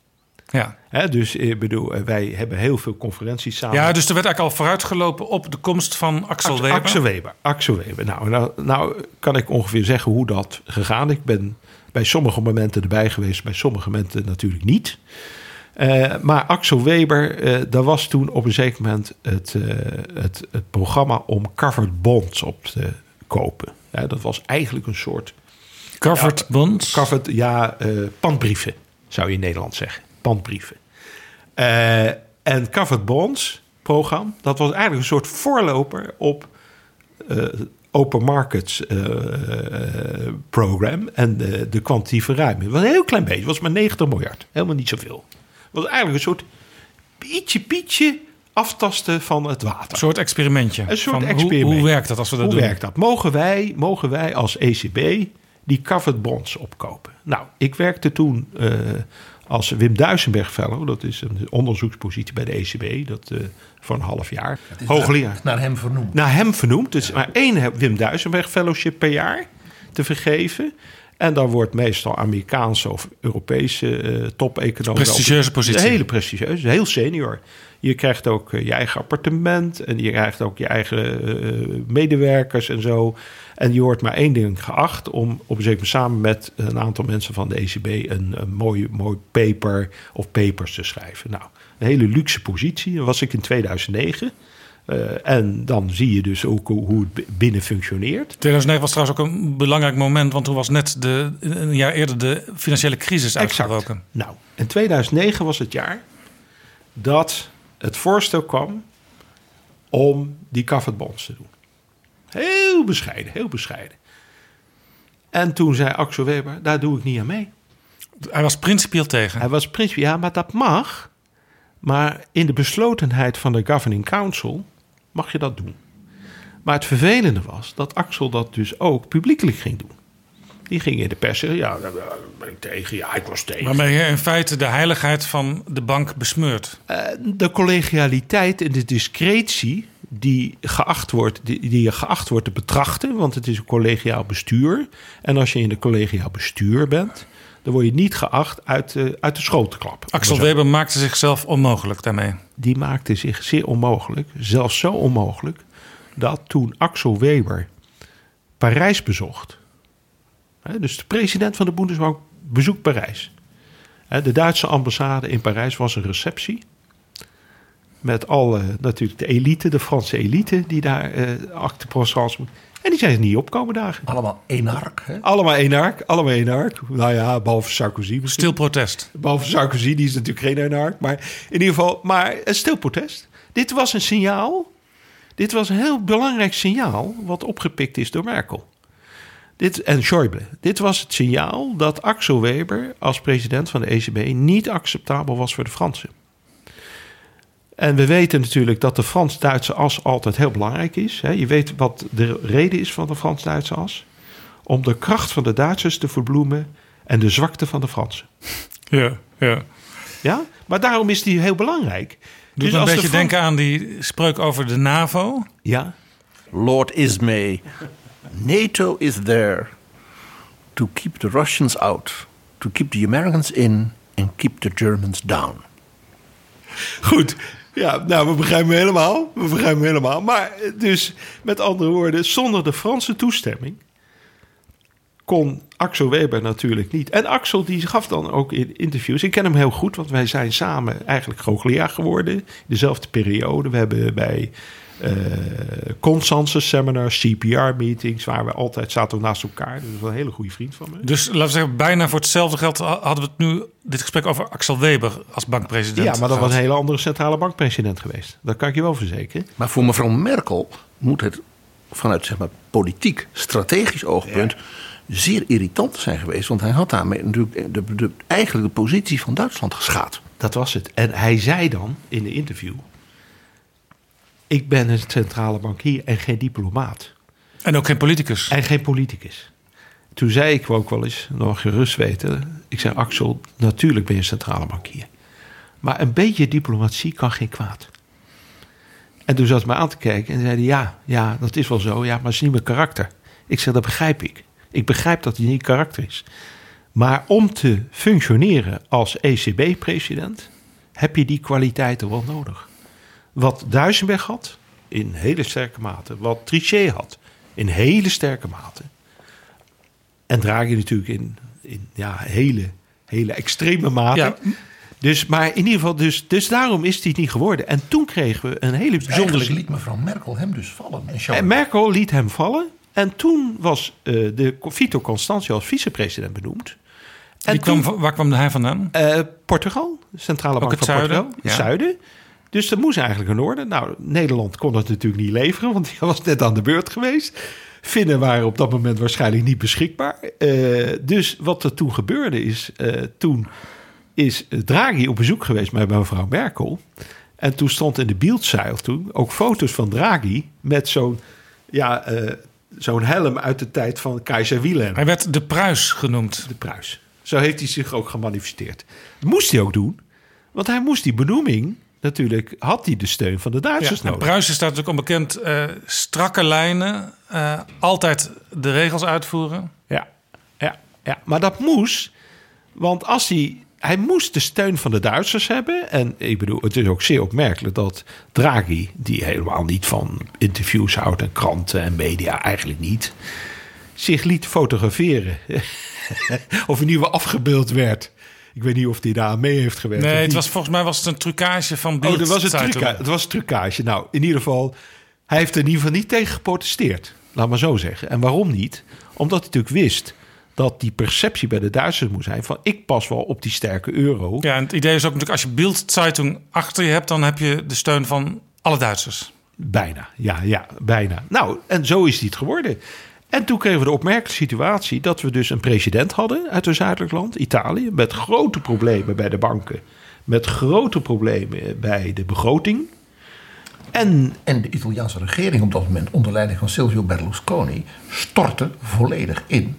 Ja. Hè, dus ik bedoel, wij hebben heel veel conferenties samen. ja, dus er werd eigenlijk al vooruitgelopen op de komst van Axel Axel Weber. Axel Weber. Axel Weber. Nou, nou, nou kan ik ongeveer zeggen hoe dat gegaan. Ik ben bij sommige momenten erbij geweest, bij sommige momenten natuurlijk niet. Eh, maar Axel Weber, eh daar was toen op een zeker moment het, eh, het, het programma om covered bonds op te kopen. Ja, dat was eigenlijk een soort Covered bonds. covered, ja, pandbrieven, zou je in Nederland zeggen. Pandbrieven. En covered bonds programma, dat was eigenlijk een soort voorloper op open markets eh, program en de, de kwantitatieve ruimte. Het was een heel klein beetje, het was maar 90 miljard, helemaal niet zoveel. Het was eigenlijk een soort pietje pietje aftasten van het water. Een soort experimentje. Een soort Van hoe-. Hoe, werkt dat als we dat Hoe doen? werkt dat? Mogen wij, mogen wij als ECB die covered bonds opkopen? Nou, ik werkte toen eh, als Wim Duisenberg fellow. Dat is een onderzoekspositie bij de ECB. Dat, eh, voor een half jaar. Hoogleraar. Naar hem vernoemd. Naar hem vernoemd. Dus maar één Wim Duisenberg fellowship per jaar te vergeven. En dan wordt meestal Amerikaanse of Europese eh top-economen... Prestigieuze positie. Een hele prestigieuze, heel senior. Je krijgt ook eh, je eigen appartement en je krijgt ook je eigen eh, medewerkers en zo. En je wordt maar één ding geacht om op een zeker moment samen met een aantal mensen van de ECB een, een mooi, mooi paper of papers te schrijven. Nou, een hele luxe positie. Dat was ik in 2009. Eh, en dan zie je dus ook hoe, het binnen functioneert. 2009 was trouwens ook een belangrijk moment, want toen was net de, een jaar eerder de financiële crisis uitgebroken. Nou, in 2009 was het jaar dat het voorstel kwam om die covered bonds te doen. Heel bescheiden, heel bescheiden. En toen zei Axel Weber, daar doe ik niet aan mee. Hij was principieel tegen. Hij was principieel, ja, maar dat mag. Maar in de beslotenheid van de Governing Council mag je dat doen. Maar het vervelende was dat Axel dat dus ook publiekelijk ging doen. Die ging in de pers zeggen, ja, daar ben ik tegen. Ja, ik was tegen. Waarmee je in feite de heiligheid van de bank besmeurt. Eh, de collegialiteit en de discretie die, geacht wordt, die, die je geacht wordt te betrachten, want het is een collegiaal bestuur. En als je in een collegiaal bestuur bent, dan word je niet geacht uit, de uit de school te klappen. Axel Weber maakte zichzelf onmogelijk daarmee. Die maakte zich zeer onmogelijk, zelfs zo onmogelijk, dat toen Axel Weber Parijs bezocht, hè, dus de president van de Bundesbank bezoekt Parijs. Hè, De Duitse ambassade in Parijs was een receptie. Met alle, natuurlijk de elite, de Franse elite, die daar eh acte présence moet. En die zijn er niet opkomen dagen. Allemaal enark, hè? Allemaal één ark, allemaal één ark. Nou ja, behalve Sarkozy misschien. Stil protest. Behalve Sarkozy, die is natuurlijk geen eenaard. Maar in ieder geval, maar een stil protest. Dit was een signaal. Dit was een heel belangrijk signaal wat opgepikt is door Merkel. Dit, en Schäuble. Dit was het signaal dat Axel Weber als president van de ECB niet acceptabel was voor de Fransen. En we weten natuurlijk dat de Frans-Duitse as altijd heel belangrijk is. hè. Je weet wat de reden is van de Frans-Duitse as. Om de kracht van de Duitsers te verbloemen en de zwakte van de Fransen. Ja, ja. Ja, maar daarom is die heel belangrijk. Doet me een als de beetje denken aan die spreuk over de NAVO. Ja, Lord Ismay. NATO is there to keep the Russians out, to keep the Americans in and keep the Germans down. goed. Ja, nou, we begrijpen helemaal. We begrijpen helemaal. Maar eh, dus, met andere woorden, zonder de Franse toestemming kon Axel Weber natuurlijk niet. En Axel die gaf dan ook in interviews. Ik ken hem heel goed, want wij zijn samen eigenlijk goochelaar geworden. Dezelfde periode. We hebben bij eh consensus seminars, CPR-meetings... waar we altijd zaten naast elkaar. Dus dat is wel een hele goede vriend van me. Dus laten we zeggen, bijna voor hetzelfde geld hadden we het nu, dit gesprek over Axel Weber als bankpresident. Ja, maar dat was een hele andere centrale bankpresident geweest. Dat kan ik je wel verzekeren. Maar voor mevrouw Merkel moet het vanuit zeg maar, politiek, strategisch oogpunt zeer irritant zijn geweest. Want hij had daarmee natuurlijk de, de, eigenlijk de positie van Duitsland geschaad. Dat was het. En hij zei dan in de interview... ik ben een centrale bankier en geen diplomaat. En ook geen politicus. En geen politicus. Toen zei ik ook wel eens, nog gerust weten... ik zei, Axel, natuurlijk ben je een centrale bankier. Maar een beetje diplomatie kan geen kwaad. En toen zat hij me aan te kijken en zei hij... ja, ja, dat is wel zo, ja, maar het is niet mijn karakter. Ik zeg, dat begrijp ik. Ik begrijp dat hij niet karakter is. Maar om te functioneren als ECB-president... heb je die kwaliteiten wel nodig. Wat Duisenberg had, in hele sterke mate. Wat Trichet had, in hele sterke mate. En Draghi natuurlijk in, in ja, hele, hele extreme mate. Ja. Dus, maar in ieder geval, dus, dus daarom is hij niet geworden. En toen kregen we een hele bijzondere... Eigenlijk liet mevrouw Merkel hem dus vallen. En En Merkel liet hem vallen. En toen was eh, de Vito Constantia als vicepresident benoemd. En kwam, waar kwam hij vandaan? eh, Portugal, centrale bank van zuiden? Portugal. Het Ja. zuiden. Dus dat moest eigenlijk in orde. Nou, Nederland kon dat natuurlijk niet leveren, want die was net aan de beurt geweest. Finnen waren op dat moment waarschijnlijk niet beschikbaar. Eh, dus wat er toen gebeurde is, eh, toen is Draghi op bezoek geweest bij mevrouw Merkel. En toen stond in de Bieldzeil toen ook foto's van Draghi met zo'n ja, eh, zo'n helm uit de tijd van keizer Wilhelm. Hij werd de Pruis genoemd. De Pruis. Zo heeft hij zich ook gemanifesteerd. Dat moest hij ook doen. Want hij moest die benoeming, natuurlijk, had hij de steun van de Ja, Duitsers en nodig. Pruis is daar natuurlijk onbekend. eh strakke lijnen, eh, altijd de regels uitvoeren. Ja, ja, ja, maar dat moest. Want als hij. Hij moest de steun van de Duitsers hebben. En ik bedoel, het is ook zeer opmerkelijk dat Draghi, die helemaal niet van interviews houdt en kranten en media, eigenlijk niet, zich liet fotograferen. of in ieder geval afgebeeld werd. Ik weet niet of hij daar aan mee heeft gewerkt. Nee, het was, volgens mij was het een trucage van Oh, dat was een trucage. Het was een trucage. Nou, in ieder geval, hij heeft er in ieder geval niet tegen geprotesteerd. Laat maar zo zeggen. En waarom niet? Omdat hij natuurlijk wist dat die perceptie bij de Duitsers moet zijn van ik pas wel op die sterke euro. Ja, en het idee is ook natuurlijk als je Bild Zeitung achter je hebt, dan heb je de steun van alle Duitsers. Bijna, ja, ja, bijna. Nou, en zo is hij het geworden. En toen kregen we de opmerkelijke situatie dat we dus een president hadden uit een zuidelijk land, Italië, met grote problemen bij de banken, met grote problemen bij de begroting. En En de Italiaanse regering op dat moment onder leiding van Silvio Berlusconi stortte volledig in.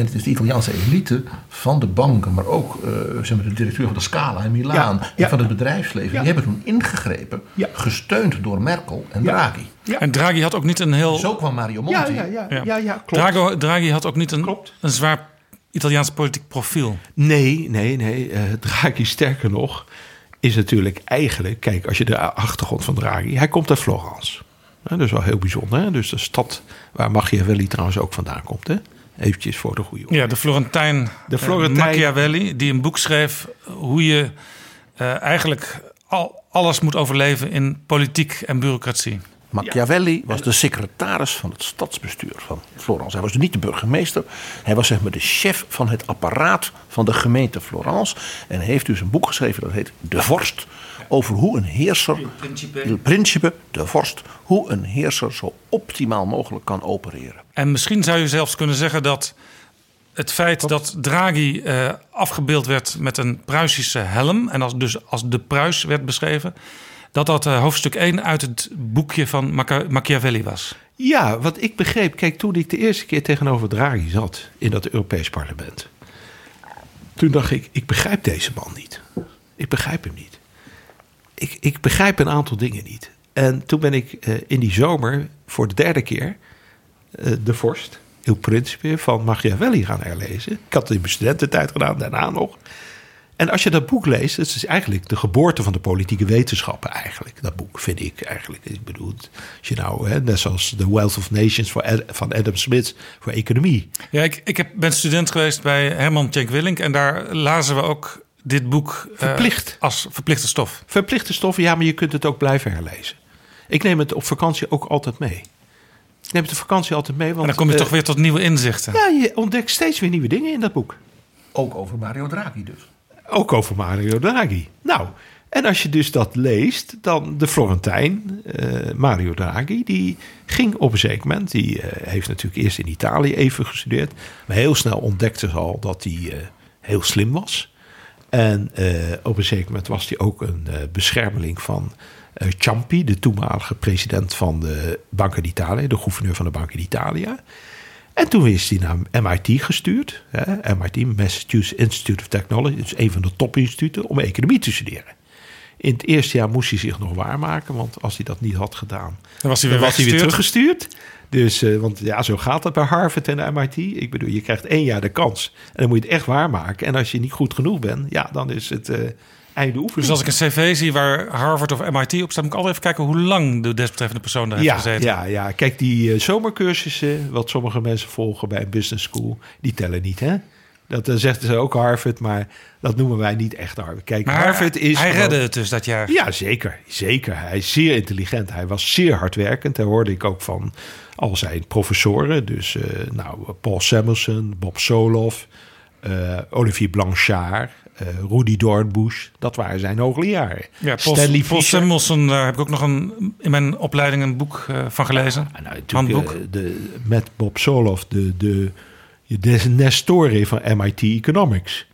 En het is de Italiaanse elite van de banken, maar ook eh, zeg maar, de directeur van de Scala in Milaan Ja, en van het bedrijfsleven, Ja. die hebben toen ingegrepen, Ja. gesteund door Merkel en Ja. Draghi. Ja. En Draghi had ook niet een heel. Zo kwam Mario Monti. ja, ja, Ja. ja, ja, klopt. Draghi, Draghi had ook niet een, Klopt. een zwaar Italiaans politiek profiel. Nee, nee, nee. eh Draghi, sterker nog, is natuurlijk eigenlijk... Kijk, als je de achtergrond van Draghi... Hij komt uit Florence. Hè, dat is wel heel bijzonder. Hè? Dus de stad waar Machiavelli trouwens ook vandaan komt. Hè? Eventjes voor de goede orde. Ja, de Florentijn, De eh, Florentijn- Machiavelli, die een boek schreef hoe je eh, eigenlijk al, alles moet overleven in politiek en bureaucratie. Machiavelli was de secretaris van het stadsbestuur van Florence. Hij was dus niet de burgemeester. Hij was zeg maar de chef van het apparaat van de gemeente Florence. En heeft dus een boek geschreven dat heet De Vorst. Over hoe een heerser, Il Principe, de vorst, hoe een heerser zo optimaal mogelijk kan opereren. En misschien zou je zelfs kunnen zeggen dat het feit dat Draghi eh, afgebeeld werd met een Pruisische helm... en als, dus als de Pruis werd beschreven... dat dat eh, hoofdstuk 1 uit het boekje van Maca- Machiavelli was. Ja, wat ik begreep... Kijk, toen ik de eerste keer tegenover Draghi zat... in dat Europees parlement... toen dacht ik, ik begrijp deze man niet. Ik begrijp hem niet. Ik, ik begrijp een aantal dingen niet. En toen ben ik eh, in die zomer voor de derde keer... eh, de vorst, Il Principe van Machiavelli gaan herlezen. Ik had het in mijn studententijd gedaan, daarna nog. En als je dat boek leest, het is eigenlijk de geboorte van de politieke wetenschappen eigenlijk. Dat boek vind ik eigenlijk. Ik bedoel, als je nou, hè, net zoals The Wealth of Nations van Adam Smith voor economie. Ja, ik, ik heb, ben student geweest bij Herman Tjenk Willink. En daar lazen we ook dit boek eh, Verplicht. als verplichte stof. Verplichte stoffen, ja, maar je kunt het ook blijven herlezen. Ik neem het op vakantie ook altijd mee. Ik neem het op vakantie altijd mee, want En dan kom je eh, toch weer tot nieuwe inzichten. Ja, je ontdekt steeds weer nieuwe dingen in dat boek. Ook over Mario Draghi dus. Ook over Mario Draghi. Nou, en als je dus dat leest, dan de Florentijn, eh, Mario Draghi, die ging op een zeker moment, die eh, heeft natuurlijk eerst in Italië even gestudeerd, maar heel snel ontdekte ze al dat hij eh, heel slim was. En eh, op een zeker moment was hij ook een eh, beschermeling van eh Ciampi, de toenmalige president van de Banca d'Italia, de gouverneur van de Banca d'Italia. En toen is hij naar MIT gestuurd. Hè, MIT, Massachusetts Institute of Technology. Is een van de topinstituten om economie te studeren. In het eerste jaar moest hij zich nog waarmaken. Want als hij dat niet had gedaan, Dan was hij weer was hij weer teruggestuurd. Dus, eh, want ja, zo gaat het bij Harvard en MIT. Ik bedoel, je krijgt één jaar de kans. En dan moet je het echt waarmaken. En als je niet goed genoeg bent, ja, dan is het eh einde oefening. Dus als ik een cv zie waar Harvard of MIT op staat... moet ik altijd even kijken hoe lang de desbetreffende persoon daar heeft ja, gezeten. ja, ja, kijk, die eh, zomercursussen, wat sommige mensen volgen bij een business school, die tellen niet, hè? Dat uh, zegt ze ook Harvard, maar dat noemen wij niet echt Harvard. Kijk, Maar Harvard is. hij redde het dus dat jaar. Ja, zeker. Zeker. Hij is zeer intelligent. Hij was zeer hardwerkend. Daar hoorde ik ook van al zijn professoren. Dus eh, nou, Paul Samuelson, Bob Soloff, eh, Olivier Blanchard, Rudy Dornbusch. Dat waren zijn hoogleraren. Ja, Paul, Stanley Paul. Samuelson, daar heb ik ook nog een, in mijn opleiding een boek van gelezen. Ja, nou, Handboek. eh, de, met Bob Soloff, de, de, de Nestore van MIT Economics.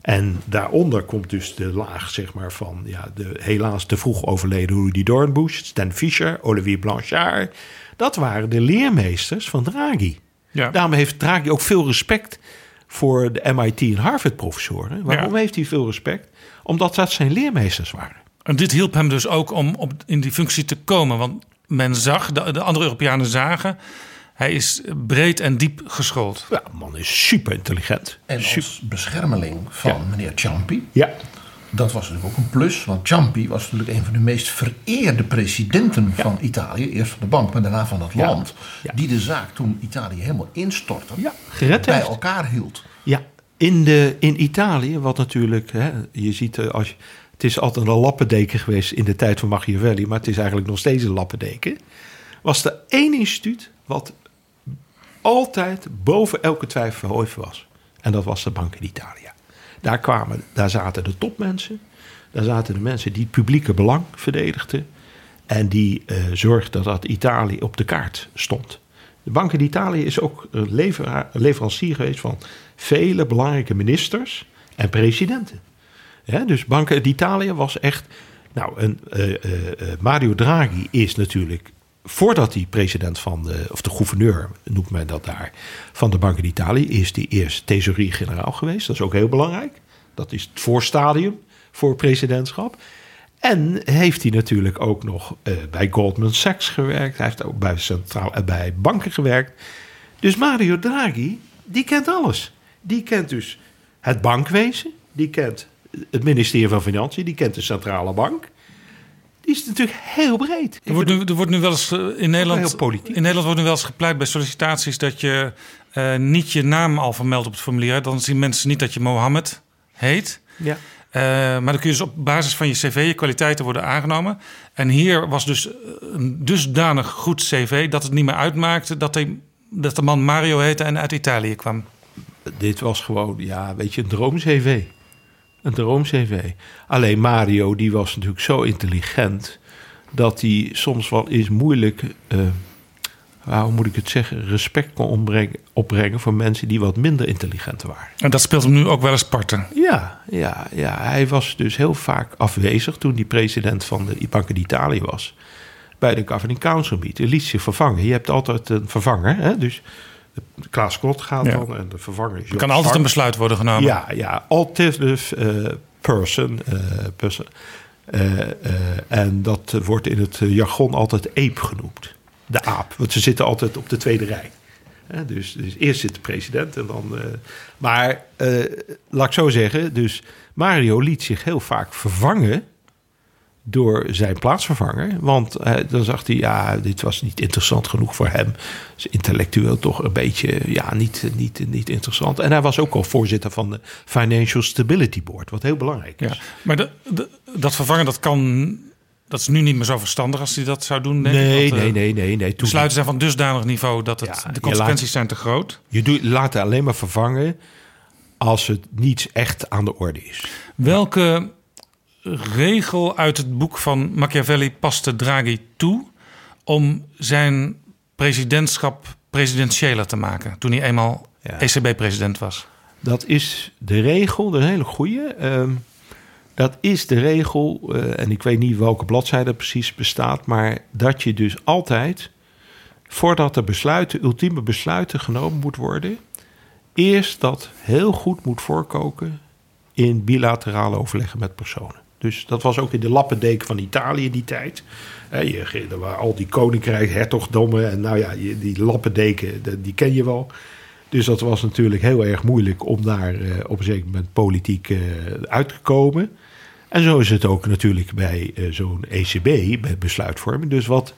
En daaronder komt dus de laag zeg maar, van ja, de helaas te vroeg overleden Rudy Dornbusch, Stan Fischer, Olivier Blanchard. Dat waren de leermeesters van Draghi. Ja. Daarom heeft Draghi ook veel respect voor de MIT en Harvard professoren. Waarom Ja. heeft hij veel respect? Omdat dat zijn leermeesters waren. En dit hielp hem dus ook om op, in die functie te komen. Want men zag, de, de andere Europeanen zagen... hij is breed en diep geschoold. Ja, de man is super intelligent. En als beschermeling van meneer Ciampi. Ja, Dat was natuurlijk ook een plus. Want Ciampi was natuurlijk een van de meest vereerde presidenten van Italië. Eerst van de bank, maar daarna van het Ja. land. Ja. Die de zaak toen Italië helemaal instortte. Ja, gered bij heeft. elkaar hield. Ja, in, de, in Italië, wat natuurlijk, hè, je ziet eh, als je, het is altijd een lappendeken geweest in de tijd van Machiavelli, maar het is eigenlijk nog steeds een lappendeken. Was er één instituut wat altijd boven elke twijfel verheven was. En dat was de Banca d'Italia. Daar, kwamen, daar zaten de topmensen, daar zaten de mensen die het publieke belang verdedigden. En die eh zorgden dat Italië op de kaart stond. De Banca d'Italia is ook leverancier geweest van vele belangrijke ministers en presidenten. Ja, dus Banca d'Italia was echt. Nou, een, eh, eh, Mario Draghi is natuurlijk. Voordat hij president van de. of de gouverneur noemt men dat daar. van de Banca d'Italia. is hij eerst thesaurier-generaal geweest. Dat is ook heel belangrijk. Dat is het voorstadium voor presidentschap. En heeft hij natuurlijk ook nog eh, bij Goldman Sachs gewerkt. Hij heeft ook bij, centraal, eh, bij banken gewerkt. Dus Mario Draghi, die kent alles. Die kent dus het bankwezen. Die kent het ministerie van Financiën. Die kent de centrale bank. Die is natuurlijk heel breed. Er wordt, nu, er wordt nu wel eens eh, in heel Nederland, politiek. in Nederland wordt nu wel eens gepleit bij sollicitaties dat je eh, niet je naam al vermeldt op het formulier. Dan zien mensen niet dat je Mohammed heet. Ja. Eh, maar dan kun je dus op basis van je cv je kwaliteiten worden aangenomen. En hier was dus een dusdanig goed cv dat het niet meer uitmaakte dat, hij, dat de man Mario heette en uit Italië kwam. Dit was gewoon, ja, weet je, een droom-CV. Een droom-CV. Alleen Mario, die was natuurlijk zo intelligent... dat hij soms wel eens moeilijk... nou, hoe moet ik het zeggen? Respect kon opbrengen, voor mensen die wat minder intelligent waren. En dat speelt hem nu ook wel eens parten. Ja, ja, ja, hij was dus heel vaak afwezig toen hij president van de Banca d'Italia was. Bij de Governing Council meet. Hij liet zich vervangen. Je hebt altijd een vervanger. Hè? Dus Klaas Klot gaat Ja. dan en de vervanger is Er kan altijd een besluit worden genomen. Ja, ja, alternative eh, person. eh, person. Eh, en dat wordt in het jargon altijd ape genoemd. De aap, want ze zitten altijd op de tweede rij. Dus, dus eerst zit de president en dan. maar eh, laat ik zo zeggen, dus Mario liet zich heel vaak vervangen door zijn plaatsvervanger. Want dan zag hij, ja, dit was niet interessant genoeg voor hem. Is intellectueel toch een beetje, ja, niet, niet, niet interessant. En hij was ook al voorzitter van de Financial Stability Board, wat heel belangrijk is. Ja. Maar de, de- dat vervangen, dat kan... Dat is nu niet meer zo verstandig als hij dat zou doen, denk Nee, ik. eh, nee, nee, nee, nee. Toen Besluiten zijn van dusdanig niveau dat het, Ja, de consequenties laat- zijn te groot. Je doet, laat het alleen maar vervangen als het niets echt aan de orde is. Welke regel uit het boek van Machiavelli paste Draghi toe om zijn presidentschap presidentiëler te maken toen hij eenmaal Ja. ECB-president was? Dat is de regel, de hele goede. Ehm, dat is de regel, eh, en ik weet niet welke bladzijde precies bestaat, maar dat je dus altijd, voordat er besluiten, ultieme besluiten genomen moet worden, eerst dat heel goed moet voorkoken in bilaterale overleggen met personen. Dus dat was ook in de lappendeken van Italië die tijd. Je, er waren al die koninkrijken, hertogdommen en nou ja, die lappendeken, de- die ken je wel. Dus dat was natuurlijk heel erg moeilijk om daar eh, op een zeker moment politiek eh, uit te komen. En zo is het ook natuurlijk bij eh, zo'n ECB, bij besluitvorming. Dus wat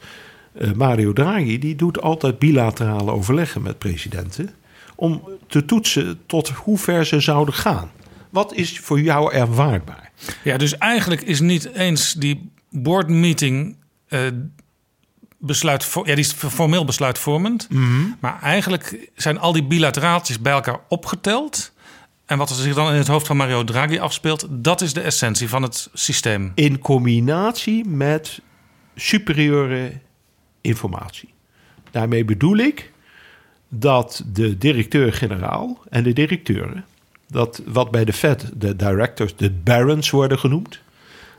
Mario Draghi, die doet altijd bilaterale overleggen met presidenten. Om te toetsen tot hoe ver ze zouden gaan. Wat is voor jou ervaarbaar? Ja, dus eigenlijk is niet eens die board meeting eh, besluit, ja, die is formeel besluitvormend. Maar eigenlijk zijn al die bilateraaltjes bij elkaar opgeteld. En wat er zich dan in het hoofd van Mario Draghi afspeelt, dat is de essentie van het systeem. In combinatie met superieure informatie. Daarmee bedoel ik dat de directeur-generaal en de directeuren, dat wat bij de Fed de directors, de barons worden genoemd.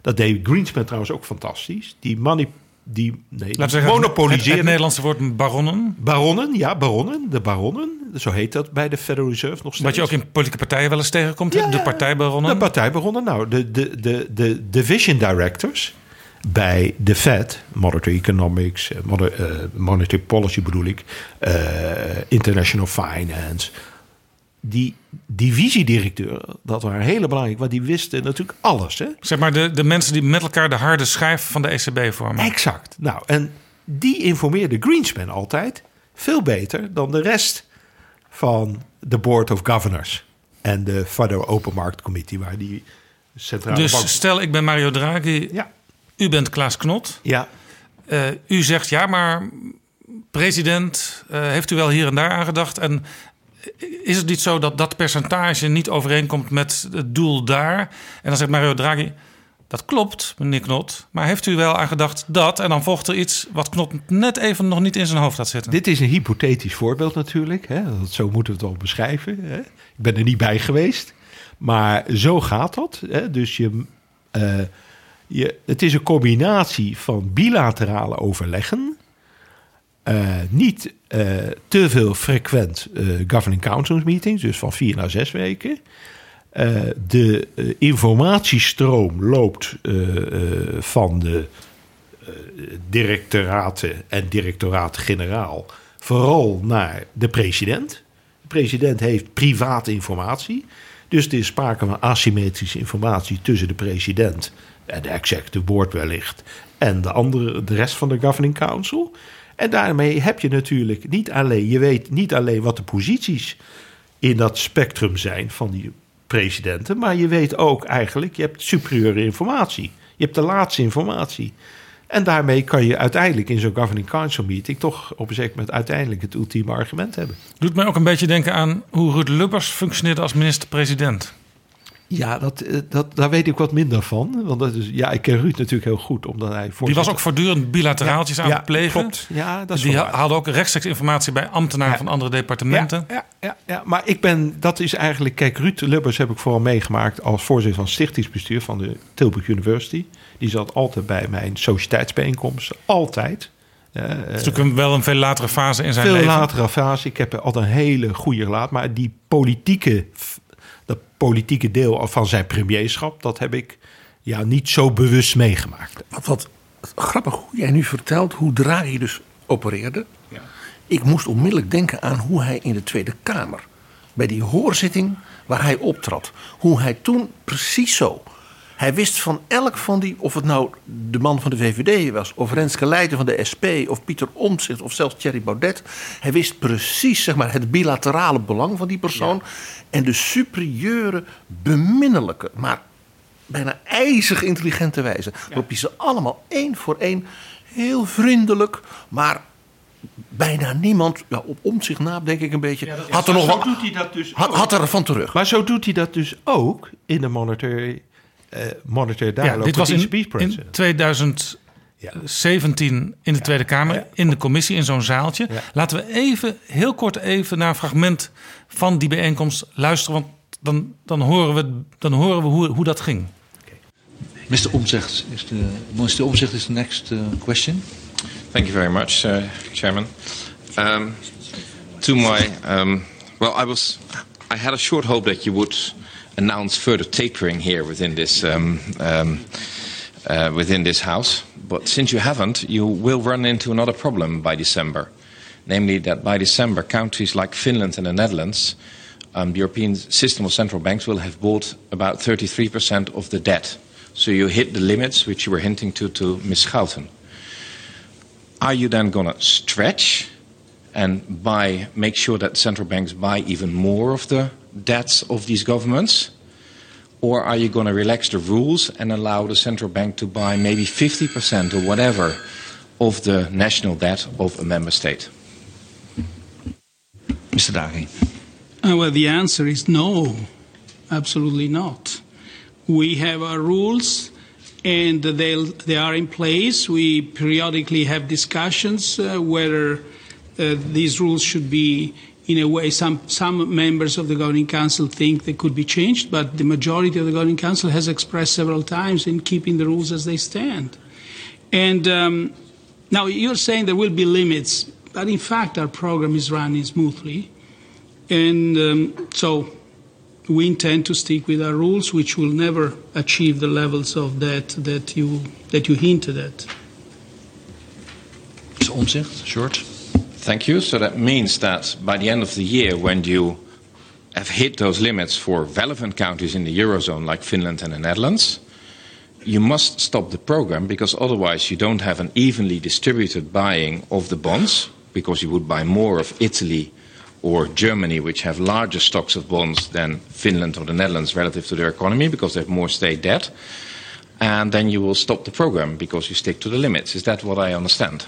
Dat deed Greenspan trouwens ook fantastisch. Die mani die nee, Laten zeggen, het, monopoliseerde het Nederlandse woord baronnen. baronnen, ja, baronnen, de baronnen, zo heet dat bij de Federal Reserve nog steeds. Wat je ook in politieke partijen wel eens tegenkomt, de partijbaronnen. De partijbaronnen. Nou, de, de, de, de division directors bij de Fed, monetary economics, eh, eh, monetary policy bedoel ik, eh, international finance. Die divisiedirecteuren, dat waren hele belangrijk, want die wisten natuurlijk alles. Hè? Zeg maar de, de mensen die met elkaar de harde schijf van de ECB vormen. Exact. Nou, en die informeerde Greenspan altijd veel beter dan de rest van de Board of Governors en de Federal Open Market Committee, waar die centrale bank... Dus stel, ik ben Mario Draghi, Ja, u bent Klaas Knot. ja. Eh, u zegt ja, maar president, eh, heeft u wel hier en daar aan gedacht? En is het niet zo dat dat percentage niet overeenkomt met het doel daar? En dan zegt Mario Draghi, dat klopt, meneer Knot. Maar heeft u wel aan gedacht dat? En dan volgt er iets wat Knot net even nog niet in zijn hoofd had zitten. Dit is een hypothetisch voorbeeld natuurlijk. Hè? Zo moeten we het wel beschrijven. Hè? Ik ben er niet bij geweest. Maar zo gaat dat. Hè? Dus je, eh, je, het is een combinatie van bilaterale overleggen. Eh, niet eh, te veel frequent eh, governing council meetings, dus van vier naar zes weken. De informatiestroom loopt van de directoraten en directoraat-generaal vooral naar de president. De president heeft private informatie. Dus er is sprake van asymmetrische informatie tussen de president en de executive board wellicht en de, andere, de rest van de governing council. En daarmee heb je natuurlijk niet alleen, je weet niet alleen wat de posities in dat spectrum zijn van die presidenten, maar je weet ook eigenlijk, je hebt superieure informatie. Je hebt de laatste informatie. En daarmee kan je uiteindelijk in zo'n governing council meeting toch op een zeker moment uiteindelijk het ultieme argument hebben. Doet mij ook een beetje denken aan hoe Ruud Lubbers functioneerde als minister-president. Ja, dat, eh, dat, daar weet ik wat minder van. Want dat is, ja, ik ken Ruud natuurlijk heel goed, omdat hij Die was ook voortdurend bilateraaltjes aan ja, het plegen. Klopt. Ja, dat is Die haalde ook rechtstreeks informatie bij ambtenaren Ja. van andere departementen. Ja, ja, ja, maar ik ben, dat is eigenlijk, kijk, Ruud Lubbers heb ik vooral meegemaakt als voorzitter van stichtingsbestuur van de Tilburg University. Die zat altijd bij mijn sociëteitsbijeenkomsten, altijd. Eh, Dat is natuurlijk een- wel een veel latere fase in zijn veel leven. latere fase. Ik heb altijd een hele goede relatie. Maar die politieke, dat politieke deel van zijn premierschap, dat heb ik ja, niet zo bewust meegemaakt. Wat, wat grappig hoe jij nu vertelt hoe Draghi dus opereerde. Ik moest onmiddellijk denken aan hoe hij in de Tweede Kamer, bij die hoorzitting waar hij optrad, hoe hij toen precies zo. Hij wist van elk van die, of het nou de man van de VVD was, of Renske Leijten van de SP, of Pieter Omtzigt, of zelfs Thierry Baudet. Hij wist precies zeg maar, het bilaterale belang van die persoon. En de superieure, beminnelijke, maar bijna ijzig intelligente wijze. Waarop hij ze allemaal één voor één heel vriendelijk, maar bijna niemand, ja, op om zich na denk ik een beetje, had er nog wel, dat dus had, had er van terug. Maar zo doet hij dat dus ook in de monetary, eh monetary Ja, dialogue. dit was in, in president. 2017 in de Tweede Kamer, in de commissie, in zo'n zaaltje. Ja. Laten we even, heel kort even naar een fragment van die bijeenkomst luisteren. Want dan, dan horen we, dan horen we hoe, hoe dat ging. Mr. Omzicht is the Mr. Omzicht is the next uh, question. Thank you very much, uh, Chairman. Um, to my, um, well, I was, I had a short hope that you would announce further tapering here within this, um, um, uh, within this House. But since you haven't, you will run into another problem by December, namely that by December, countries like Finland and the Netherlands, um, the European system of central banks will have bought about 33% of the debt. So you hit the limits which you were hinting to to Ms. Schouten are you then going to stretch and buy, make sure that central banks buy even more of the debts of these governments? Or are you going to relax the rules and allow the central bank to buy maybe 50% or whatever of the national debt of a member state? Mr. Draghi. Uh, well, the answer is no, absolutely not. We have our rules, and they they are in place. We periodically have discussions uh, whether uh, these rules should be. In a way, some some members of the governing council think they could be changed, but the majority of the governing council has expressed several times in keeping the rules as they stand. And um, now you're saying there will be limits, but in fact, our program is running smoothly. And um, so we intend to stick with our rules, which will never achieve the levels of debt that you, that you hinted at. Mr. Omzicht, short. Thank you. So that means that by the end of the year, when you have hit those limits for relevant countries in the Eurozone like Finland and the Netherlands, you must stop the program because otherwise you don't have an evenly distributed buying of the bonds because you would buy more of Italy or Germany, which have larger stocks of bonds than Finland or the Netherlands relative to their economy because they have more state debt. And then you will stop the program because you stick to the limits. Is that what I understand?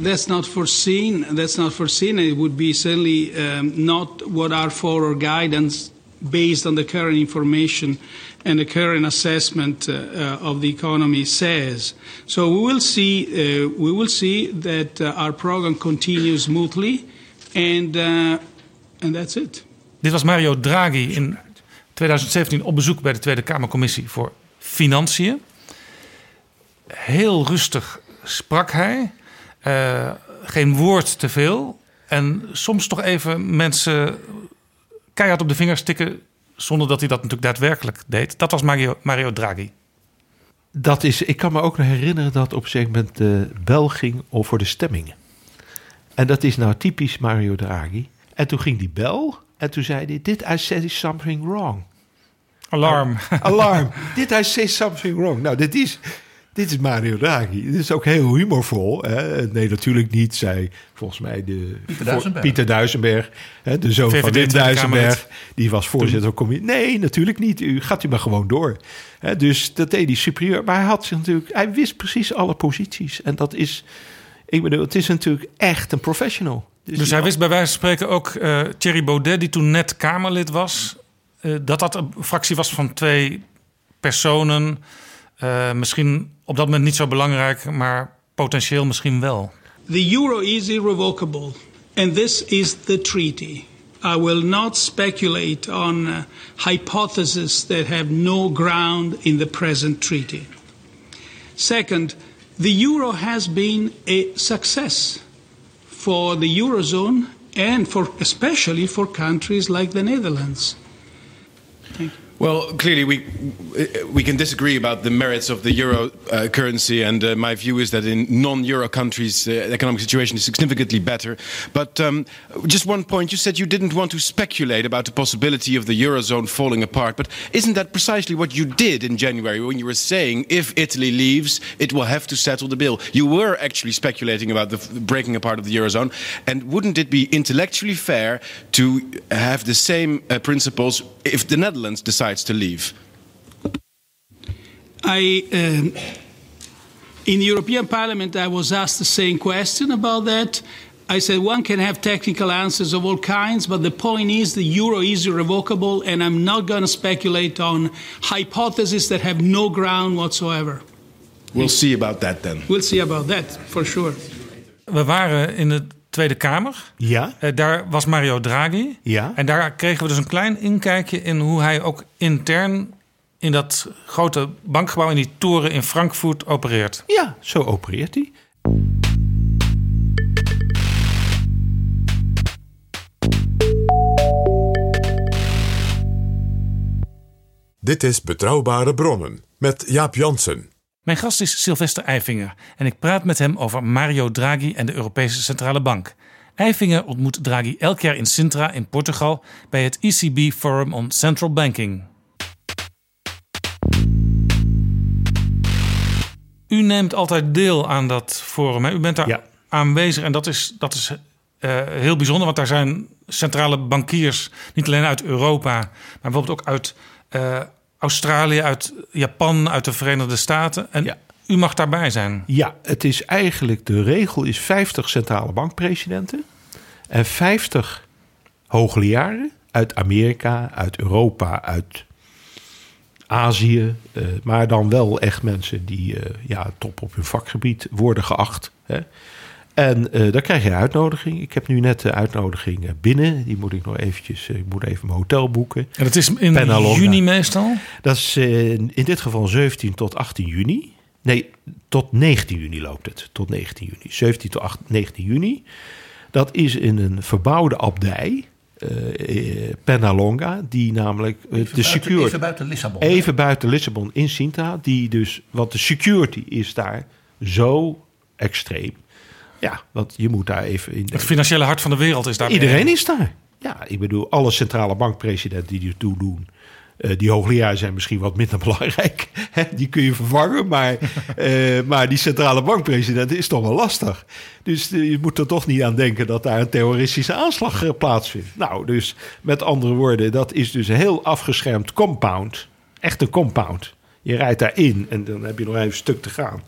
That's not foreseen. That's not foreseen. It would be certainly um, not what our forward guidance, based on the current information and the current assessment uh, uh, of the economy, says. So we will see. Uh, we will see that uh, our program continues smoothly, and uh, and that's it. Dit was Mario Draghi in 2017 op bezoek bij de Tweede Kamercommissie voor Financiën. Heel rustig sprak hij. Eh, geen woord te veel. En soms toch even mensen keihard op de vingers tikken. zonder dat hij dat natuurlijk daadwerkelijk deed. Dat was Mario, Mario Draghi. Dat is, ik kan me ook nog herinneren dat op een gegeven moment de bel ging voor de stemmingen. En dat is nou typisch Mario Draghi. En toen ging die bel en toen zei hij: Did I say something wrong? Alarm. Alarm. Did I say something wrong? Nou, dit is, dit is Mario Draghi. Dit is ook heel humorvol. Hè? Nee, natuurlijk niet, zei volgens mij de Pieter Duisenberg. Pieter Duisenberg, hè, de zoon van Wim Duisenberg. Die was voorzitter van commissie. Nee, natuurlijk niet. U gaat u maar gewoon door. Hè, dus dat deed hij superieur. Maar hij had zich natuurlijk, hij wist precies alle posities. En dat is, ik bedoel, het is natuurlijk echt een professional. Dus hij wist bij wijze van spreken ook eh, Thierry Baudet, die toen net Kamerlid was, eh, dat dat een fractie was van twee personen. Eh, misschien op dat moment niet zo belangrijk, maar potentieel misschien wel. The euro is irrevocable, and this is the treaty. I will not speculate on uh, hypotheses that have no ground in the present treaty. Second, the euro has been a success for the eurozone and for especially for countries like the Netherlands. Well, clearly we we can disagree about the merits of the euro uh, currency, and uh, my view is that in non-euro countries, uh, the economic situation is significantly better. But um, just one point: you said you didn't want to speculate about the possibility of the eurozone falling apart. But isn't that precisely what you did in January when you were saying if Italy leaves, it will have to settle the bill? You were actually speculating about the breaking apart of the eurozone, and wouldn't it be intellectually fair to have the same uh, principles if the Netherlands decides to leave? I, um, in the European Parliament, I was asked the same question about that. I said one can have technical answers of all kinds, but the point is the euro is irrevocable, and I'm not going to speculate on hypotheses that have no ground whatsoever. We'll see about that then. We'll see about that, for sure. We waren in de Tweede Kamer. Ja. Eh, daar was Mario Draghi. Ja. En daar kregen we dus een klein inkijkje in hoe hij ook intern in dat grote bankgebouw, in die toren in Frankfurt opereert. Ja, zo opereert hij. Dit is Betrouwbare Bronnen met Jaap Jansen. Mijn gast is Sylvester Eifinger en ik praat met hem over Mario Draghi en de Europese Centrale Bank. Eifinger ontmoet Draghi elk jaar in Sintra in Portugal bij het ECB Forum on Central Banking. U neemt altijd deel aan dat forum. Hè? U bent daar Ja. aanwezig en dat is, dat is eh, heel bijzonder, want daar zijn centrale bankiers niet alleen uit Europa, maar bijvoorbeeld ook uit eh, Australië, uit Japan, uit de Verenigde Staten. En Ja. u mag daarbij zijn. Ja, het is eigenlijk de regel is 50 centrale bankpresidenten en 50 hoogleraren uit Amerika, uit Europa, uit Azië, eh, maar dan wel echt mensen die eh, ja, top op hun vakgebied worden geacht. Hè. En eh, daar krijg je een uitnodiging. Ik heb nu net de uitnodiging eh, binnen. Die moet ik nog eventjes, eh, ik moet even mijn hotel boeken. En dat is in Penalonga. juni meestal. Dat is eh, in dit geval 17 tot 18 juni. Nee, tot 19 juni loopt het. Tot 19 juni. 17 tot 8, 19 juni. Dat is in een verbouwde abdij. Penalonga, die namelijk eh, de security... Even buiten Lissabon. Even buiten Lissabon in Sintra. Die dus, want de security is daar zo extreem. Ja, want je moet daar even in. Het financiële hart van de wereld is daar. Iedereen is daar. Ja, ik bedoel, alle centrale bankpresidenten die die toe doen. eh, die hoogleraar zijn misschien wat minder belangrijk. Die kun je vervangen. Maar, eh, maar die centrale bankpresident is toch wel lastig. Dus eh, je moet er toch niet aan denken dat daar een terroristische aanslag plaatsvindt. Nou, dus met andere woorden, dat is dus een heel afgeschermd compound. Echt een compound. Je rijdt daarin en dan heb je nog even een stuk te gaan.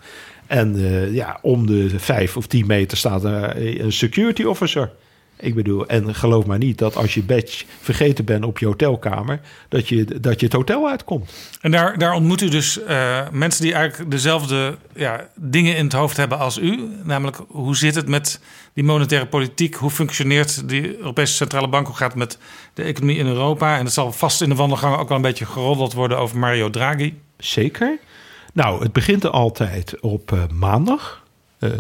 En eh, ja, om de vijf of tien meter staat er een security officer. Ik bedoel, en geloof maar niet dat als je badge vergeten bent op je hotelkamer, dat je, dat je het hotel uitkomt. En daar, daar ontmoet u dus eh, mensen die eigenlijk dezelfde ja, dingen in het hoofd hebben als u. Namelijk, hoe zit het met die monetaire politiek? Hoe functioneert de Europese Centrale Bank? Hoe gaat het met de economie in Europa? En het zal vast in de wandelgang ook wel een beetje geroddeld worden over Mario Draghi. Zeker. Nou, het begint er altijd op eh, maandag. Eh,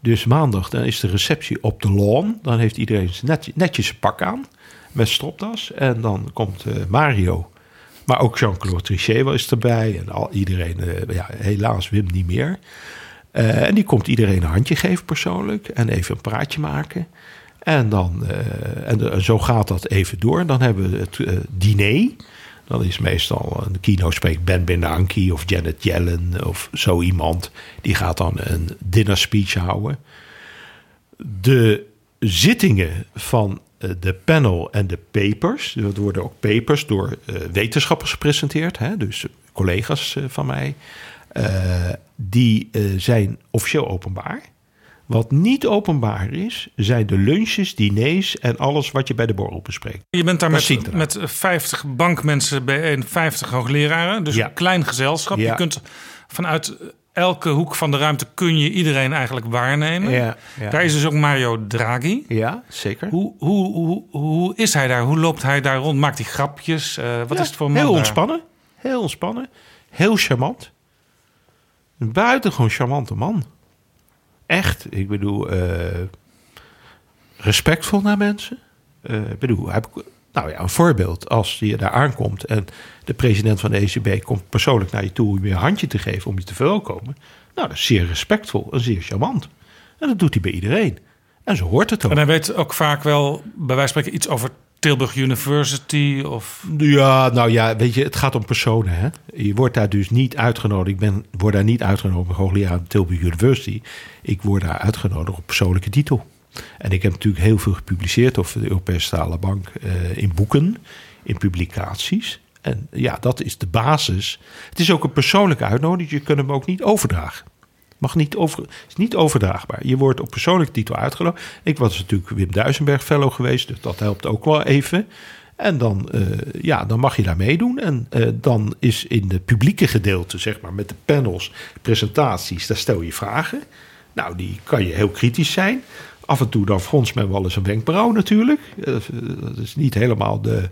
dus maandag dan is de receptie op de lawn. Dan heeft iedereen net, netjes zijn pak aan met stropdas. En dan komt eh, Mario, maar ook Jean-Claude Trichet eens erbij. En al, iedereen, ja, helaas Wim niet meer. En die komt iedereen een handje geven persoonlijk. En even een praatje maken. En, dan, en, zo gaat dat even door. Dan hebben we het diner. Dan is meestal een keynote Ben Bernanke of Janet Yellen of zo iemand. Die gaat dan een dinner speech houden. De zittingen van eh, de panel en de papers. Er worden ook papers door eh, wetenschappers gepresenteerd. Hè, dus collega's eh, van mij. die zijn officieel openbaar. Wat niet openbaar is, zijn de lunches, diners en alles wat je bij de borrel bespreekt. Je bent daar met, met 50 bankmensen bijeen, 50 hoogleraren. Dus Ja. een klein gezelschap. Ja. Je kunt vanuit elke hoek van de ruimte kun je iedereen eigenlijk waarnemen. Ja, ja. Daar is dus ook Mario Draghi. Ja, zeker. Hoe, hoe, hoe, hoe is hij daar? Hoe loopt hij daar rond? Maakt hij grapjes? Eh, wat Ja, is het voor man Heel daar? ontspannen. Heel ontspannen. Heel charmant. Een buitengewoon charmante man. Echt. Ik bedoel, eh, respectvol naar mensen. Eh, ik bedoel, hij, Nou ja, een voorbeeld. Als je daar aankomt en de president van de ECB komt persoonlijk naar je toe om je een handje te geven om je te verwelkomen. Nou, dat is zeer respectvol en zeer charmant. En dat doet hij bij iedereen. En zo hoort het ook. En hij weet ook vaak wel, bij wijze van spreken, iets over Tilburg University of... Ja, nou ja, weet je, het gaat om personen. Hè? Je wordt daar dus niet uitgenodigd. Ik ben, word daar niet uitgenodigd als hoogleraar aan Tilburg University. Ik word daar uitgenodigd op persoonlijke titel. En ik heb natuurlijk heel veel gepubliceerd over de Europese Centrale Bank eh, in boeken, in publicaties. En ja, dat is de basis. Het is ook een persoonlijke uitnodiging. Je kunt hem ook niet overdragen. Mag niet over, is niet overdraagbaar. Je wordt op persoonlijke titel uitgenodigd. Ik was natuurlijk Wim Duisenberg fellow geweest, dus dat helpt ook wel even. En dan, eh, ja, dan mag je daar meedoen. En eh, dan is in de publieke gedeelte, zeg maar, met de panels, presentaties, daar stel je vragen. Nou, die kan je heel kritisch zijn. Af en toe dan fronst men wel eens een wenkbrauw natuurlijk. Eh, dat is niet helemaal de...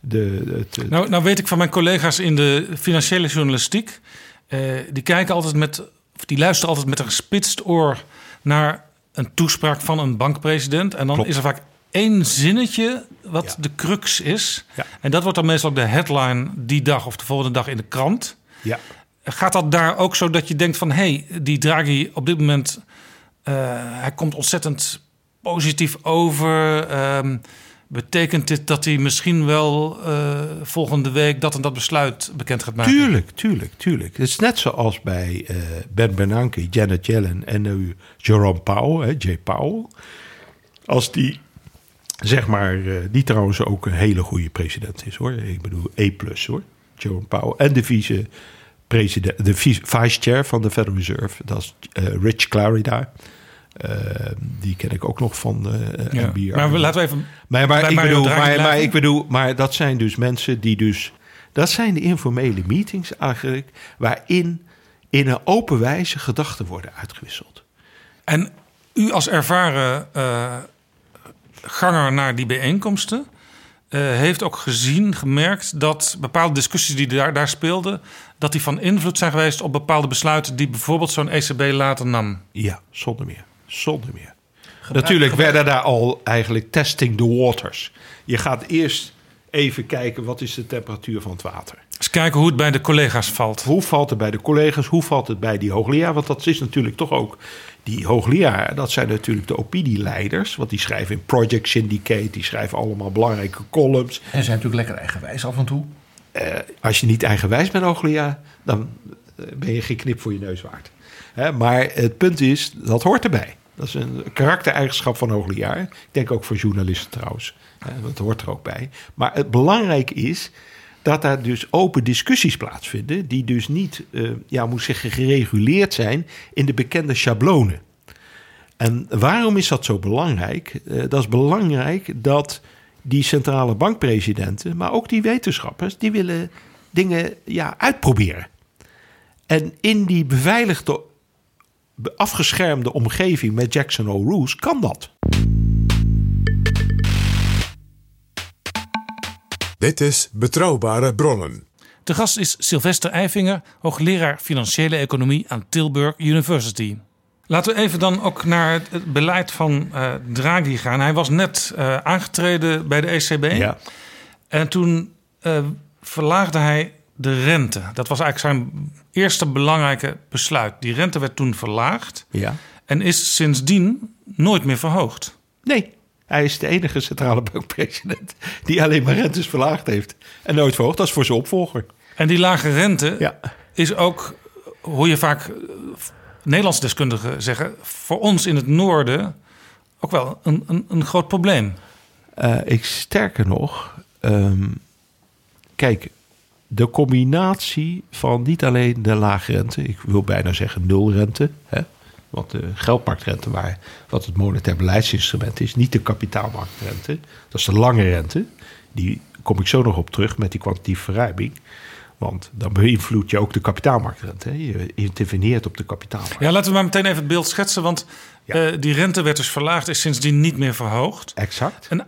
de het, Nou, nou weet ik van mijn collega's in de financiële journalistiek... die kijken altijd met, of die luisteren altijd met een gespitst oor... naar een toespraak van een bankpresident. En dan Klopt. is er vaak één zinnetje wat Ja. de crux is. Ja. En dat wordt dan meestal ook de headline die dag of de volgende dag in de krant. ja. Gaat dat daar ook zo dat je denkt van... hé, hey, die Draghi op dit moment... eh, hij komt ontzettend positief over. Ehm, betekent dit dat hij misschien wel eh, volgende week... dat en dat besluit bekend gaat maken? Tuurlijk, tuurlijk, tuurlijk. Het is net zoals bij eh, Ben Bernanke, Janet Yellen en nu Jerome Powell, hè, Jay Powell. Als die, zeg maar, eh, die trouwens ook een hele goede president is hoor. Ik bedoel E plus hoor, Jerome Powell. En de vice president, de vice, chair van de Federal Reserve, dat is Rich Clarida. Eh, die ken ik ook nog van eh Ja. Maar laten we even Maar, ik bedoel, maar, ik bedoel, maar dat zijn dus mensen die dus... Dat zijn de informele meetings eigenlijk... waarin in een open wijze gedachten worden uitgewisseld. En u als ervaren eh, ganger naar die bijeenkomsten... heeft ook gezien, gemerkt dat bepaalde discussies die daar, daar speelden... dat die van invloed zijn geweest op bepaalde besluiten... die bijvoorbeeld zo'n ECB later nam. Ja, zonder meer. Zonder meer. Natuurlijk werden daar al eigenlijk testing the waters. Je gaat eerst even kijken wat is de temperatuur van het water. Eens kijken hoe het bij de collega's valt. Hoe valt het bij de collega's? Hoe valt het bij die hoogleraar? Want dat is natuurlijk toch ook... Die hoogleraar, dat zijn natuurlijk de opinieleiders. Want die schrijven in Project Syndicate. Die schrijven allemaal belangrijke columns. En zijn natuurlijk lekker eigenwijs af en toe. Eh, als je niet eigenwijs bent, hoogleraar... dan eh, ben je geen knip voor je neus waard. Hè, maar het punt is, dat hoort erbij. Dat is een karaktereigenschap van hoogleraar. Ik denk ook voor journalisten trouwens. Hè, dat hoort er ook bij. Maar het belangrijke is dat daar dus open discussies plaatsvinden... die dus niet, eh, ja, moet zeggen, gereguleerd zijn in de bekende schablonen. En waarom is dat zo belangrijk? Eh, dat is belangrijk dat die centrale bankpresidenten, maar ook die wetenschappers, die willen dingen ja, uitproberen. En in die beveiligde, afgeschermde omgeving met Jackson Hole Rules kan dat. Dit is Betrouwbare Bronnen. De gast is Sylvester Eifinger, hoogleraar financiële economie aan Tilburg University. Laten we even dan ook naar het- het beleid van eh, Draghi gaan. Hij was net eh, aangetreden bij de ECB. Ja. En toen eh, verlaagde hij de rente. Dat was eigenlijk zijn eerste belangrijke besluit. Die rente werd toen verlaagd Ja. en is sindsdien nooit meer verhoogd. Nee, hij is de enige centrale bankpresident die alleen maar rentes verlaagd heeft. En nooit verhoogd, dat is voor zijn opvolger. En die lage rente Ja. is ook, hoe je vaak Nederlandse deskundigen zeggen, voor ons in het noorden ook wel een, een, een groot probleem. Eh, ik sterker nog, ehm, kijk, de combinatie van niet alleen de lage rente, ik wil bijna zeggen nulrente, hè, want de geldmarktrente, waar, wat het monetair beleidsinstrument is, niet de kapitaalmarktrente, dat is de lange rente. Die kom ik zo nog op terug met die kwantitatieve verruiming. Want dan beïnvloed je ook de kapitaalmarktrente. Hè. Je interveneert op de kapitaalmarkt. Ja, laten we maar meteen even het beeld schetsen, want Ja. eh, die rente werd dus verlaagd, is sindsdien niet meer verhoogd. Exact. Een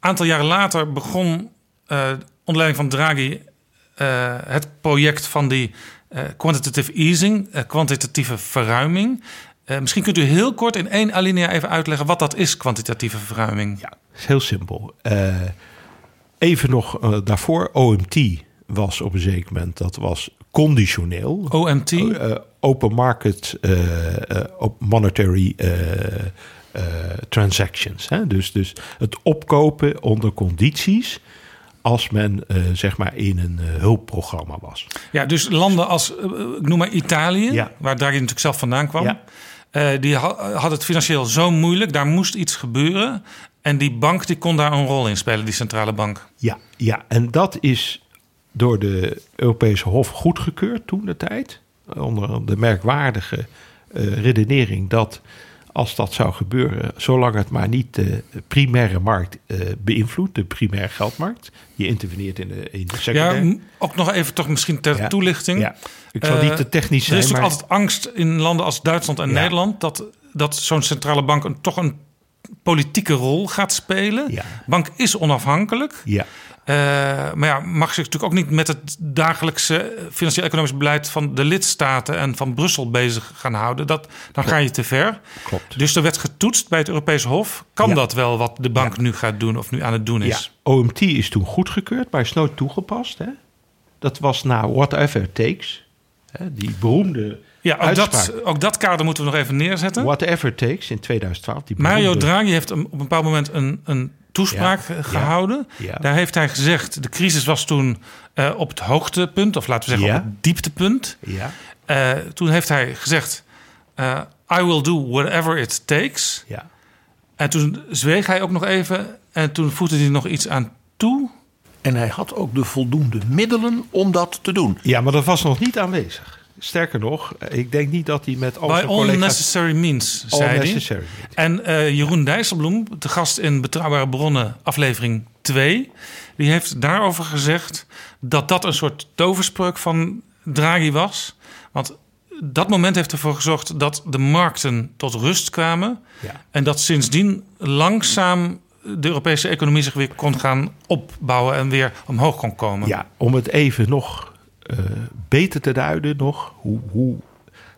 aantal jaren later begon eh onder leiding van Draghi eh, het project van die eh, quantitative easing, eh, kwantitatieve verruiming. Eh, misschien kunt u heel kort in één alinea even uitleggen wat dat is, kwantitatieve verruiming. Ja, is heel simpel. Eh, even nog eh, daarvoor, OMT was op een zeker moment, dat was conditioneel. OMT? Eh, open Market eh, eh, op Monetary eh, eh, Transactions. Hè? Dus, dus het opkopen onder condities als men eh, zeg maar in een eh, hulpprogramma was. Ja, dus landen als, eh, ik noem maar Italië, Ja. waar Draghi natuurlijk zelf vandaan kwam. Ja. die ha- had het financieel zo moeilijk, daar moest iets gebeuren. En die bank die kon daar een rol in spelen, die centrale bank. Ja, ja, en dat is door de Europese Hof goedgekeurd toen de tijd. Onder de merkwaardige redenering dat als dat zou gebeuren, zolang het maar niet de primaire markt eh, beïnvloedt, de primaire geldmarkt, je interveneert in de, in de Ja, secundaire. ook nog even toch misschien ter Ja. toelichting. Ja. Ik zal Eh, niet te technisch Er is zijn, maar- altijd angst in landen als Duitsland en Ja. Nederland... dat, dat zo'n centrale bank een, toch een politieke rol gaat spelen. Bank is onafhankelijk. Ja. Eh, maar ja, mag zich natuurlijk ook niet met het dagelijkse financieel-economisch beleid van de lidstaten en van Brussel bezig gaan houden. Dat, dan ga je te ver. Klopt. Dus er werd getoetst bij het Europees Hof. Kan Ja. dat wel wat de bank nu gaat doen of nu aan het doen Ja, is? OMT is toen goedgekeurd, maar is nooit toegepast. Hè? Dat was na Whatever Takes. Hè? Die beroemde Ja, ook dat, ook dat kader moeten we nog even neerzetten. Whatever Takes in 2012. Die Mario Draghi heeft op een bepaald moment een, een toespraak Ja, eh, gehouden. ja. Daar heeft hij gezegd, de crisis was toen eh, op het hoogtepunt, of laten we zeggen Ja. op het dieptepunt. Ja, Eh, toen heeft hij gezegd, eh, I will do whatever it takes. ja. En toen zweeg hij ook nog even en toen voegde hij nog iets aan toe. En hij had ook de voldoende middelen om dat te doen. ja, maar dat was nog niet aanwezig. Sterker nog, ik denk niet dat hij met al zijn all collega's... necessary means, zei hij. En eh, Jeroen Dijsselbloem, de gast in Betrouwbare Bronnen, aflevering 2... die heeft daarover gezegd dat dat een soort toverspreuk van Draghi was. Want dat moment heeft ervoor gezorgd dat de markten tot rust kwamen... Ja. en dat sindsdien langzaam de Europese economie zich weer kon gaan opbouwen... en weer omhoog kon komen. Ja, om het even nog beter te duiden nog. Hoe, hoe,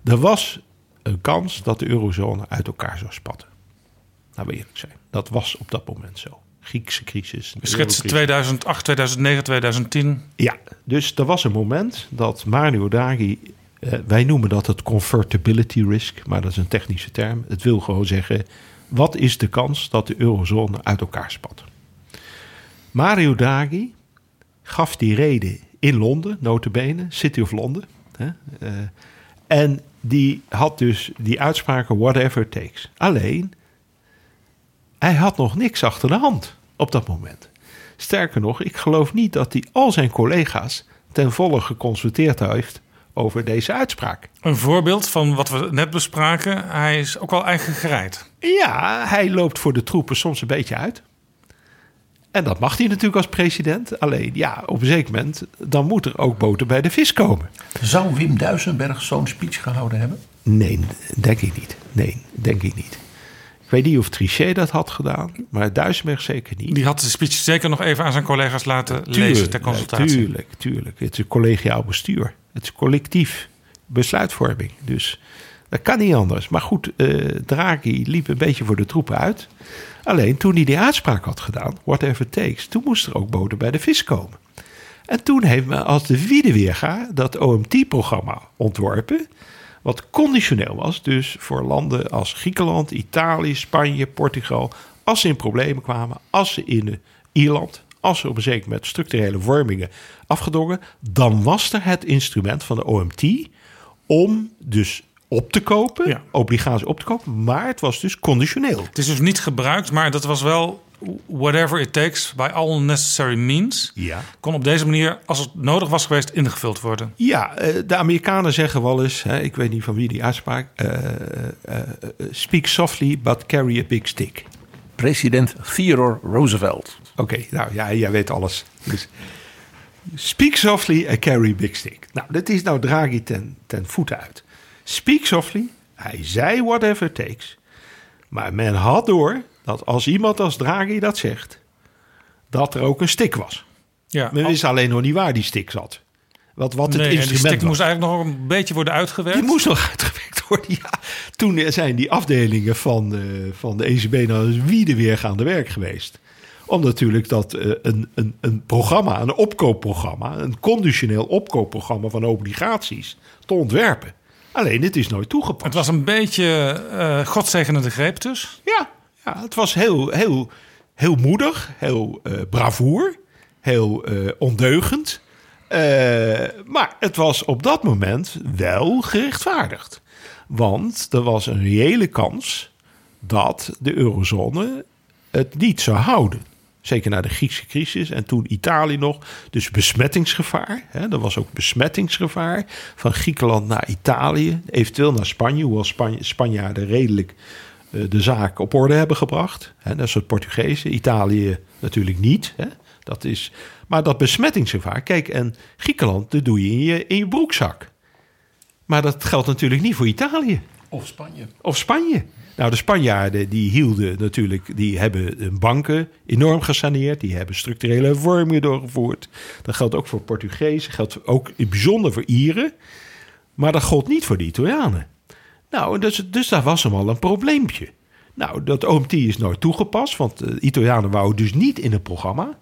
er was een kans dat de eurozone uit elkaar zou spatten. Nou, we eerlijk zijn. Dat was op dat moment zo. Griekse crisis. Schetsen eurocrisis. 2008, 2009, 2010. Ja, dus er was een moment dat Mario Draghi... eh, wij noemen dat het convertibility risk, maar dat is een technische term. Het wil gewoon zeggen, wat is de kans dat de eurozone uit elkaar spat? Mario Draghi gaf die reden in Londen, notabene, City of Londen. Hè? eh, en die had dus die uitspraken whatever it takes. Alleen, hij had nog niks achter de hand op dat moment. Sterker nog, ik geloof niet dat hij al zijn collega's ten volle geconsulteerd heeft over deze uitspraak. Een voorbeeld van wat we net bespraken. Hij is ook al eigen gereid. Ja, hij loopt voor de troepen soms een beetje uit. En dat mag hij natuurlijk als president. Alleen ja, op een zeker moment, dan moet er ook boter bij de vis komen. Zou Wim Duisenberg zo'n speech gehouden hebben? Nee, denk ik niet. Nee, denk ik niet. Ik weet niet of Trichet dat had gedaan, maar Duisenberg zeker niet. Die had de speech zeker nog even aan zijn collega's laten lezen ter consultatie. Tuurlijk, tuurlijk. Het is een collegiaal bestuur. Het is collectief besluitvorming. Dus dat kan niet anders. Maar goed, eh Draghi liep een beetje voor de troepen uit. Alleen toen hij die uitspraak had gedaan, whatever takes, toen moest er ook boter bij de vis komen. En toen heeft men als de wiede weerga dat OMT-programma ontworpen. Wat conditioneel was, dus voor landen als Griekenland, Italië, Spanje, Portugal. Als ze in problemen kwamen, als ze in Ierland, als ze op een zeker moment structurele vormingen afgedongen, dan was er het instrument van de OMT om dus op te kopen, Ja. obligaties op te kopen, maar het was dus conditioneel. Het is dus niet gebruikt, maar dat was wel whatever it takes by all necessary means. Ja. Kon op deze manier, als het nodig was geweest, ingevuld worden. Ja, eh, de Amerikanen zeggen wel eens, hè, ik weet niet van wie die uitspraak, eh, eh, eh, speak softly but carry a big stick. President Theodore Roosevelt. Oké, nou ja, jij weet alles. Dus speak softly and carry a big stick. Nou, dat is nou Draghi ten, ten voeten uit. Speak softly, hij zei whatever it takes. Maar men had door dat als iemand als Draghi dat zegt, dat er ook een stick was. Ja, Men wist alleen nog niet waar die stick zat. Wat, wat het nee, en die instrument stick was. moest eigenlijk nog een beetje worden uitgewerkt. Die moest nog uitgewerkt worden, ja. Toen zijn die afdelingen van, eh, van de ECB nou eens wiede weer aan de werk geweest. om natuurlijk dat eh, een, een, een programma, een opkoopprogramma, een conditioneel opkoopprogramma van obligaties te ontwerpen. Alleen het is nooit toegepast. Het was een beetje eh godzegenende greep dus. Ja, ja het was heel, heel, heel moedig, heel eh bravoer, heel eh, ondeugend. Maar het was op dat moment wel gerechtvaardigd. Want er was een reële kans dat de eurozone het niet zou houden. Zeker na de Griekse crisis en toen Italië nog. Dus besmettingsgevaar. Hè, er was ook besmettingsgevaar van Griekenland naar Italië. Eventueel naar Spanje, hoewel Spanje, Spanjaarden redelijk eh, de zaak op orde hebben gebracht. Hè, net zoals Portugezen. Italië natuurlijk niet. Hè. Dat is, maar dat besmettingsgevaar, kijk, en Griekenland, dat doe je in je, in je broekzak. Maar dat geldt natuurlijk niet voor Italië. Of Spanje. Of Spanje. Nou, de Spanjaarden die hielden natuurlijk, die hebben banken enorm gesaneerd. Die hebben structurele hervormingen doorgevoerd. Dat geldt ook voor Portugezen, geldt ook in bijzonder voor Ieren. Maar dat gold niet voor de Italianen. Nou, dus, dus daar was hem al een probleempje. Nou, dat OMT is nooit toegepast, want de Italianen wouden dus niet in het programma.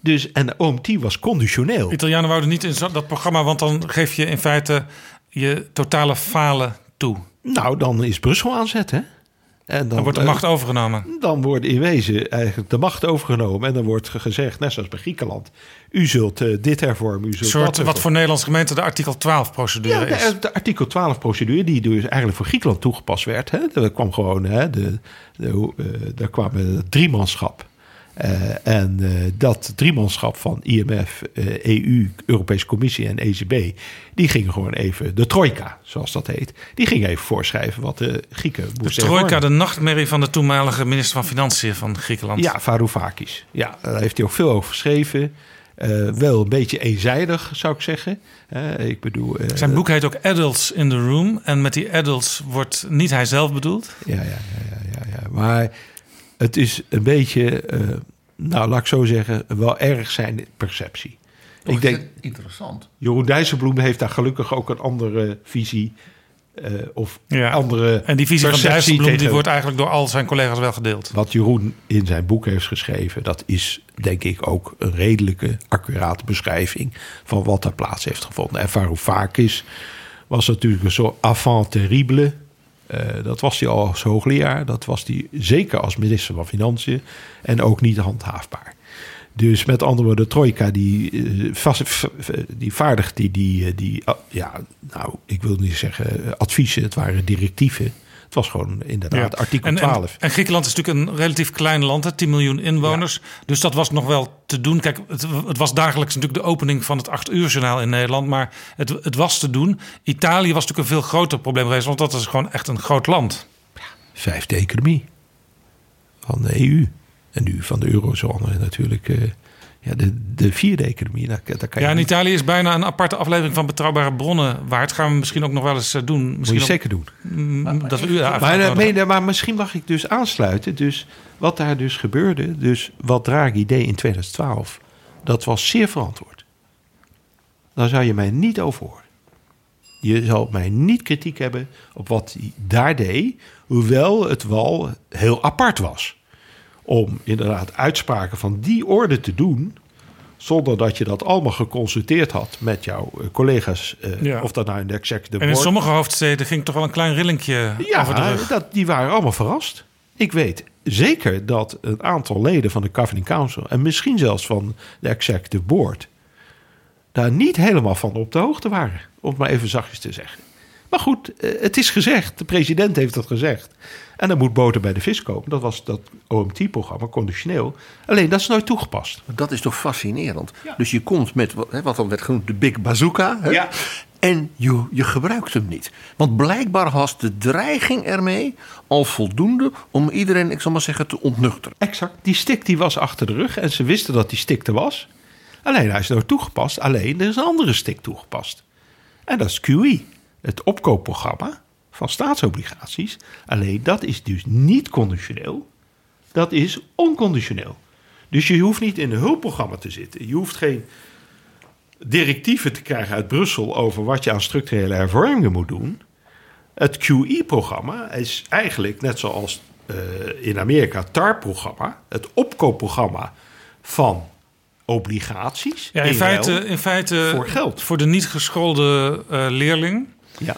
Dus, en de OMT was conditioneel. Italianen wouden niet in dat programma, want dan geef je in feite je totale falen toe. Nou, dan is Brussel aan zet, hè? En Dan wordt de eh, macht overgenomen. Dan wordt in wezen eigenlijk de macht overgenomen. En dan wordt ge- gezegd, net zoals bij Griekenland... u zult eh, dit hervormen, u Een zult soort, dat wat voor Nederlandse gemeente de artikel 12-procedure Ja, is. de, de artikel 12-procedure, die dus eigenlijk voor Griekenland toegepast werd. Hè? Er kwam gewoon, hè, de, de, eh, daar kwam het driemanschap. Eh, en eh, dat driemanschap van IMF, eh, EU, Europese Commissie en ECB... die gingen gewoon even, de trojka, zoals dat heet... die ging even voorschrijven wat de Grieken De moesten trojka, hervormen. de nachtmerrie van de toenmalige minister van Financiën van Griekenland. Ja, Varoufakis. Ja, daar heeft hij ook veel over geschreven. Wel een beetje eenzijdig, zou ik zeggen. Ik bedoel... Zijn boek heet ook Adults in the Room. En met die adults wordt niet hij zelf bedoeld. Ja, ja, ja, ja, ja, ja. Maar het is een beetje, eh, nou laat ik zo zeggen, wel erg zijn perceptie. Toch ik denk, interessant. Jeroen Dijsselbloem heeft daar gelukkig ook een andere visie. eh, of Ja. andere En die visie van Dijsselbloem die wordt eigenlijk door al zijn collega's wel gedeeld. Wat Jeroen in zijn boek heeft geschreven, dat is denk ik ook een redelijke, accurate beschrijving van wat daar plaats heeft gevonden. En Varoufakis was natuurlijk een soort avant terrible. Eh, dat was hij al als hoogleraar, dat was hij zeker als minister van Financiën en ook niet handhaafbaar. Dus met andere woorden, de trojka die, eh, die vaardigt die, die, eh, die ah, ja, nou, ik wil niet zeggen adviezen, het waren directieven. Het was gewoon inderdaad artikel en, 12. En, en Griekenland is natuurlijk een relatief klein land, hè, 10 miljoen inwoners. Dus dat was nog wel te doen. Kijk, het, het was dagelijks natuurlijk de opening van het 8 uur journaal in Nederland. Maar het, het was te doen. Italië was natuurlijk een veel groter probleem geweest. Want dat is gewoon echt een groot land. vijfde economie van de EU. En nu van de eurozone natuurlijk. Ja, de, de vierde economie. Daar, daar kan je Ja, niet- Italië is bijna een aparte aflevering van Betrouwbare Bronnen waard. Gaan we misschien ook nog wel eens eh, doen. moet Misschien je ook- zeker doen. Mm, dat we u daar Maar, eh, meen- maar misschien mag ik dus aansluiten. Dus wat daar dus gebeurde, dus wat Draghi deed in 2012, dat was zeer verantwoord. Daar zou je mij niet over horen. Je zal mij niet kritiek hebben op wat hij daar deed, hoewel het wel heel apart was. Om inderdaad uitspraken van die orde te doen, zonder dat je dat allemaal geconsulteerd had met jouw eh, collega's, eh, Ja. of dat nou in de executive En in board- sommige hoofdsteden ging toch wel een klein rillinkje over de ja, rug. dat, die waren allemaal verrast. Ik weet zeker dat een aantal leden van de Governing Council... en misschien zelfs van de Executive Board... daar niet helemaal van op de hoogte waren. Om het maar even zachtjes te zeggen. Maar goed, eh, het is gezegd. De president heeft dat gezegd. En dan moet boter bij de vis komen. Dat was dat OMT-programma, conditioneel. Alleen, dat is nooit toegepast. Dat is toch fascinerend. Dus je komt met wat, dan werd genoemd de Big Bazooka. Hè? Ja. En je, je gebruikt hem niet. Want blijkbaar was de dreiging ermee al voldoende om iedereen, ik zal maar zeggen, te ontnuchteren. Exact. Die stik die was achter de rug en ze wisten dat die stik er was. Alleen hij is nooit toegepast. Alleen er is een andere stik toegepast. En dat is QE, het opkoopprogramma van staatsobligaties. Alleen dat is dus niet conditioneel. Dat is onconditioneel. Dus je hoeft niet in een hulpprogramma te zitten. Je hoeft geen directieven te krijgen uit Brussel over wat je aan structurele hervormingen moet doen. Het QE-programma is eigenlijk net zoals eh, in Amerika TAR-programma, het opkoopprogramma van obligaties. Ja, in, feite, in feite voor geld. voor de niet geschoolde eh, leerling. Ja.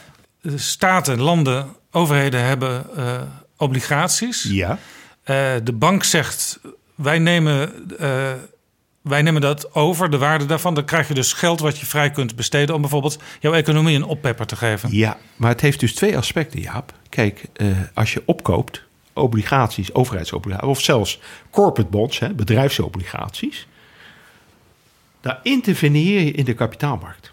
Staten, landen, overheden hebben eh, obligaties. Ja. Eh, de bank zegt, wij nemen, eh, wij nemen dat over, de waarde daarvan. Dan krijg je dus geld wat je vrij kunt besteden... om bijvoorbeeld jouw economie een oppepper te geven. Ja, maar het heeft dus twee aspecten, Jaap. Kijk, als je opkoopt, obligaties, overheidsobligaties... of zelfs corporate bonds, hè, bedrijfsobligaties... daar interveneer je in de kapitaalmarkt.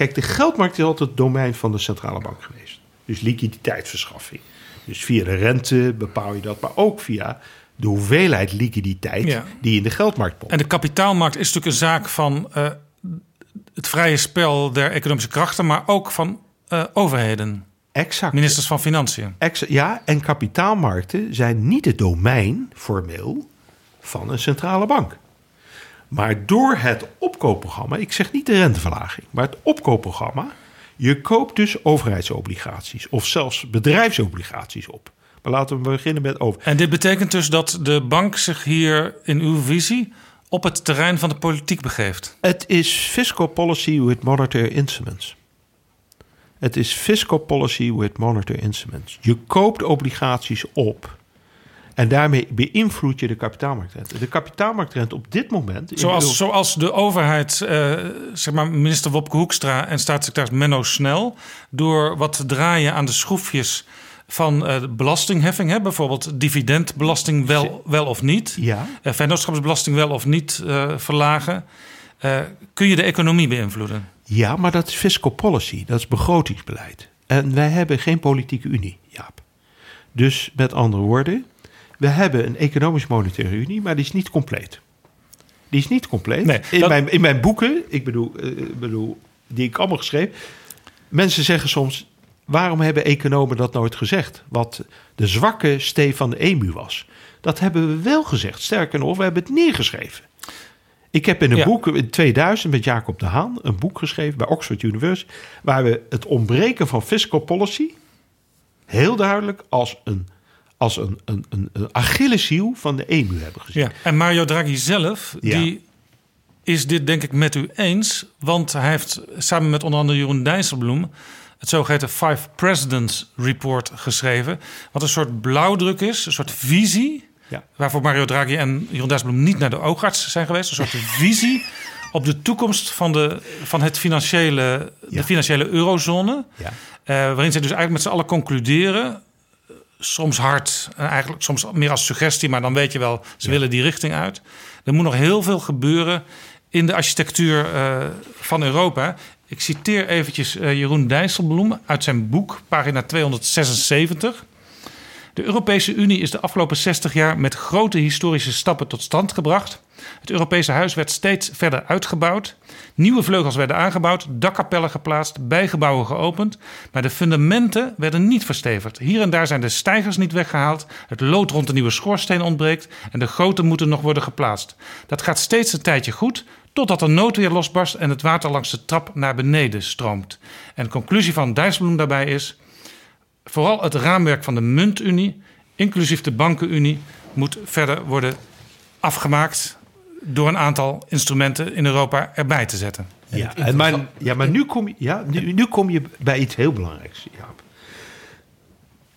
Kijk, de geldmarkt is altijd het domein van de centrale bank geweest. Dus liquiditeitsverschaffing. Dus via de rente bepaal je dat, maar ook via de hoeveelheid liquiditeit Ja. die in de geldmarkt pompt. En de kapitaalmarkt is natuurlijk een zaak van eh, het vrije spel der economische krachten... maar ook van eh, overheden, Exact. ministers van Financiën. Exa- ja, en kapitaalmarkten zijn niet het domein, formeel, van een centrale bank. Maar door het opkoopprogramma, ik zeg niet de renteverlaging, maar het opkoopprogramma, je koopt dus overheidsobligaties of zelfs bedrijfsobligaties op. Maar laten we beginnen met over. En dit betekent dus dat de bank zich hier in uw visie op het terrein van de politiek begeeft. Het is fiscal policy with monetary instruments. Het is fiscal policy with monetary instruments. Je koopt obligaties op en daarmee beïnvloed je de kapitaalmarktrente. De kapitaalmarktrente op dit moment... Zoals, zoals de overheid, eh, zeg maar minister Wopke Hoekstra en staatssecretaris Menno Snel... door wat te draaien aan de schroefjes van eh, belastingheffing... Hè, bijvoorbeeld dividendbelasting wel, wel of niet... Ja. eh, vennootschapsbelasting wel of niet eh, verlagen... eh, kun je de economie beïnvloeden. Ja, maar dat is fiscal policy, dat is begrotingsbeleid. En wij hebben geen politieke unie, Jaap. Dus met andere woorden, we hebben een economisch-monetaire unie, maar die is niet compleet. Die is niet compleet. Nee, in, dat- mijn, in mijn boeken, ik bedoel, eh, bedoel, die ik allemaal geschreven, mensen zeggen soms, waarom hebben economen dat nooit gezegd? Wat de zwakke stee van de emu was. Dat hebben we wel gezegd. Sterker nog, we hebben het neergeschreven. Ik heb in een Ja. boek in 2000 met Jacob de Haan een boek geschreven bij Oxford University, waar we het ontbreken van fiscal policy heel duidelijk als een, als een, een, een, een Achilleshiel van de EMU hebben gezien. Ja. En Mario Draghi zelf, Ja. die is dit denk ik met u eens. Want hij heeft samen met onder andere Jeroen Dijsselbloem... het zogeheten Five Presidents Report geschreven. Wat een soort blauwdruk is, een soort visie... Ja. waarvoor Mario Draghi en Jeroen Dijsselbloem niet naar de oogarts zijn geweest. Een soort visie op de toekomst van, de, van het financiële, de financiële eurozone. Ja. Eh, waarin ze dus eigenlijk met z'n allen concluderen. Soms hard, en eigenlijk soms meer als suggestie, maar dan weet je wel, ze willen die richting uit. Er moet nog heel veel gebeuren in de architectuur eh, van Europa. Ik citeer eventjes eh, Jeroen Dijsselbloem uit zijn boek, pagina 276. De Europese Unie is de afgelopen 60 jaar met grote historische stappen tot stand gebracht. Het Europese huis werd steeds verder uitgebouwd. Nieuwe vleugels werden aangebouwd, dakkapellen geplaatst, bijgebouwen geopend. Maar de fundamenten werden niet verstevigd. Hier en daar zijn de stijgers niet weggehaald. Het lood rond de nieuwe schoorsteen ontbreekt. En de goten moeten nog worden geplaatst. Dat gaat steeds een tijdje goed. Totdat de noodweer losbarst en het water langs de trap naar beneden stroomt. En de conclusie van Dijsselbloem daarbij is. Vooral het raamwerk van de muntunie, inclusief de bankenunie, moet verder worden afgemaakt door een aantal instrumenten in Europa erbij te zetten. Ja, en maar, ja, maar nu kom je, ja, nu, nu kom je bij iets heel belangrijks, Jaap.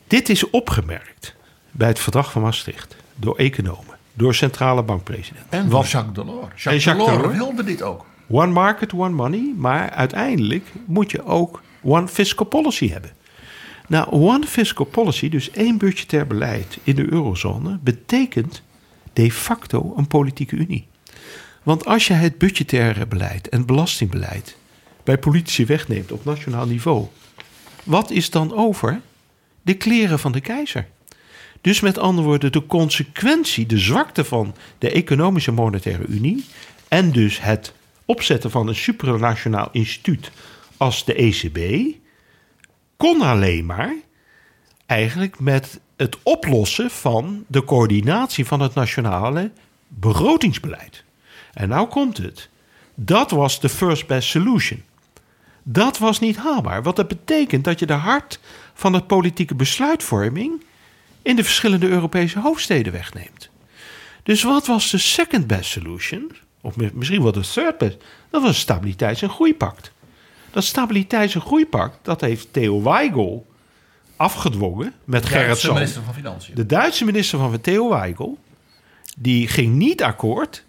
Dit is opgemerkt bij het verdrag van Maastricht door economen, door centrale bankpresidenten. En Want- Jacques Delors. En Jacques, Jacques Delors, Delors. wilde dit ook. One market, one money. Maar uiteindelijk moet je ook one fiscal policy hebben. Nou, one fiscal policy, dus één budgetair beleid in de eurozone, betekent de facto een politieke unie. Want als je het budgettaire beleid en belastingbeleid bij politici wegneemt op nationaal niveau, wat is dan over? De kleren van de keizer. Dus met andere woorden, de consequentie, de zwakte van de economische monetaire unie en dus het opzetten van een supranationaal instituut als de ECB, kon alleen maar eigenlijk met het oplossen van de coördinatie van het nationale begrotingsbeleid. En nou komt het. Dat was de first best solution. Dat was niet haalbaar. Wat dat betekent dat je de hart van de politieke besluitvorming in de verschillende Europese hoofdsteden wegneemt. Dus wat was de second best solution? Of mi- misschien wel de third best. Dat was een stabiliteits- en groeipact. Dat stabiliteits- en groeipact, dat heeft Theo Weigel afgedwongen met Gerrit Duitse Salm. minister van Financiën. De Duitse minister van Theo Weigel, die ging niet akkoord.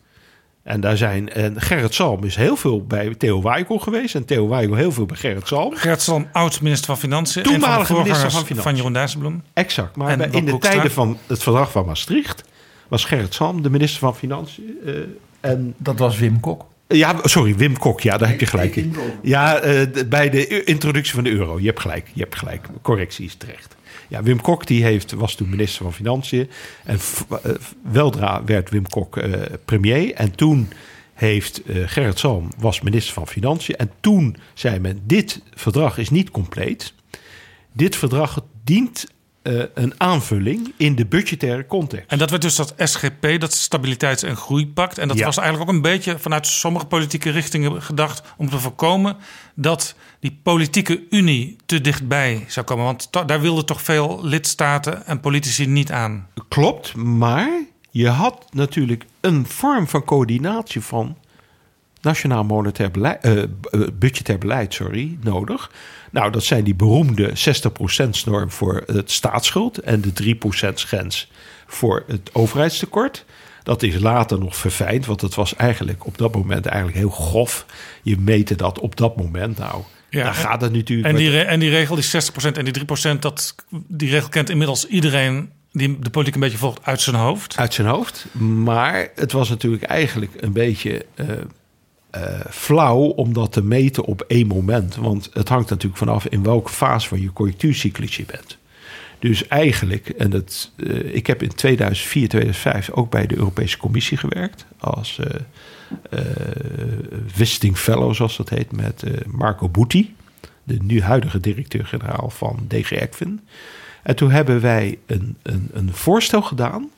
En daar zijn, en Gerrit Salm is heel veel bij Theo Weigel geweest. En Theo Weigel heel veel bij Gerrit Salm. Gert Salm, oud-minister van Financiën. een van de Toenmalige minister van Financiën. van Jeroen Dijsselbloem. Exact. Maar bij- in de Hoekstra. tijden van het verdrag van Maastricht was Gerrit Salm de minister van Financiën. eh, en Dat was Wim Kok. ja, sorry, Wim Kok, ja, daar heb je gelijk in. Ja, eh, bij de introductie van de euro. Je hebt gelijk, je hebt gelijk. Correctie is terecht. Ja, Wim Kok die heeft, was toen minister van Financiën. En eh, weldra werd Wim Kok eh, premier. En toen heeft eh, Gerrit Salm was minister van Financiën. En toen zei men, dit verdrag is niet compleet. Dit verdrag dient een aanvulling in de budgettaire context. En dat werd dus dat SGP, dat Stabiliteits- en Groeipact. En dat Ja. was eigenlijk ook een beetje vanuit sommige politieke richtingen gedacht om te voorkomen dat die politieke unie te dichtbij zou komen. Want daar wilden toch veel lidstaten en politici niet aan. Klopt, maar je had natuurlijk een vorm van coördinatie van nationaal monetair beleid, eh, eh, budgetair beleid sorry, nodig. Nou, dat zijn die beroemde 60%-norm voor het staatsschuld en de 3%-grens voor het overheidstekort. Dat is later nog verfijnd, want het was eigenlijk op dat moment eigenlijk heel grof. Je meette dat op dat moment. Nou, Ja, daar gaat het natuurlijk. En die, re- en die regel, die 60% en die 3%, dat, die regel kent inmiddels iedereen die de politiek een beetje volgt uit zijn hoofd. uit zijn hoofd. Maar het was natuurlijk eigenlijk een beetje eh, eh, flauw om dat te meten op één moment. Want het hangt natuurlijk vanaf in welke fase van je conjunctuurcyclus je bent. Dus eigenlijk, en dat, eh, ik heb in 2004, 2005 ook bij de Europese Commissie gewerkt. Als visiting fellow, zoals dat heet, met eh, Marco Butti. De nu huidige directeur-generaal van DG ECFIN. En toen hebben wij een, een, een voorstel gedaan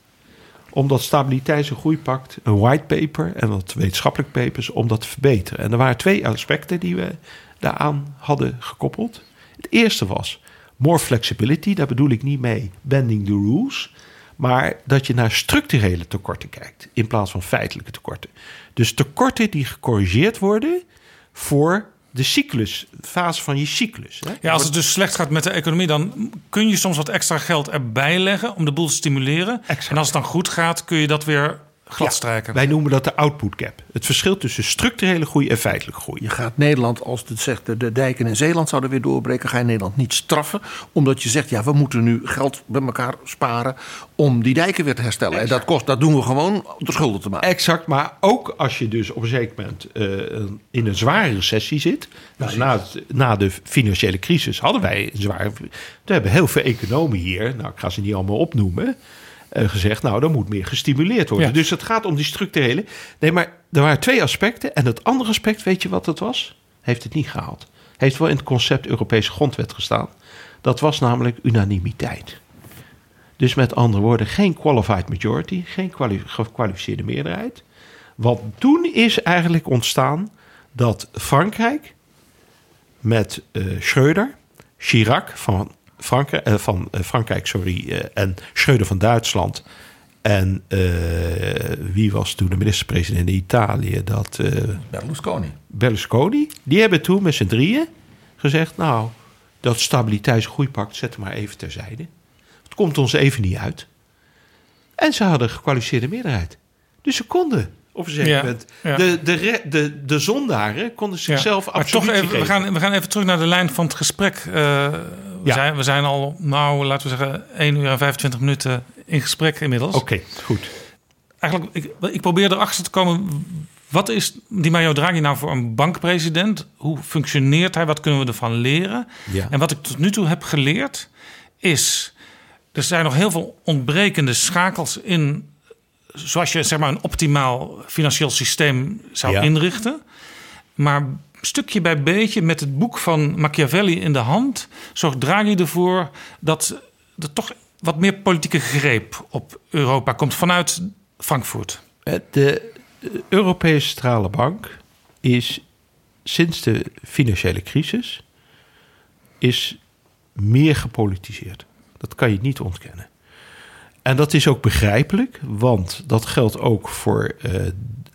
om dat stabiliteits- en groeipact, een whitepaper en wat wetenschappelijk papers, om dat te verbeteren. En er waren twee aspecten die we daaraan hadden gekoppeld. Het eerste was more flexibility. Daar bedoel ik niet mee bending the rules. Maar dat je naar structurele tekorten kijkt in plaats van feitelijke tekorten. Dus tekorten die gecorrigeerd worden voor de cyclus, fase van je cyclus. Hè? Ja, als het dus slecht gaat met de economie, dan kun je soms wat extra geld erbij leggen om de boel te stimuleren. En als het dan goed gaat, kun je dat weer gladstrijken. Wij noemen dat de output gap. Het verschil tussen structurele groei en feitelijke groei. Je gaat Nederland, als het zegt de, de dijken in Zeeland zouden weer doorbreken, ga je Nederland niet straffen. Omdat je zegt, ja, we moeten nu geld bij elkaar sparen om die dijken weer te herstellen. En dat, kost, dat doen we gewoon om de schulden te maken. Exact, maar ook als je dus op een zeker moment eh, in een zware recessie zit. Nou, na, het- na de financiële crisis hadden wij een zware. Toen hebben heel veel economen hier, nou ik ga ze niet allemaal opnoemen, gezegd: Nou, dan moet meer gestimuleerd worden. Ja. Dus het gaat om die structurele. Nee, maar er waren twee aspecten. En het andere aspect, weet je wat het was? Heeft het niet gehaald. Heeft wel in het concept Europese grondwet gestaan. Dat was namelijk unanimiteit. Dus met andere woorden, geen qualified majority, geen kwali- gekwalificeerde meerderheid. Want toen is eigenlijk ontstaan dat Frankrijk met eh Schröder, Chirac van, Frankrijk, eh, van eh, Frankrijk sorry, eh, en Schröder van Duitsland en wie was toen de minister-president in Italië? Dat, eh, Berlusconi. Berlusconi. Die hebben toen met z'n drieën gezegd... nou, dat stabiliteits- en groeipact zetten maar even terzijde. Het komt ons even niet uit. En ze hadden een gekwalificeerde meerderheid. Dus ze konden op een zeker moment... ja. De, de, de, de zondaren konden zichzelf maar absoluut toch even, we gaan, we gaan even terug naar de lijn van het gesprek. Eh, we, zijn, we zijn al, nou, laten we zeggen, 1 uur en 25 minuten in gesprek inmiddels. Oké, goed. Eigenlijk, ik, ik probeer erachter te komen. Wat is die Mario Draghi nou voor een bankpresident? Hoe functioneert hij? Wat kunnen we ervan leren? Ja. En wat ik tot nu toe heb geleerd is... er zijn nog heel veel ontbrekende schakels in... zoals je zeg maar, een optimaal financieel systeem zou Ja. inrichten. Maar stukje bij beetje met het boek van Machiavelli in de hand... zorgt Draghi ervoor dat er toch wat meer politieke greep op Europa komt vanuit Frankfurt. Eh, De Europese Centrale Bank is sinds de financiële crisis is meer gepolitiseerd. Dat kan je niet ontkennen. En dat is ook begrijpelijk, want dat geldt ook voor eh,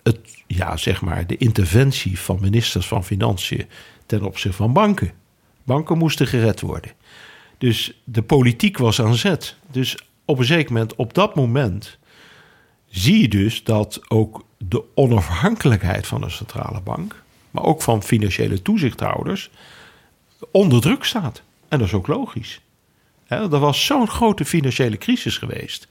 het, ja, zeg maar de interventie van ministers van Financiën ten opzichte van banken. Banken moesten gered worden. Dus de politiek was aan zet. Dus op een zeker moment, op dat moment, zie je dus dat ook de onafhankelijkheid van een centrale bank, maar ook van financiële toezichthouders, onder druk staat. En dat is ook logisch. Hè, er was zo'n grote financiële crisis geweest.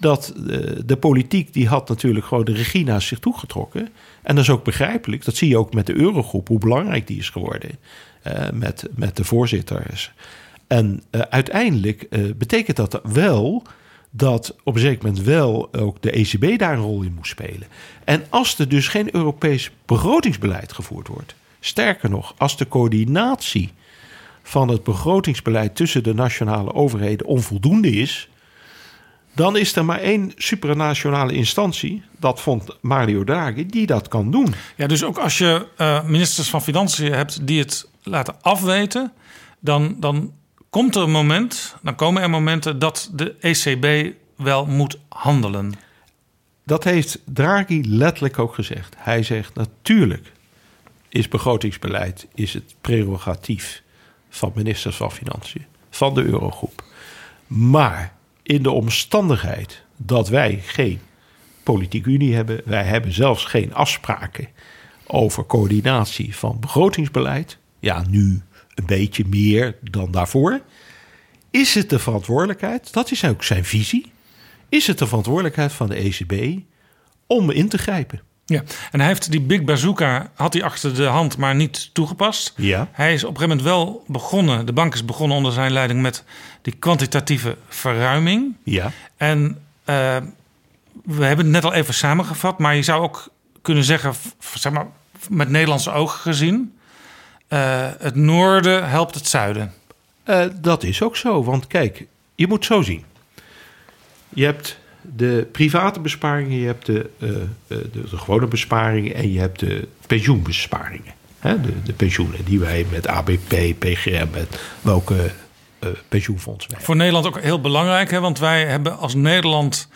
Dat de, de politiek die had natuurlijk gewoon de regie naar zich toegetrokken. En dat is ook begrijpelijk. Dat zie je ook met de eurogroep, hoe belangrijk die is geworden. eh, met, met de voorzitters. En eh, uiteindelijk eh, betekent dat wel dat op een zeker moment wel ook de ECB daar een rol in moest spelen. En als er dus geen Europees begrotingsbeleid gevoerd wordt, sterker nog, als de coördinatie van het begrotingsbeleid tussen de nationale overheden onvoldoende is, dan is er maar één supranationale instantie, dat vond Mario Draghi, die dat kan doen. Ja, dus ook als je eh, ministers van Financiën hebt die het laten afweten, dan, dan komt er een moment, dan komen er momenten dat de ECB wel moet handelen. Dat heeft Draghi letterlijk ook gezegd. Hij zegt natuurlijk is begrotingsbeleid is het prerogatief van ministers van Financiën, van de Eurogroep. Maar in de omstandigheid dat wij geen politieke unie hebben, wij hebben zelfs geen afspraken over coördinatie van begrotingsbeleid. Ja, nu een beetje meer dan daarvoor. Is het de verantwoordelijkheid, dat is ook zijn visie, is het de verantwoordelijkheid van de ECB om in te grijpen? Ja, en hij heeft die Big Bazooka had hij achter de hand, maar niet toegepast. Ja. Hij is op een gegeven moment wel begonnen, de bank is begonnen onder zijn leiding met die kwantitatieve verruiming. Ja. En eh, we hebben het net al even samengevat, maar je zou ook kunnen zeggen, zeg maar, met Nederlandse ogen gezien, eh, het noorden helpt het zuiden. Eh, dat is ook zo, want kijk, je moet zo zien. Je hebt de private besparingen, je hebt de, eh, eh, de, de gewone besparingen en je hebt de pensioenbesparingen. Hè, de, de pensioenen die wij met ABP, PGM, met welke eh, pensioenfonds wij Voor Nederland ook heel belangrijk, hè, want wij hebben als Nederland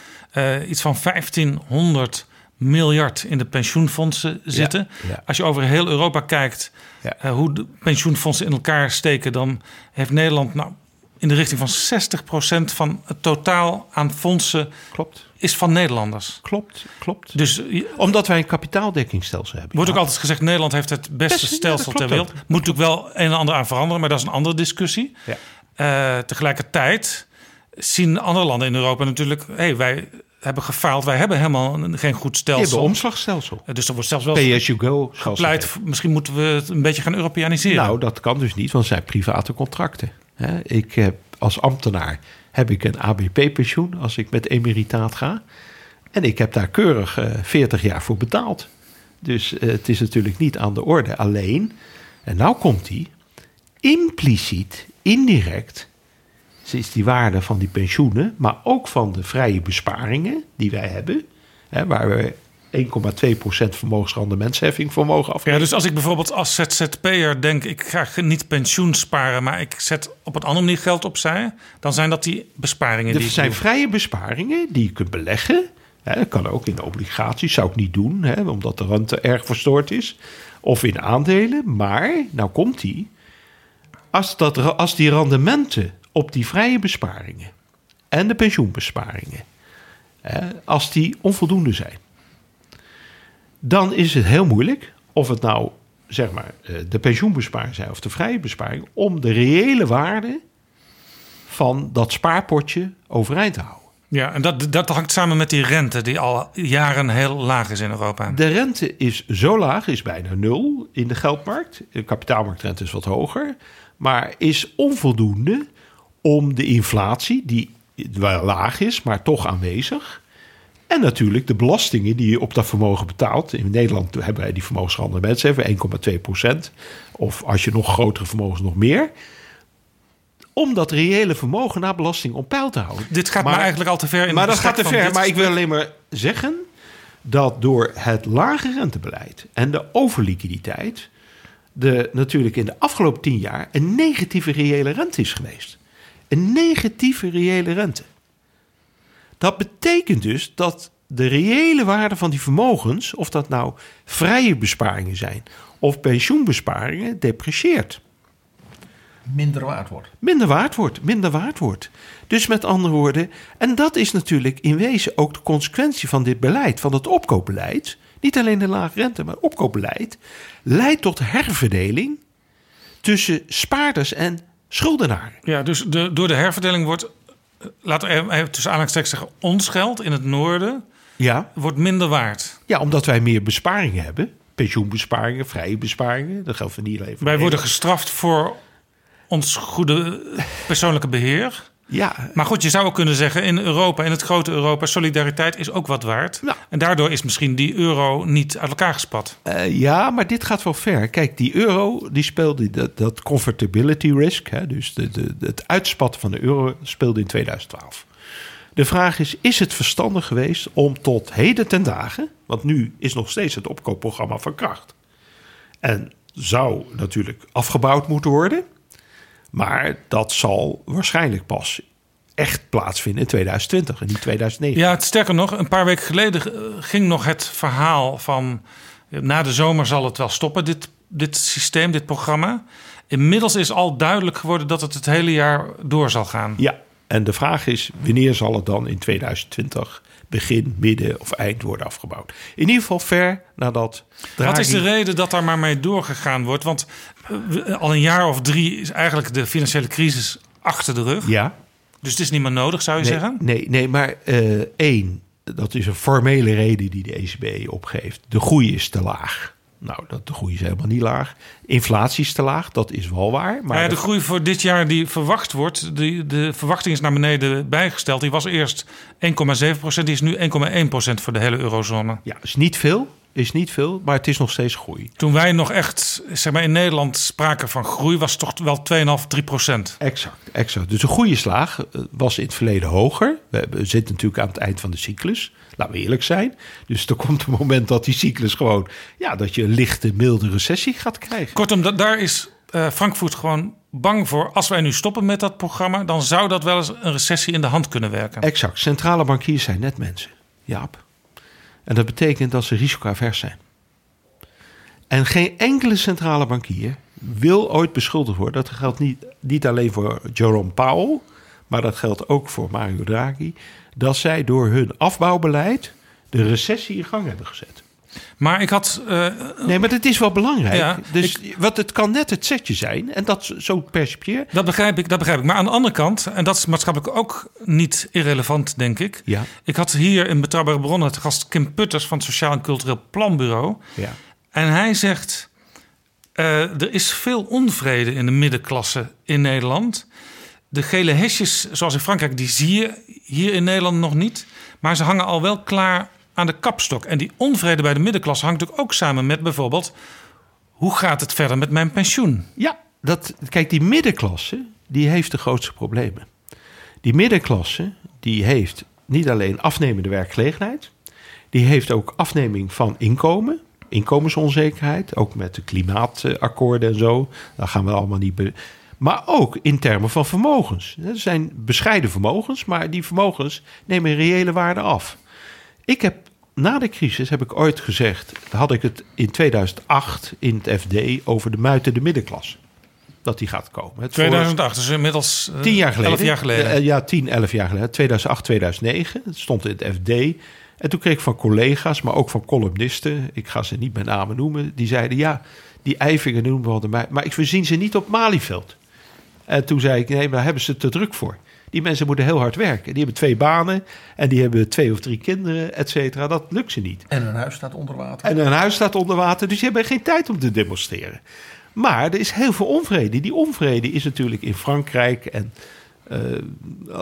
iets van 1500 miljard in de pensioenfondsen zitten. ja. Als je over heel Europa kijkt Ja. hoe de pensioenfondsen in elkaar steken, dan heeft Nederland nou in de richting van 60% van het totaal aan fondsen Klopt, is van Nederlanders. klopt, klopt. Dus je- Omdat wij een kapitaaldekkingsstelsel hebben. wordt ook altijd gezegd Nederland heeft het beste stelsel ter wereld. Moet natuurlijk wel een en ander aan veranderen, maar dat is een andere discussie. Ja. Eh, tegelijkertijd zien andere landen in Europa natuurlijk... Hey, wij hebben gefaald, wij hebben helemaal een- geen goed stelsel. omslagstelsel. Eh, dus er wordt zelfs wel Pay as you go. gepleit... misschien moeten we het een beetje gaan Europeaniseren. Nou, dat kan dus niet, want zijn private contracten. Ik heb als ambtenaar heb ik een ABP-pensioen als ik met emeritaat ga. En ik heb daar keurig eh 40 jaar voor betaald. Dus eh, het is natuurlijk niet aan de orde. Alleen, en nou komt die, impliciet, indirect, is die waarde van die pensioenen, maar ook van de vrije besparingen die wij hebben, waar we 1,2% vermogensrendementsheffing voor mogen afrekenen. Ja, dus als ik bijvoorbeeld als ZZP'er denk... ik ga niet pensioen sparen, maar ik zet op een andere manier geld opzij... dan zijn dat die besparingen die ik zijn vrije besparingen die je kunt beleggen. Hè, dat kan ook in obligaties, zou ik niet doen, hè, omdat de rente erg verstoord is. Of in aandelen. Maar, nou komt die. Als, dat, als die rendementen op die vrije besparingen en de pensioenbesparingen, hè, als die onvoldoende zijn, dan is het heel moeilijk of het nou zeg maar eh, de pensioenbesparingen zijn of de vrije besparing, om de reële waarde van dat spaarpotje overeind te houden. Ja, en dat, dat hangt samen met die rente... die al jaren heel laag is in Europa. De rente is zo laag, is bijna nul in de geldmarkt. De kapitaalmarktrente is wat hoger, maar is onvoldoende om de inflatie, die wel laag is, maar toch aanwezig. En natuurlijk de belastingen die je op dat vermogen betaalt. In Nederland hebben wij die vermogensrendementsheffing 1,2 procent. Of als je nog grotere vermogens, nog meer. Om dat reële vermogen na belasting op peil te houden. Dit gaat maar, eigenlijk al te ver in Maar dat gaat te ver. dit Maar ik wil alleen maar zeggen dat door het lage rentebeleid en de overliquiditeit... de natuurlijk in de afgelopen tien jaar een negatieve reële rente is geweest. Een negatieve reële rente. Dat betekent dus dat de reële waarde van die vermogens, of dat nou vrije besparingen zijn of pensioenbesparingen, deprecieert. Minder waard wordt. Minder waard wordt, minder waard wordt. Dus met andere woorden, en dat is natuurlijk in wezen ook de consequentie van dit beleid, van het opkoopbeleid. Niet alleen de lage rente, maar opkoopbeleid leidt tot herverdeling tussen spaarders en schuldenaren. Ja, dus de, door de herverdeling wordt, laten we even- tussen aanhalingstekens zeggen, ons geld in het noorden Ja, wordt minder waard. ja omdat wij meer besparingen hebben. Pensioenbesparingen, vrije besparingen. Dat geldt voor niet alleen Wij worden gestraft voor ons goede persoonlijke beheer. Ja, Maar goed, je zou ook kunnen zeggen in Europa, in het grote Europa, solidariteit is ook wat waard. Ja. En daardoor is misschien die euro niet uit elkaar gespat. Eh, ja, maar dit gaat wel ver. Kijk, die euro, die speelde dat, dat convertibility risk, hè, dus de, de, het uitspatten van de euro, speelde in 2012. De vraag is, is het verstandig geweest om tot heden ten dagen, want nu is nog steeds het opkoopprogramma van kracht. En zou natuurlijk afgebouwd moeten worden, maar dat zal waarschijnlijk pas echt plaatsvinden in 2020 en niet 2009. Ja, het, sterker nog, een paar weken geleden eh, ging nog het verhaal van... eh, na de zomer zal het wel stoppen, dit, dit systeem, dit programma. Inmiddels is al duidelijk geworden dat het het hele jaar door zal gaan. Ja, en de vraag is wanneer zal het dan in 2020 begin, midden of eind worden afgebouwd? In ieder geval ver nadat Draghi... Wat is de reden dat daar maar mee doorgegaan wordt? Want eh, al een jaar of drie is eigenlijk de financiële crisis achter de rug. Ja, Dus het is niet meer nodig, zou je nee, zeggen? nee, nee, maar eh, één, dat is een formele reden die de ECB opgeeft. De groei is te laag. Nou, dat, de groei is helemaal niet laag. Inflatie is te laag, dat is wel waar. Maar Maar ja, de groei voor dit jaar die verwacht wordt, die, de verwachting is naar beneden bijgesteld. Die was eerst 1,7 procent, die is nu 1,1 procent voor de hele eurozone. ja, is niet veel, is niet veel, maar het is nog steeds groei. Toen wij nog echt, zeg maar in Nederland spraken van groei, was het toch wel 2,5, 3 procent. Exact, exact. Dus de goede slaag eh, was in het verleden hoger. We zitten natuurlijk aan het eind van de cyclus. Laten we eerlijk zijn. Dus er komt een moment dat die cyclus gewoon... ja, dat je een lichte, milde recessie gaat krijgen. Kortom, da- daar is eh, Frankfurt gewoon bang voor. Als wij nu stoppen met dat programma, dan zou dat wel eens een recessie in de hand kunnen werken. Exact. Centrale bankiers zijn net mensen. Jaap. En dat betekent dat ze risicoavers zijn. En geen enkele centrale bankier wil ooit beschuldigd worden. Dat geldt niet, niet alleen voor Jerome Powell, maar dat geldt ook voor Mario Draghi. Dat zij door hun afbouwbeleid de recessie in gang hebben gezet. Maar ik had eh, Nee, maar het is wel belangrijk. Ja, dus wat het kan net het setje zijn. En dat zo percipieer. Dat begrijp ik, dat begrijp ik. Maar aan de andere kant, en dat is maatschappelijk ook niet irrelevant, denk ik. Ja. Ik had hier in Betrouwbare Bronnen te gast Kim Putters van het Sociaal en Cultureel Planbureau. Ja. En hij zegt, eh, er is veel onvrede in de middenklasse in Nederland. De gele hesjes, zoals in Frankrijk, die zie je hier in Nederland nog niet. Maar ze hangen al wel klaar aan de kapstok. En die onvrede bij de middenklasse hangt natuurlijk ook samen met bijvoorbeeld... hoe gaat het verder met mijn pensioen? Ja, dat, kijk, die middenklasse, die heeft de grootste problemen. Die middenklasse, die heeft niet alleen afnemende werkgelegenheid, die heeft ook afneming van inkomen, inkomensonzekerheid, ook met de klimaatakkoorden en zo. Daar gaan we allemaal niet. Be maar ook in termen van vermogens. Er zijn bescheiden vermogens, maar die vermogens nemen reële waarde af. Ik heb na de crisis heb ik ooit gezegd, had ik het in 2008 in het FD over de muitende middenklasse. Dat die gaat komen. Het 2008, dus inmiddels eh, Tien jaar geleden. 11 jaar geleden. Eh, ja, 10, 11 jaar geleden. 2008, 2009. Het stond in het FD. En toen kreeg ik van collega's, maar ook van columnisten, ik ga ze niet met namen noemen, die zeiden ja, die Eivingen noemen we wel de mij, maar ik voorzien ze niet op Malieveld. En toen zei ik, nee, maar daar hebben ze te druk voor. Die mensen moeten heel hard werken. Die hebben twee banen en die hebben twee of drie kinderen, et cetera. Dat lukt ze niet. En een huis staat onder water. En een huis staat onder water, dus die hebben geen tijd om te demonstreren. Maar er is heel veel onvrede. Die onvrede is natuurlijk in Frankrijk en eh,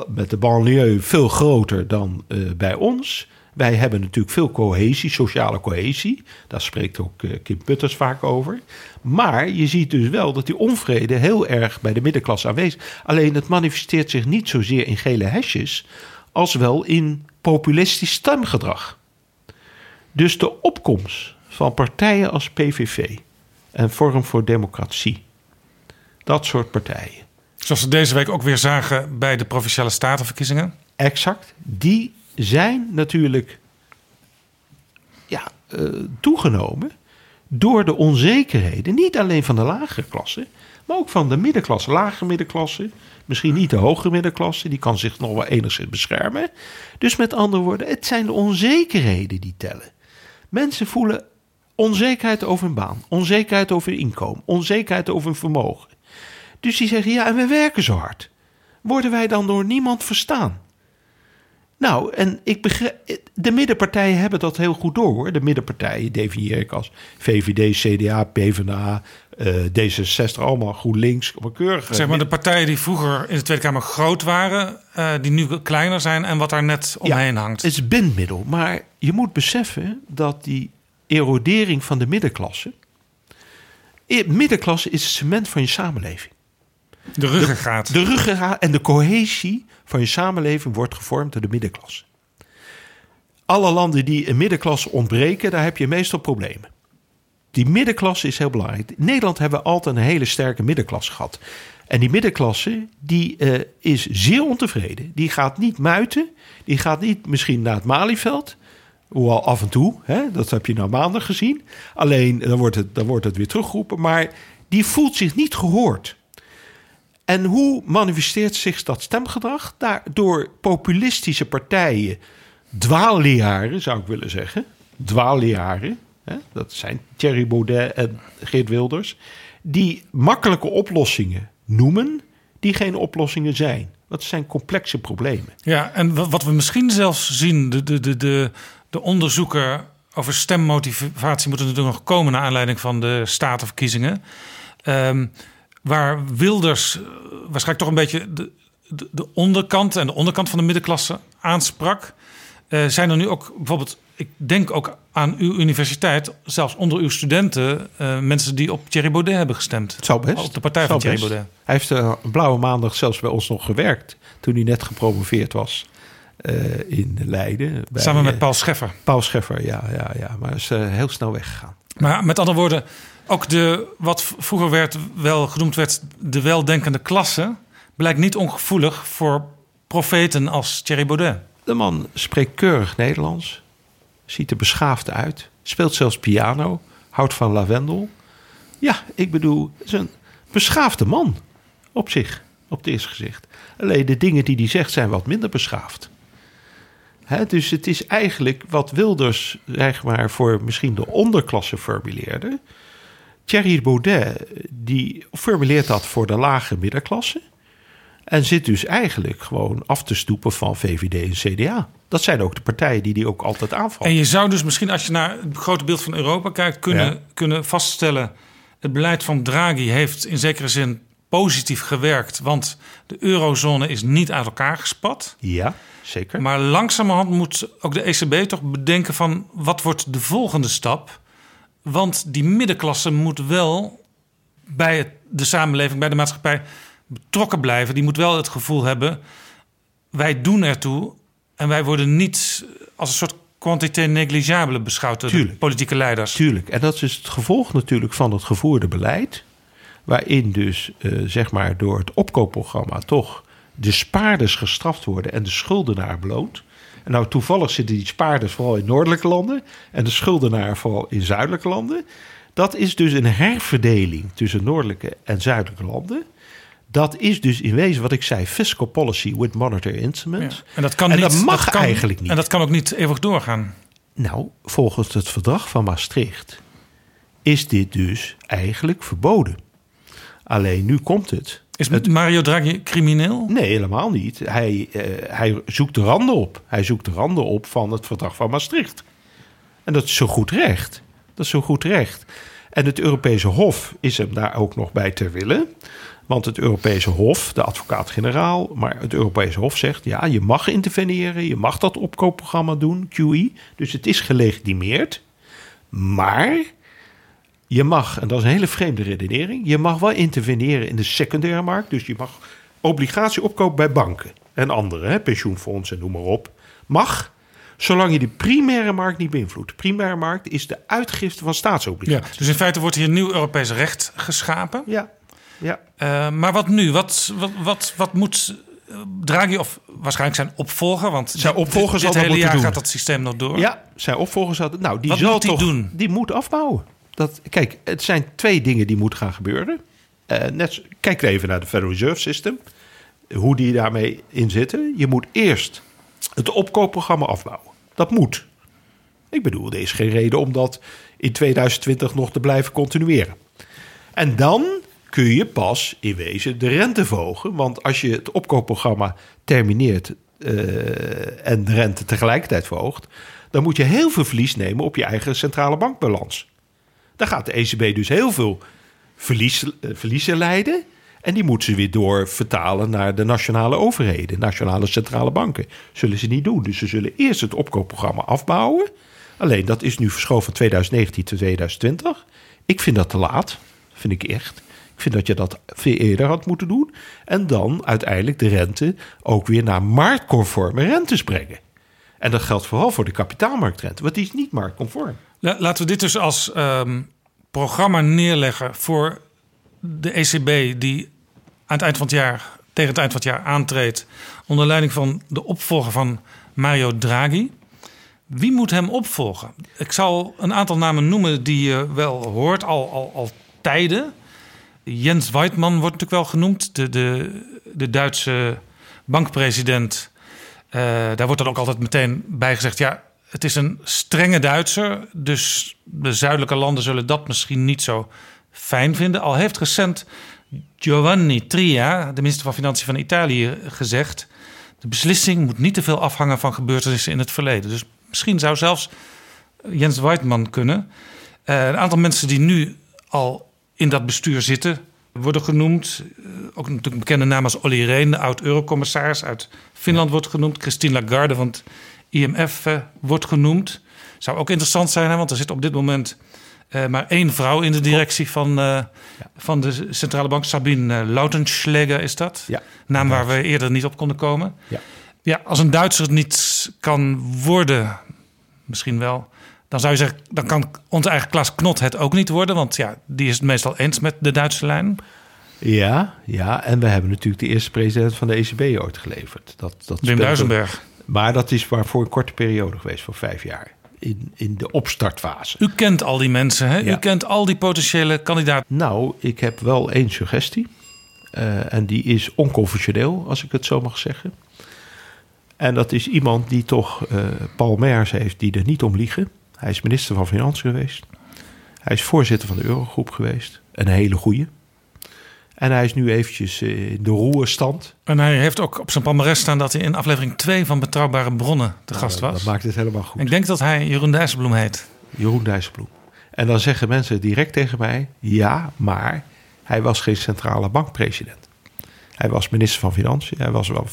met de banlieue veel groter dan eh, bij ons. Wij hebben natuurlijk veel cohesie, sociale cohesie. Daar spreekt ook eh, Kim Putters vaak over. Maar je ziet dus wel dat die onvrede heel erg bij de middenklasse aanwezig is. Alleen het manifesteert zich niet zozeer in gele hesjes... als wel in populistisch stemgedrag. Dus de opkomst van partijen als PVV en Forum voor Democratie. Dat soort partijen. Zoals we deze week ook weer zagen bij de Provinciale Statenverkiezingen. Exact. Die zijn natuurlijk ja, eh, toegenomen door de onzekerheden. Niet alleen van de lagere klasse, maar ook van de middenklasse, lagere middenklasse. Misschien niet de hogere middenklasse, die kan zich nog wel enigszins beschermen. Dus met andere woorden, het zijn de onzekerheden die tellen. Mensen voelen onzekerheid over hun baan, onzekerheid over hun inkomen, onzekerheid over hun vermogen. Dus die zeggen, ja, en we werken zo hard. Worden wij dan door niemand verstaan? Nou, en ik begrijp, de middenpartijen hebben dat heel goed door hoor. De middenpartijen definieer ik als VVD, CDA, PvdA, eh, D66, allemaal GroenLinks, keurig. Zeg maar de partijen die vroeger in de Tweede Kamer groot waren, eh, die nu kleiner zijn en wat daar net omheen hangt. Het is bindmiddel, maar je moet beseffen dat die erodering van de middenklasse. eh, Middenklasse is het cement van je samenleving. De ruggengraat. De ruggengraat en de cohesie van je samenleving wordt gevormd door de middenklasse. Alle landen die een middenklasse ontbreken, daar heb je meestal problemen. Die middenklasse is heel belangrijk. In Nederland hebben we altijd een hele sterke middenklasse gehad. En die middenklasse die, eh, is zeer ontevreden. Die gaat niet muiten. Die gaat niet misschien naar het Malieveld. Hoewel af en toe, hè, dat heb je nou maandag gezien. Alleen dan wordt, het, dan wordt het weer teruggeroepen. Maar die voelt zich niet gehoord. En hoe manifesteert zich dat stemgedrag? Daar, door populistische partijen, dwaalleraren zou ik willen zeggen. Dwaalleraren, dat zijn Thierry Baudet en Geert Wilders. Die makkelijke oplossingen noemen, die geen oplossingen zijn. Dat zijn complexe problemen. Ja, en wa- wat we misschien zelfs zien, de, de, de, de, de onderzoeken over stemmotivatie moeten natuurlijk nog komen naar aanleiding van de statenverkiezingen. Ehm, waar Wilders eh, waarschijnlijk toch een beetje de, de, de onderkant en de onderkant van de middenklasse aansprak. eh, zijn er nu ook bijvoorbeeld, ik denk ook aan uw universiteit, zelfs onder uw studenten, eh, mensen die op Thierry Baudet hebben gestemd. Het zou best. Op de partij van Thierry best. Baudet. Hij heeft eh, Blauwe Maandag zelfs bij ons nog gewerkt. Toen hij net gepromoveerd was in Leiden. bij, Samen met Paul Scheffer. Paul Scheffer, ja, ja, ja. Maar is heel snel weggegaan. Maar met andere woorden, ook de, wat vroeger werd, wel genoemd werd, de weldenkende klasse, blijkt niet ongevoelig voor profeten als Thierry Baudet. De man spreekt keurig Nederlands. Ziet er beschaafd uit. Speelt zelfs piano. Houdt van lavendel. Ja, ik bedoel, het is een beschaafde man. Op zich. Op het eerste gezicht. Alleen de dingen die hij zegt zijn wat minder beschaafd. Dus het is eigenlijk wat Wilders, zeg maar, voor misschien de onderklasse formuleerde. Thierry Baudet, die formuleert dat voor de lage middenklasse. En zit dus eigenlijk gewoon af te stoepen van VVD en CDA. Dat zijn ook de partijen die die ook altijd aanvallen. En je zou dus misschien, als je naar het grote beeld van Europa kijkt, kunnen, Ja. kunnen vaststellen: het beleid van Draghi heeft in zekere zin positief gewerkt, want de eurozone is niet uit elkaar gespat. Ja, zeker. Maar langzamerhand moet ook de ECB toch bedenken van wat wordt de volgende stap? Want die middenklasse moet wel bij het, de samenleving, bij de maatschappij betrokken blijven. Die moet wel het gevoel hebben, wij doen ertoe en wij worden niet als een soort quantité negligible beschouwd door de politieke leiders. Tuurlijk. En dat is het gevolg natuurlijk van het gevoerde beleid. Waarin dus, eh, zeg maar, door het opkoopprogramma toch de spaarders gestraft worden en de schuldenaar beloond. En nou, toevallig zitten die spaarders vooral in noordelijke landen en de schuldenaar vooral in zuidelijke landen. Dat is dus een herverdeling tussen noordelijke en zuidelijke landen. Dat is dus in wezen wat ik zei, fiscal policy with monetary instruments. Ja. En dat kan En niet. dat mag kan- eigenlijk niet. En dat kan ook niet eeuwig doorgaan. Nou, volgens het verdrag van Maastricht is dit dus eigenlijk verboden. Alleen nu komt het. Is Mario Draghi crimineel? Nee, helemaal niet. Hij, eh, hij zoekt de randen op. Hij zoekt de randen op van het verdrag van Maastricht. En dat is zo goed recht. Dat is zo goed recht. En het Europese Hof is hem daar ook nog bij ter wille. Want het Europese Hof, de advocaat-generaal, maar het Europese Hof zegt: ja, je mag interveneren, je mag dat opkoopprogramma doen, QE. Dus het is gelegitimeerd. Maar je mag, en dat is een hele vreemde redenering, je mag wel interveneren in de secundaire markt. Dus je mag obligatie opkopen bij banken en andere, hè, pensioenfondsen, noem maar op. Mag, zolang je de primaire markt niet beïnvloedt. De primaire markt is de uitgifte van Ja, staatsobligaties. dus in feite wordt hier nieuw Europees recht geschapen. Ja, ja. Eh, maar wat nu? Wat, wat, wat, wat moet Draghi of waarschijnlijk zijn opvolger, want Zijn opvolger dit, zal dit hele jaar doen. gaat dat systeem nog door. Ja, zijn opvolgers hadden. Nou, die Wat zal moet die toch, doen? Die moet afbouwen. Dat, kijk, het zijn twee dingen die moeten gaan gebeuren. Eh, net, kijk even naar de Federal Reserve System. Hoe die daarmee in zitten. Je moet eerst het opkoopprogramma afbouwen. Dat moet. Ik bedoel, er is geen reden om dat in 2020 nog te blijven continueren. En dan kun je pas in wezen de rente verhogen. Want als je het opkoopprogramma termineert eh, en de rente tegelijkertijd verhoogt, dan moet je heel veel verlies nemen op je eigen centrale bankbalans. Dan gaat de ECB dus heel veel eh, verliezen leiden. En die moeten ze weer door vertalen naar de nationale overheden, nationale centrale banken. Zullen ze niet doen. Dus ze zullen eerst het opkoopprogramma afbouwen. Alleen dat is nu verschoven van 2019 tot 2020. Ik vind dat te laat. Vind ik echt. Ik vind dat je dat veel eerder had moeten doen. En dan uiteindelijk de rente ook weer naar marktconforme rentes brengen. En dat geldt vooral voor de kapitaalmarktrente, want die is niet marktconform. La- Laten we dit dus als ehm, programma neerleggen voor de ECB die aan het eind van het jaar, tegen het eind van het jaar aantreedt onder leiding van de opvolger van Mario Draghi. Wie moet hem opvolgen? Ik zal een aantal namen noemen die je wel hoort al, al, al tijden. Jens Weidmann wordt natuurlijk wel genoemd, de, de, de Duitse bankpresident. Eh, daar wordt dan ook altijd meteen bij gezegd: ja, het is een strenge Duitser. Dus de zuidelijke landen zullen dat misschien niet zo fijn vinden. Al heeft recent Giovanni Tria, de minister van Financiën van Italië, gezegd: de beslissing moet niet te veel afhangen van gebeurtenissen in het verleden. Dus misschien zou zelfs Jens Weidmann kunnen. Eh, een aantal mensen die nu al in dat bestuur zitten worden genoemd. Eh, ook natuurlijk een bekende naam als Olly Rehn, de oud-eurocommissaris uit Finland wordt genoemd. Christine Lagarde van het IMF eh, wordt genoemd. Zou ook interessant zijn, hè, want er zit op dit moment eh, maar één vrouw in de directie van, van de centrale bank. Sabine Lautenschläger is dat. Ja. Naam waar we eerder niet op konden komen. Ja. Ja, als een Duitser het niet kan worden, misschien wel. Dan zou je zeggen, dan kan onze eigen Klaas Knot het ook niet worden. Want ja, die is het meestal eens met de Duitse lijn. Ja, ja, en we hebben natuurlijk de eerste president van de ECB ooit geleverd. Dat, dat Wim Duisenberg. Maar dat is maar voor een korte periode geweest, voor vijf jaar. In, in de opstartfase. U kent al die mensen, hè? Ja. U kent al die potentiële kandidaten. Nou, ik heb wel één suggestie. Eh, en die is onconventioneel, als ik het zo mag zeggen. En dat is iemand die toch eh Palmers heeft, die er niet om liegen. Hij is minister van Financiën geweest. Hij is voorzitter van de Eurogroep geweest. Een hele goeie. En hij is nu eventjes eh, in de roerstand. En hij heeft ook op zijn palmarès staan dat hij in aflevering 2 van Betrouwbare Bronnen te gast was. Dat maakt het helemaal goed. Ik denk dat hij Jeroen Dijsselbloem heet. Jeroen Dijsselbloem. En dan zeggen mensen direct tegen mij: ja, maar hij was geen centrale bankpresident. Hij was minister van Financiën. Hij was wel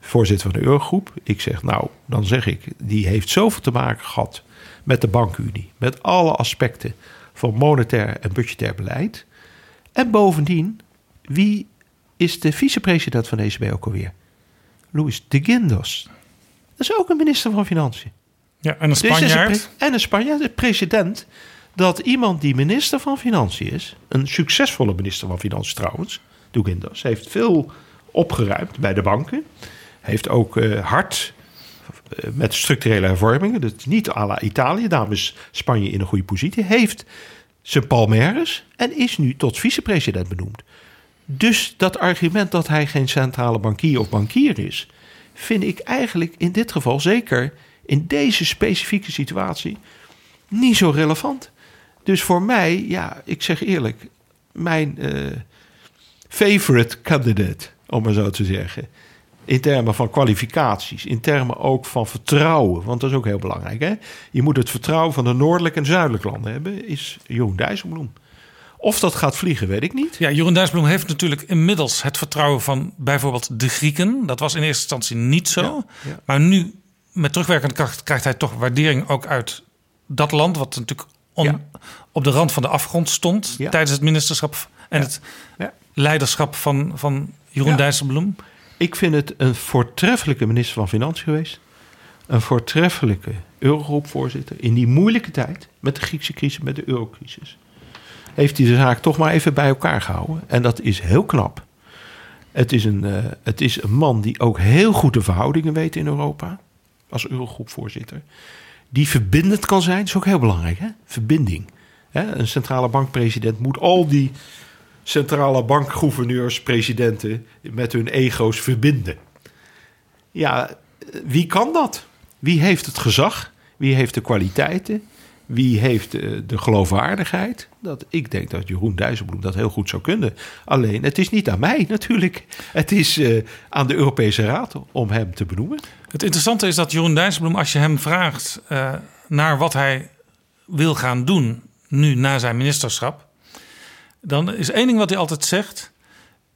voorzitter van de Eurogroep. Ik zeg, nou, dan zeg ik, die heeft zoveel te maken gehad met de bankunie. Met alle aspecten van monetair en budgetair beleid. En bovendien, wie is de vicepresident van de ECB ook alweer? Luis de Guindos. Dat is ook een minister van Financiën. Ja, en een Dus een Spanjaard. pre- en een Spanjaard, de president. Dat iemand die minister van Financiën is, een succesvolle minister van Financiën trouwens, Duguindos, heeft veel opgeruimd bij de banken. Heeft ook eh, hard met structurele hervormingen, dus niet à la Italië, daarom Spanje in een goede positie, heeft zijn palmares en is nu tot vicepresident benoemd. Dus dat argument dat hij geen centrale bankier of bankier is, vind ik eigenlijk in dit geval zeker in deze specifieke situatie niet zo relevant. Dus voor mij, ja, ik zeg eerlijk, mijn eh, favorite candidate, om maar zo te zeggen. In termen van kwalificaties, in termen ook van vertrouwen, want dat is ook heel belangrijk. Hè? Je moet het vertrouwen van de noordelijke en zuidelijke landen hebben, is Jeroen Dijsselbloem. Of dat gaat vliegen, weet ik niet. Ja, Jeroen Dijsselbloem heeft natuurlijk inmiddels het vertrouwen van bijvoorbeeld de Grieken. Dat was in eerste instantie niet zo. ja. Maar nu, met terugwerkende kracht, krijgt hij toch waardering ook uit dat land. Wat natuurlijk on- Ja. op de rand van de afgrond stond tijdens het ministerschap en het Ja. leiderschap van, van Jeroen. Dijsselbloem. Ik vind het een voortreffelijke minister van Financiën geweest. Een voortreffelijke Eurogroepvoorzitter. In die moeilijke tijd, met de Griekse crisis, met de eurocrisis. Heeft hij de zaak toch maar even bij elkaar gehouden. En dat is heel knap. Het is, een, eh, het is een man die ook heel goed de verhoudingen weet in Europa. Als Eurogroepvoorzitter. Die verbindend kan zijn. Dat is ook heel belangrijk. Hè? Verbinding. Een centrale bankpresident moet al die centrale bankgouverneurs, presidenten met hun ego's verbinden. Ja, wie kan dat? Wie heeft het gezag? Wie heeft de kwaliteiten? Wie heeft eh, de geloofwaardigheid? Dat, ik denk dat Jeroen Dijsselbloem dat heel goed zou kunnen. Alleen, het is niet aan mij natuurlijk. Het is eh, aan de Europese Raad om hem te benoemen. Het interessante is dat Jeroen Dijsselbloem, als je hem vraagt uh, naar wat hij wil gaan doen nu na zijn ministerschap, dan is één ding wat hij altijd zegt.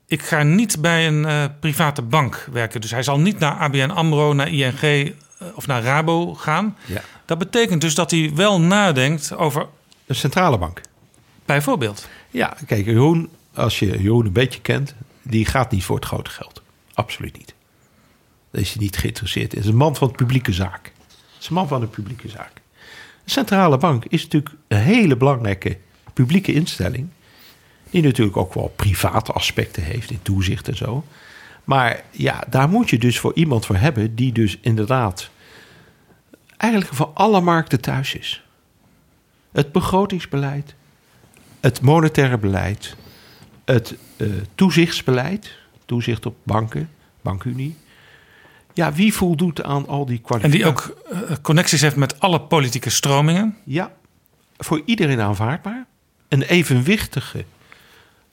Ik ga niet bij een uh, private bank werken. Dus hij zal niet naar ABN AMRO, naar ING uh, of naar Rabo gaan. Ja. Dat betekent dus dat hij wel nadenkt over... Een centrale bank. Bijvoorbeeld. Ja, kijk, Jeroen, als je Jeroen een beetje kent... die gaat niet voor het grote geld. Absoluut niet. Daar is hij niet geïnteresseerd in. Is een man van de publieke zaak. Het is een man van de publieke zaak. Een centrale bank is natuurlijk een hele belangrijke publieke instelling... die natuurlijk ook wel private aspecten heeft in toezicht en zo... Maar ja, daar moet je dus voor iemand voor hebben die dus inderdaad eigenlijk voor alle markten thuis is. Het begrotingsbeleid, het monetaire beleid, het uh, toezichtsbeleid, toezicht op banken, bankunie. Ja, wie voldoet aan al die kwaliteiten? En die ook uh, connecties heeft met alle politieke stromingen? Ja, voor iedereen aanvaardbaar. Een evenwichtige,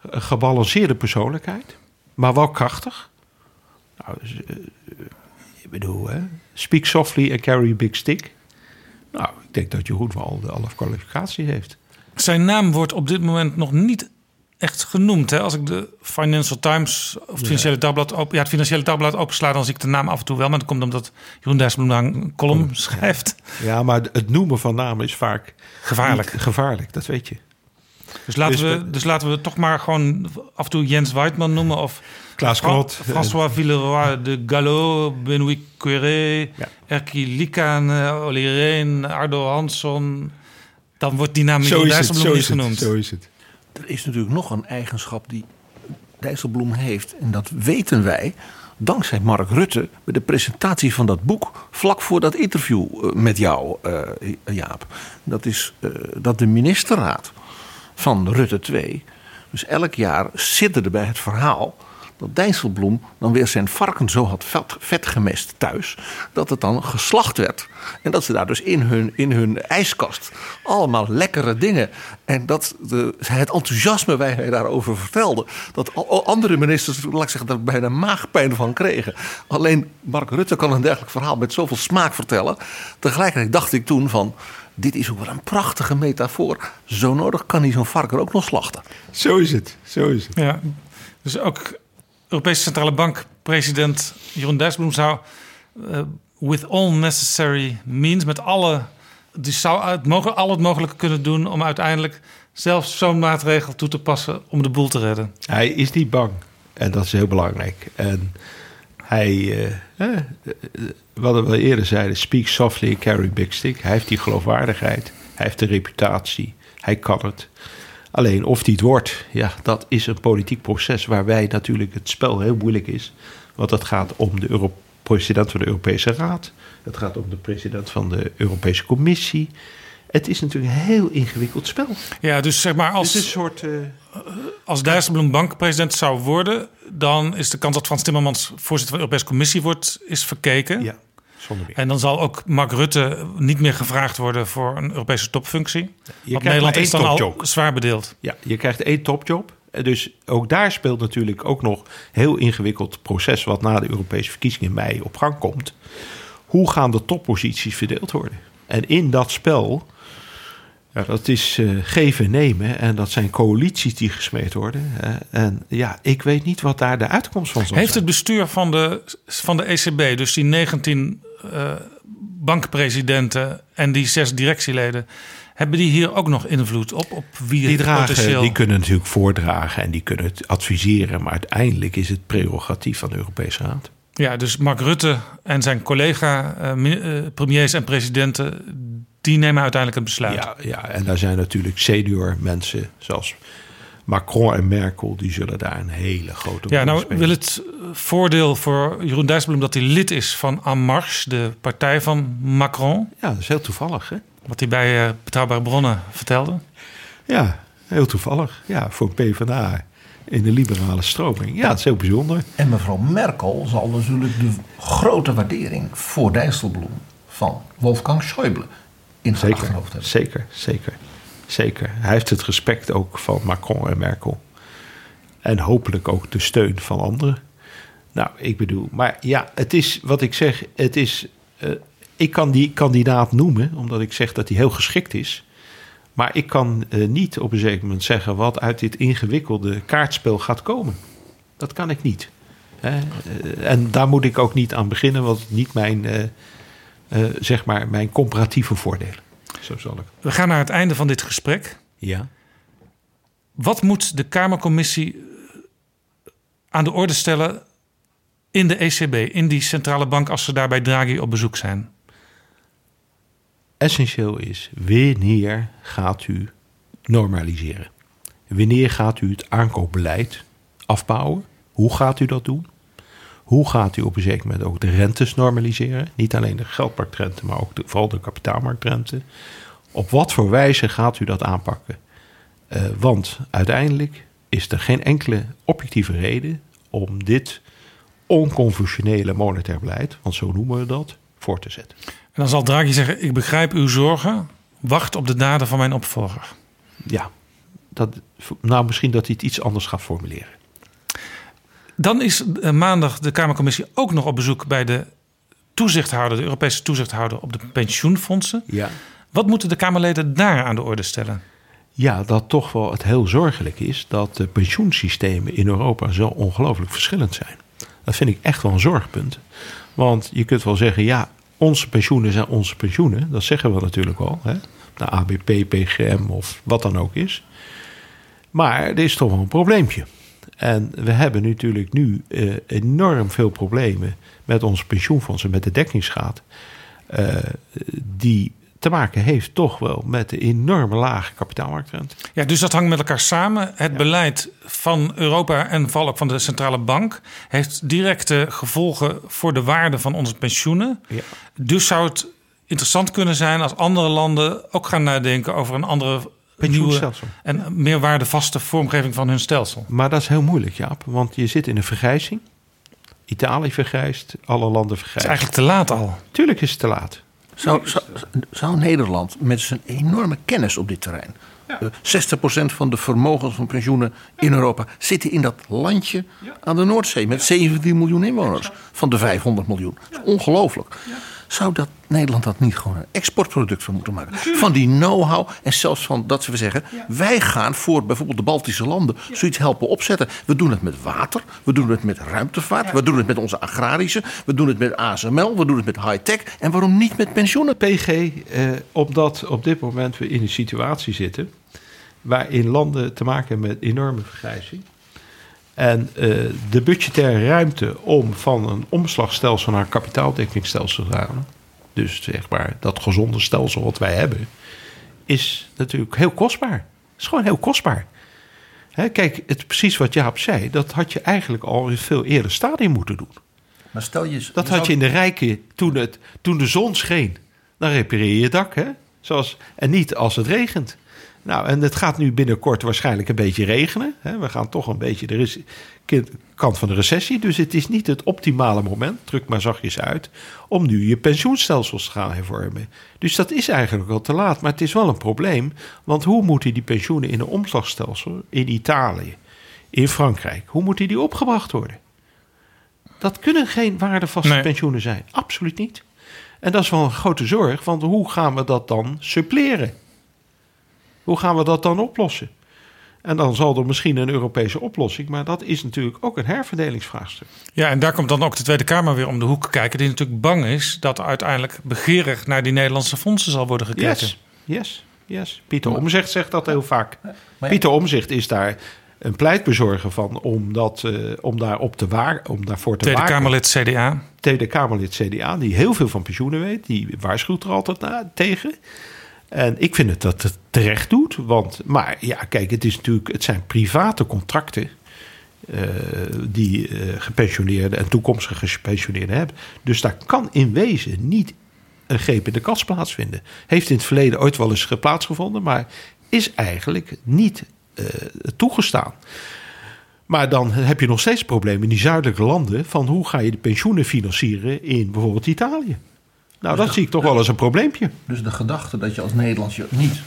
gebalanceerde persoonlijkheid, maar wel krachtig. Nou, dus, ik bedoel, hè? speak softly and carry a big stick. Nou, ik denk dat Jeroen wel de alle kwalificatie heeft. Zijn naam wordt op dit moment nog niet echt genoemd. Hè? Als ik de Financial Times of het Financiële Dagblad op, ja, het Financiële Dagblad opensla, dan zie ik de naam af en toe wel. Maar dat komt omdat Jeroen Dijsselbloem daar een column schrijft. Ja. ja, maar het noemen van namen is vaak gevaarlijk. Gevaarlijk, dat weet je. Dus laten, dus, we, dus laten we toch maar gewoon af en toe Jens Weidman noemen of Klaas Knot. François Villeroy de Gallo, Benoît ja. Erki Likan, Olly Reen, Ardo Hansson. Dan wordt die naam Jeroen Dijsselbloem niet genoemd. Zo is het. Er is natuurlijk nog een eigenschap die Dijsselbloem heeft. En dat weten wij dankzij Mark Rutte bij de presentatie van dat boek. vlak voor dat interview met jou, uh, Jaap. Dat is uh, dat de ministerraad van Rutte 2. dus elk jaar sidderde bij het verhaal dat Dijsselbloem dan weer zijn varken zo had vet, vet gemest thuis. Dat het dan geslacht werd. En dat ze daar dus in hun, in hun ijskast allemaal lekkere dingen. En dat de, het enthousiasme waar hij daarover vertelde. Dat andere ministers, laat ik zeggen, daar bijna maagpijn van kregen. Alleen Mark Rutte kan een dergelijk verhaal met zoveel smaak vertellen. Tegelijkertijd dacht ik toen van dit is ook wel een prachtige metafoor. Zo nodig kan hij zo'n varken ook nog slachten. Zo is het, zo is het. Ja, dus ook Europese Centrale Bank president Jeroen Dijsselbloem zou uh, with all necessary means met alle die zou het mogelijk, al het mogelijke kunnen doen om uiteindelijk zelfs zo'n maatregel toe te passen om de boel te redden. Hij is niet bang en dat is heel belangrijk. En hij, uh, eh, wat we eerder zeiden, speak softly, carry big stick. Hij heeft die geloofwaardigheid, hij heeft de reputatie, hij kan het. Alleen of die het wordt, ja, dat is een politiek proces waarbij natuurlijk het spel heel moeilijk is. Want dat gaat om de Euro president van de Europese Raad. Het gaat om de president van de Europese Commissie. Het is natuurlijk een heel ingewikkeld spel. Ja, dus zeg maar als, een soort, uh, als Dijsselbloem bankpresident zou worden, dan is de kans dat Frans Timmermans voorzitter van de Europese Commissie wordt, is verkeken. Ja. Zonder meer. En dan zal ook Mark Rutte niet meer gevraagd worden voor een Europese topfunctie. Je Want Nederland is dan al zwaar bedeeld. Ja, je krijgt één topjob. Dus ook daar speelt natuurlijk ook nog heel ingewikkeld proces... wat na de Europese verkiezingen in mei op gang komt. Hoe gaan de topposities verdeeld worden? En in dat spel, ja, dat is uh, geven en nemen... en dat zijn coalities die gesmeed worden. Uh, en ja, ik weet niet wat daar de uitkomst van zal Heeft zijn. het bestuur van de, van de ECB, dus die 19 uh, bankpresidenten en die zes directieleden... hebben die hier ook nog invloed op? op wie Die, dragen, potentieel... die kunnen natuurlijk voordragen en die kunnen het adviseren... maar uiteindelijk is het prerogatief van de Europese Raad. Ja, dus Mark Rutte en zijn collega-premiers en presidenten... die nemen uiteindelijk een besluit. Ja, ja, en daar zijn natuurlijk senior mensen zoals Macron en Merkel die zullen daar een hele grote Ja, rol nou spelen. wil het voordeel voor Jeroen Dijsselbloem dat hij lid is van En Marche, de partij van Macron. Ja, dat is heel toevallig, hè? Wat hij bij eh, Betrouwbare Bronnen vertelde. Ja, heel toevallig. Ja, voor een PvdA in de liberale stroming. Ja, dat is heel bijzonder. En mevrouw Merkel zal natuurlijk de grote waardering voor Dijsselbloem van Wolfgang Schäuble in haar Zeker, achterhoofd hebben. zeker, zeker, zeker. Hij heeft het respect ook van Macron en Merkel. En hopelijk ook de steun van anderen. Nou, ik bedoel, maar ja, het is wat ik zeg, het is. eh, ik kan die kandidaat noemen, omdat ik zeg dat hij heel geschikt is. Maar ik kan eh, niet op een zeker moment zeggen wat uit dit ingewikkelde kaartspel gaat komen. Dat kan ik niet. Hè? Eh, en daar moet ik ook niet aan beginnen, want het niet mijn, zeg maar, mijn comparatieve voordelen. Zo zal ik. We gaan naar het einde van dit gesprek. Ja. Wat moet de Kamercommissie eh, aan de orde stellen in de ECB, in die centrale bank, als ze daar bij Draghi op bezoek zijn? Essentieel is, wanneer gaat u normaliseren? Wanneer gaat u het aankoopbeleid afbouwen? Hoe gaat u dat doen? Hoe gaat u op een zeker moment ook de rentes normaliseren? Niet alleen de geldmarktrente, maar ook de, vooral de kapitaalmarktrente. Op wat voor wijze gaat u dat aanpakken? Eh, want uiteindelijk is er geen enkele objectieve reden om dit onconventionele monetair beleid, want zo noemen we dat, voor te zetten. En dan zal Draghi zeggen: Ik begrijp uw zorgen. Wacht op de daden van mijn opvolger. Ja, dat, nou misschien dat hij het iets anders gaat formuleren. Dan is eh, maandag de Kamercommissie ook nog op bezoek bij de toezichthouder, de Europese toezichthouder op de pensioenfondsen. Ja. Wat moeten de Kamerleden daar aan de orde stellen? Ja, dat toch wel het heel zorgelijk is dat de pensioensystemen in Europa zo ongelooflijk verschillend zijn. Dat vind ik echt wel een zorgpunt. Want je kunt wel zeggen, ja, onze pensioenen zijn onze pensioenen. Dat zeggen we natuurlijk wel. Hè? De ABP, PGM of wat dan ook is. Maar er is toch wel een probleempje. En we hebben natuurlijk nu eh, enorm veel problemen met onze pensioenfondsen, met de dekkingsgraad. eh, die te maken heeft toch wel met de enorme lage kapitaalmarktrente. Ja, dus dat hangt met elkaar samen. Het beleid van Europa en vooral ook van de centrale bank heeft directe gevolgen voor de waarde van onze pensioenen. Ja. Dus zou het interessant kunnen zijn als andere landen ook gaan nadenken over een andere nieuwe Pensioenstelsel. en meer waardevaste vormgeving van hun stelsel. Maar dat is heel moeilijk, Jaap. Want je zit in een vergrijzing. Italië vergrijst, alle landen Het is vergrijzen. eigenlijk te laat al. Tuurlijk is het te laat. Zou, zou, zou Nederland met zijn enorme kennis op dit terrein. eh, 60% van de vermogens van pensioenen in Europa zitten in dat landje aan de Noordzee met 17 miljoen inwoners van de 500 miljoen. Dat is ongelooflijk. Zou dat Nederland dat niet gewoon een exportproduct van moeten maken? Van die know-how en zelfs van dat we zeggen: wij gaan voor bijvoorbeeld de Baltische landen zoiets helpen opzetten. We doen het met water, we doen het met ruimtevaart, we doen het met onze agrarische, we doen het met ASML, we doen het met high-tech en waarom niet met pensioenen? PG, eh, omdat op dit moment we in een situatie zitten waarin landen te maken hebben met enorme vergrijzing. En eh, de budgettaire ruimte om van een omslagstelsel naar een kapitaaldekkingsstelsel te gaan, dus zeg maar dat gezonde stelsel wat wij hebben, is natuurlijk heel kostbaar. Het is gewoon heel kostbaar. Hè, kijk, het, precies wat Jaap zei, dat had je eigenlijk al in veel eerder stadium moeten doen. Maar stel je, Dat had je in de rijken toen, het, toen de zon scheen. Dan repareer je je dak, hè? Zoals, en niet als het regent. Nou, en het gaat nu binnenkort waarschijnlijk een beetje regenen. Hè? We gaan toch een beetje de kant van de recessie. Dus het is niet het optimale moment, druk maar zachtjes uit, om nu je pensioenstelsels te gaan hervormen. Dus dat is eigenlijk al te laat. Maar het is wel een probleem. Want hoe moeten die pensioenen in een omslagstelsel in Italië, in Frankrijk, hoe moeten die opgebracht worden? Dat kunnen geen waardevaste Nee. pensioenen zijn. Absoluut niet. En dat is wel een grote zorg, want hoe gaan we dat dan suppleren? Hoe gaan we dat dan oplossen? En dan zal er misschien een Europese oplossing, maar dat is natuurlijk ook een herverdelingsvraagstuk. Ja, en daar komt dan ook de Tweede Kamer weer om de hoek kijken, die natuurlijk bang is dat er uiteindelijk begeerig naar die Nederlandse fondsen zal worden gekeken. Yes, yes, yes. Pieter Omzicht zegt dat heel vaak. ja. Pieter Omzicht is daar een pleitbezorger van om, dat, eh, om, daar op te waar, om daarvoor te Tweede waken. Kamerlid CDA. Tweede Kamerlid CDA, die heel veel van pensioenen weet, die waarschuwt er altijd na, tegen. En ik vind het dat het terecht doet. Want, maar ja, kijk, het, is natuurlijk, het zijn private contracten. eh, die eh, gepensioneerden en toekomstige gepensioneerden hebben. Dus daar kan in wezen niet een greep in de kas plaatsvinden. Heeft in het verleden ooit wel eens plaatsgevonden, maar is eigenlijk niet eh, toegestaan. Maar dan heb je nog steeds het probleem in die zuidelijke landen van hoe ga je de pensioenen financieren in bijvoorbeeld Italië. Nou, dat zie ik toch wel als een probleempje. Dus de gedachte dat je als Nederlands je niet.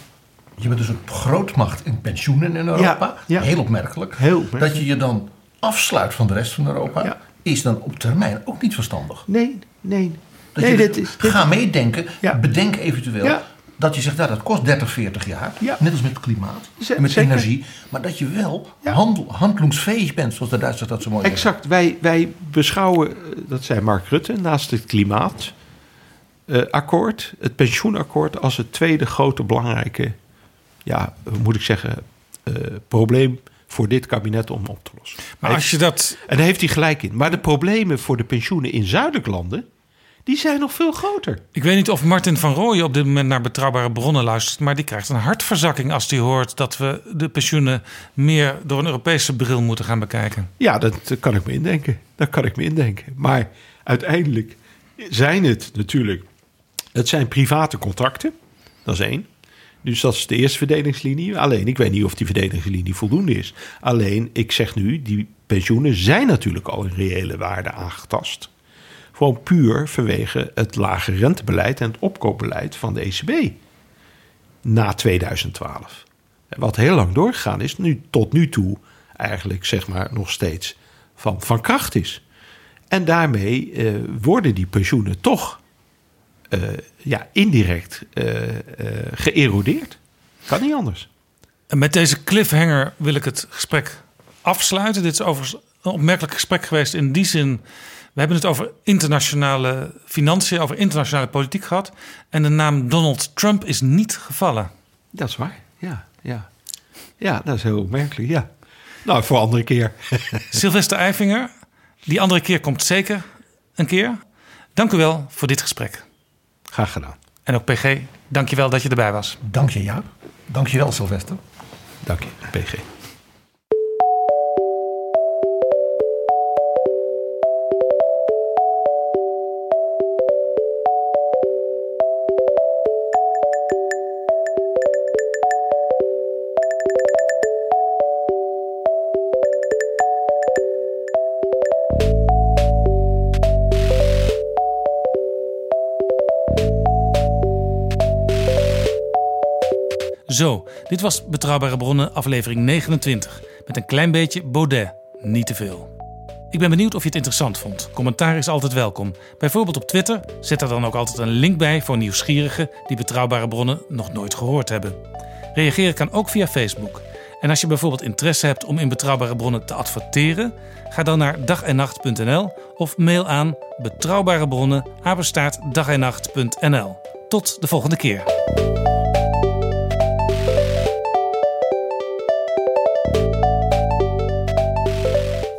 Je bent dus een grootmacht in pensioenen in Europa. ja. Heel opmerkelijk. Heel opmerkelijk. Dat je je dan afsluit van de rest van Europa. Ja. Is dan op termijn ook niet verstandig. Nee, nee. Dat nee, je dit is, dit- ga meedenken. Bedenk eventueel. Dat je zegt, ja, dat kost 30, 40 jaar. Ja. Net als met klimaat. Z- en met zeker. energie. Maar dat je wel Ja. handel, handelingsfähig bent. Zoals de Duitsers dat zo mooi zeggen. Exact. Wij, wij beschouwen, eh, dat zei Mark Rutte, naast het klimaatakkoord, het pensioenakkoord, als het tweede grote belangrijke, ja, moet ik zeggen, eh, probleem voor dit kabinet om op te lossen. Maar als je dat En daar heeft hij gelijk in. Maar de problemen voor de pensioenen in zuidelijke landen, die zijn nog veel groter. Ik weet niet of Martin van Rooyen op dit moment naar betrouwbare bronnen luistert, maar die krijgt een hartverzakking als hij hoort dat we de pensioenen meer door een Europese bril moeten gaan bekijken. Ja, dat kan ik me indenken. Dat kan ik me indenken. Maar uiteindelijk zijn het natuurlijk... Het zijn private contracten. Dat is één. Dus dat is de eerste verdelingslinie. Alleen, ik weet niet of die verdelingslinie voldoende is. Alleen, ik zeg nu, die pensioenen zijn natuurlijk al in reële waarde aangetast. Gewoon puur vanwege het lage rentebeleid en het opkoopbeleid van de ECB. Na 2012. Wat heel lang doorgegaan is, nu, tot nu toe eigenlijk zeg maar nog steeds van, van kracht is. En daarmee eh, worden die pensioenen toch eh, ja, indirect eh, eh, geërodeerd. Kan niet anders. En met deze cliffhanger wil ik het gesprek afsluiten. Dit is overigens een opmerkelijk gesprek geweest in die zin. We hebben het over internationale financiën, over internationale politiek gehad. En de naam Donald Trump is niet gevallen. Dat is waar. Ja, ja. ja dat is heel opmerkelijk. Ja. Nou, voor een andere keer. Sylvester Eifinger, die andere keer komt zeker een keer. Dank u wel voor dit gesprek. Graag gedaan. En ook PG, dank je wel dat je erbij was. Dank je Jaap. Dank je wel Sylvester. Dank je, PG. Zo, dit was Betrouwbare Bronnen, aflevering 29. Met een klein beetje Baudet, niet te veel. Ik ben benieuwd of je het interessant vond. Commentaar is altijd welkom. Bijvoorbeeld op Twitter. Zet er dan ook altijd een link bij voor nieuwsgierigen die Betrouwbare Bronnen nog nooit gehoord hebben. Reageren kan ook via Facebook. En als je bijvoorbeeld interesse hebt om in Betrouwbare Bronnen te adverteren, ga dan naar dagennacht.nl of mail aan betrouwbare bronnen. Tot de volgende keer.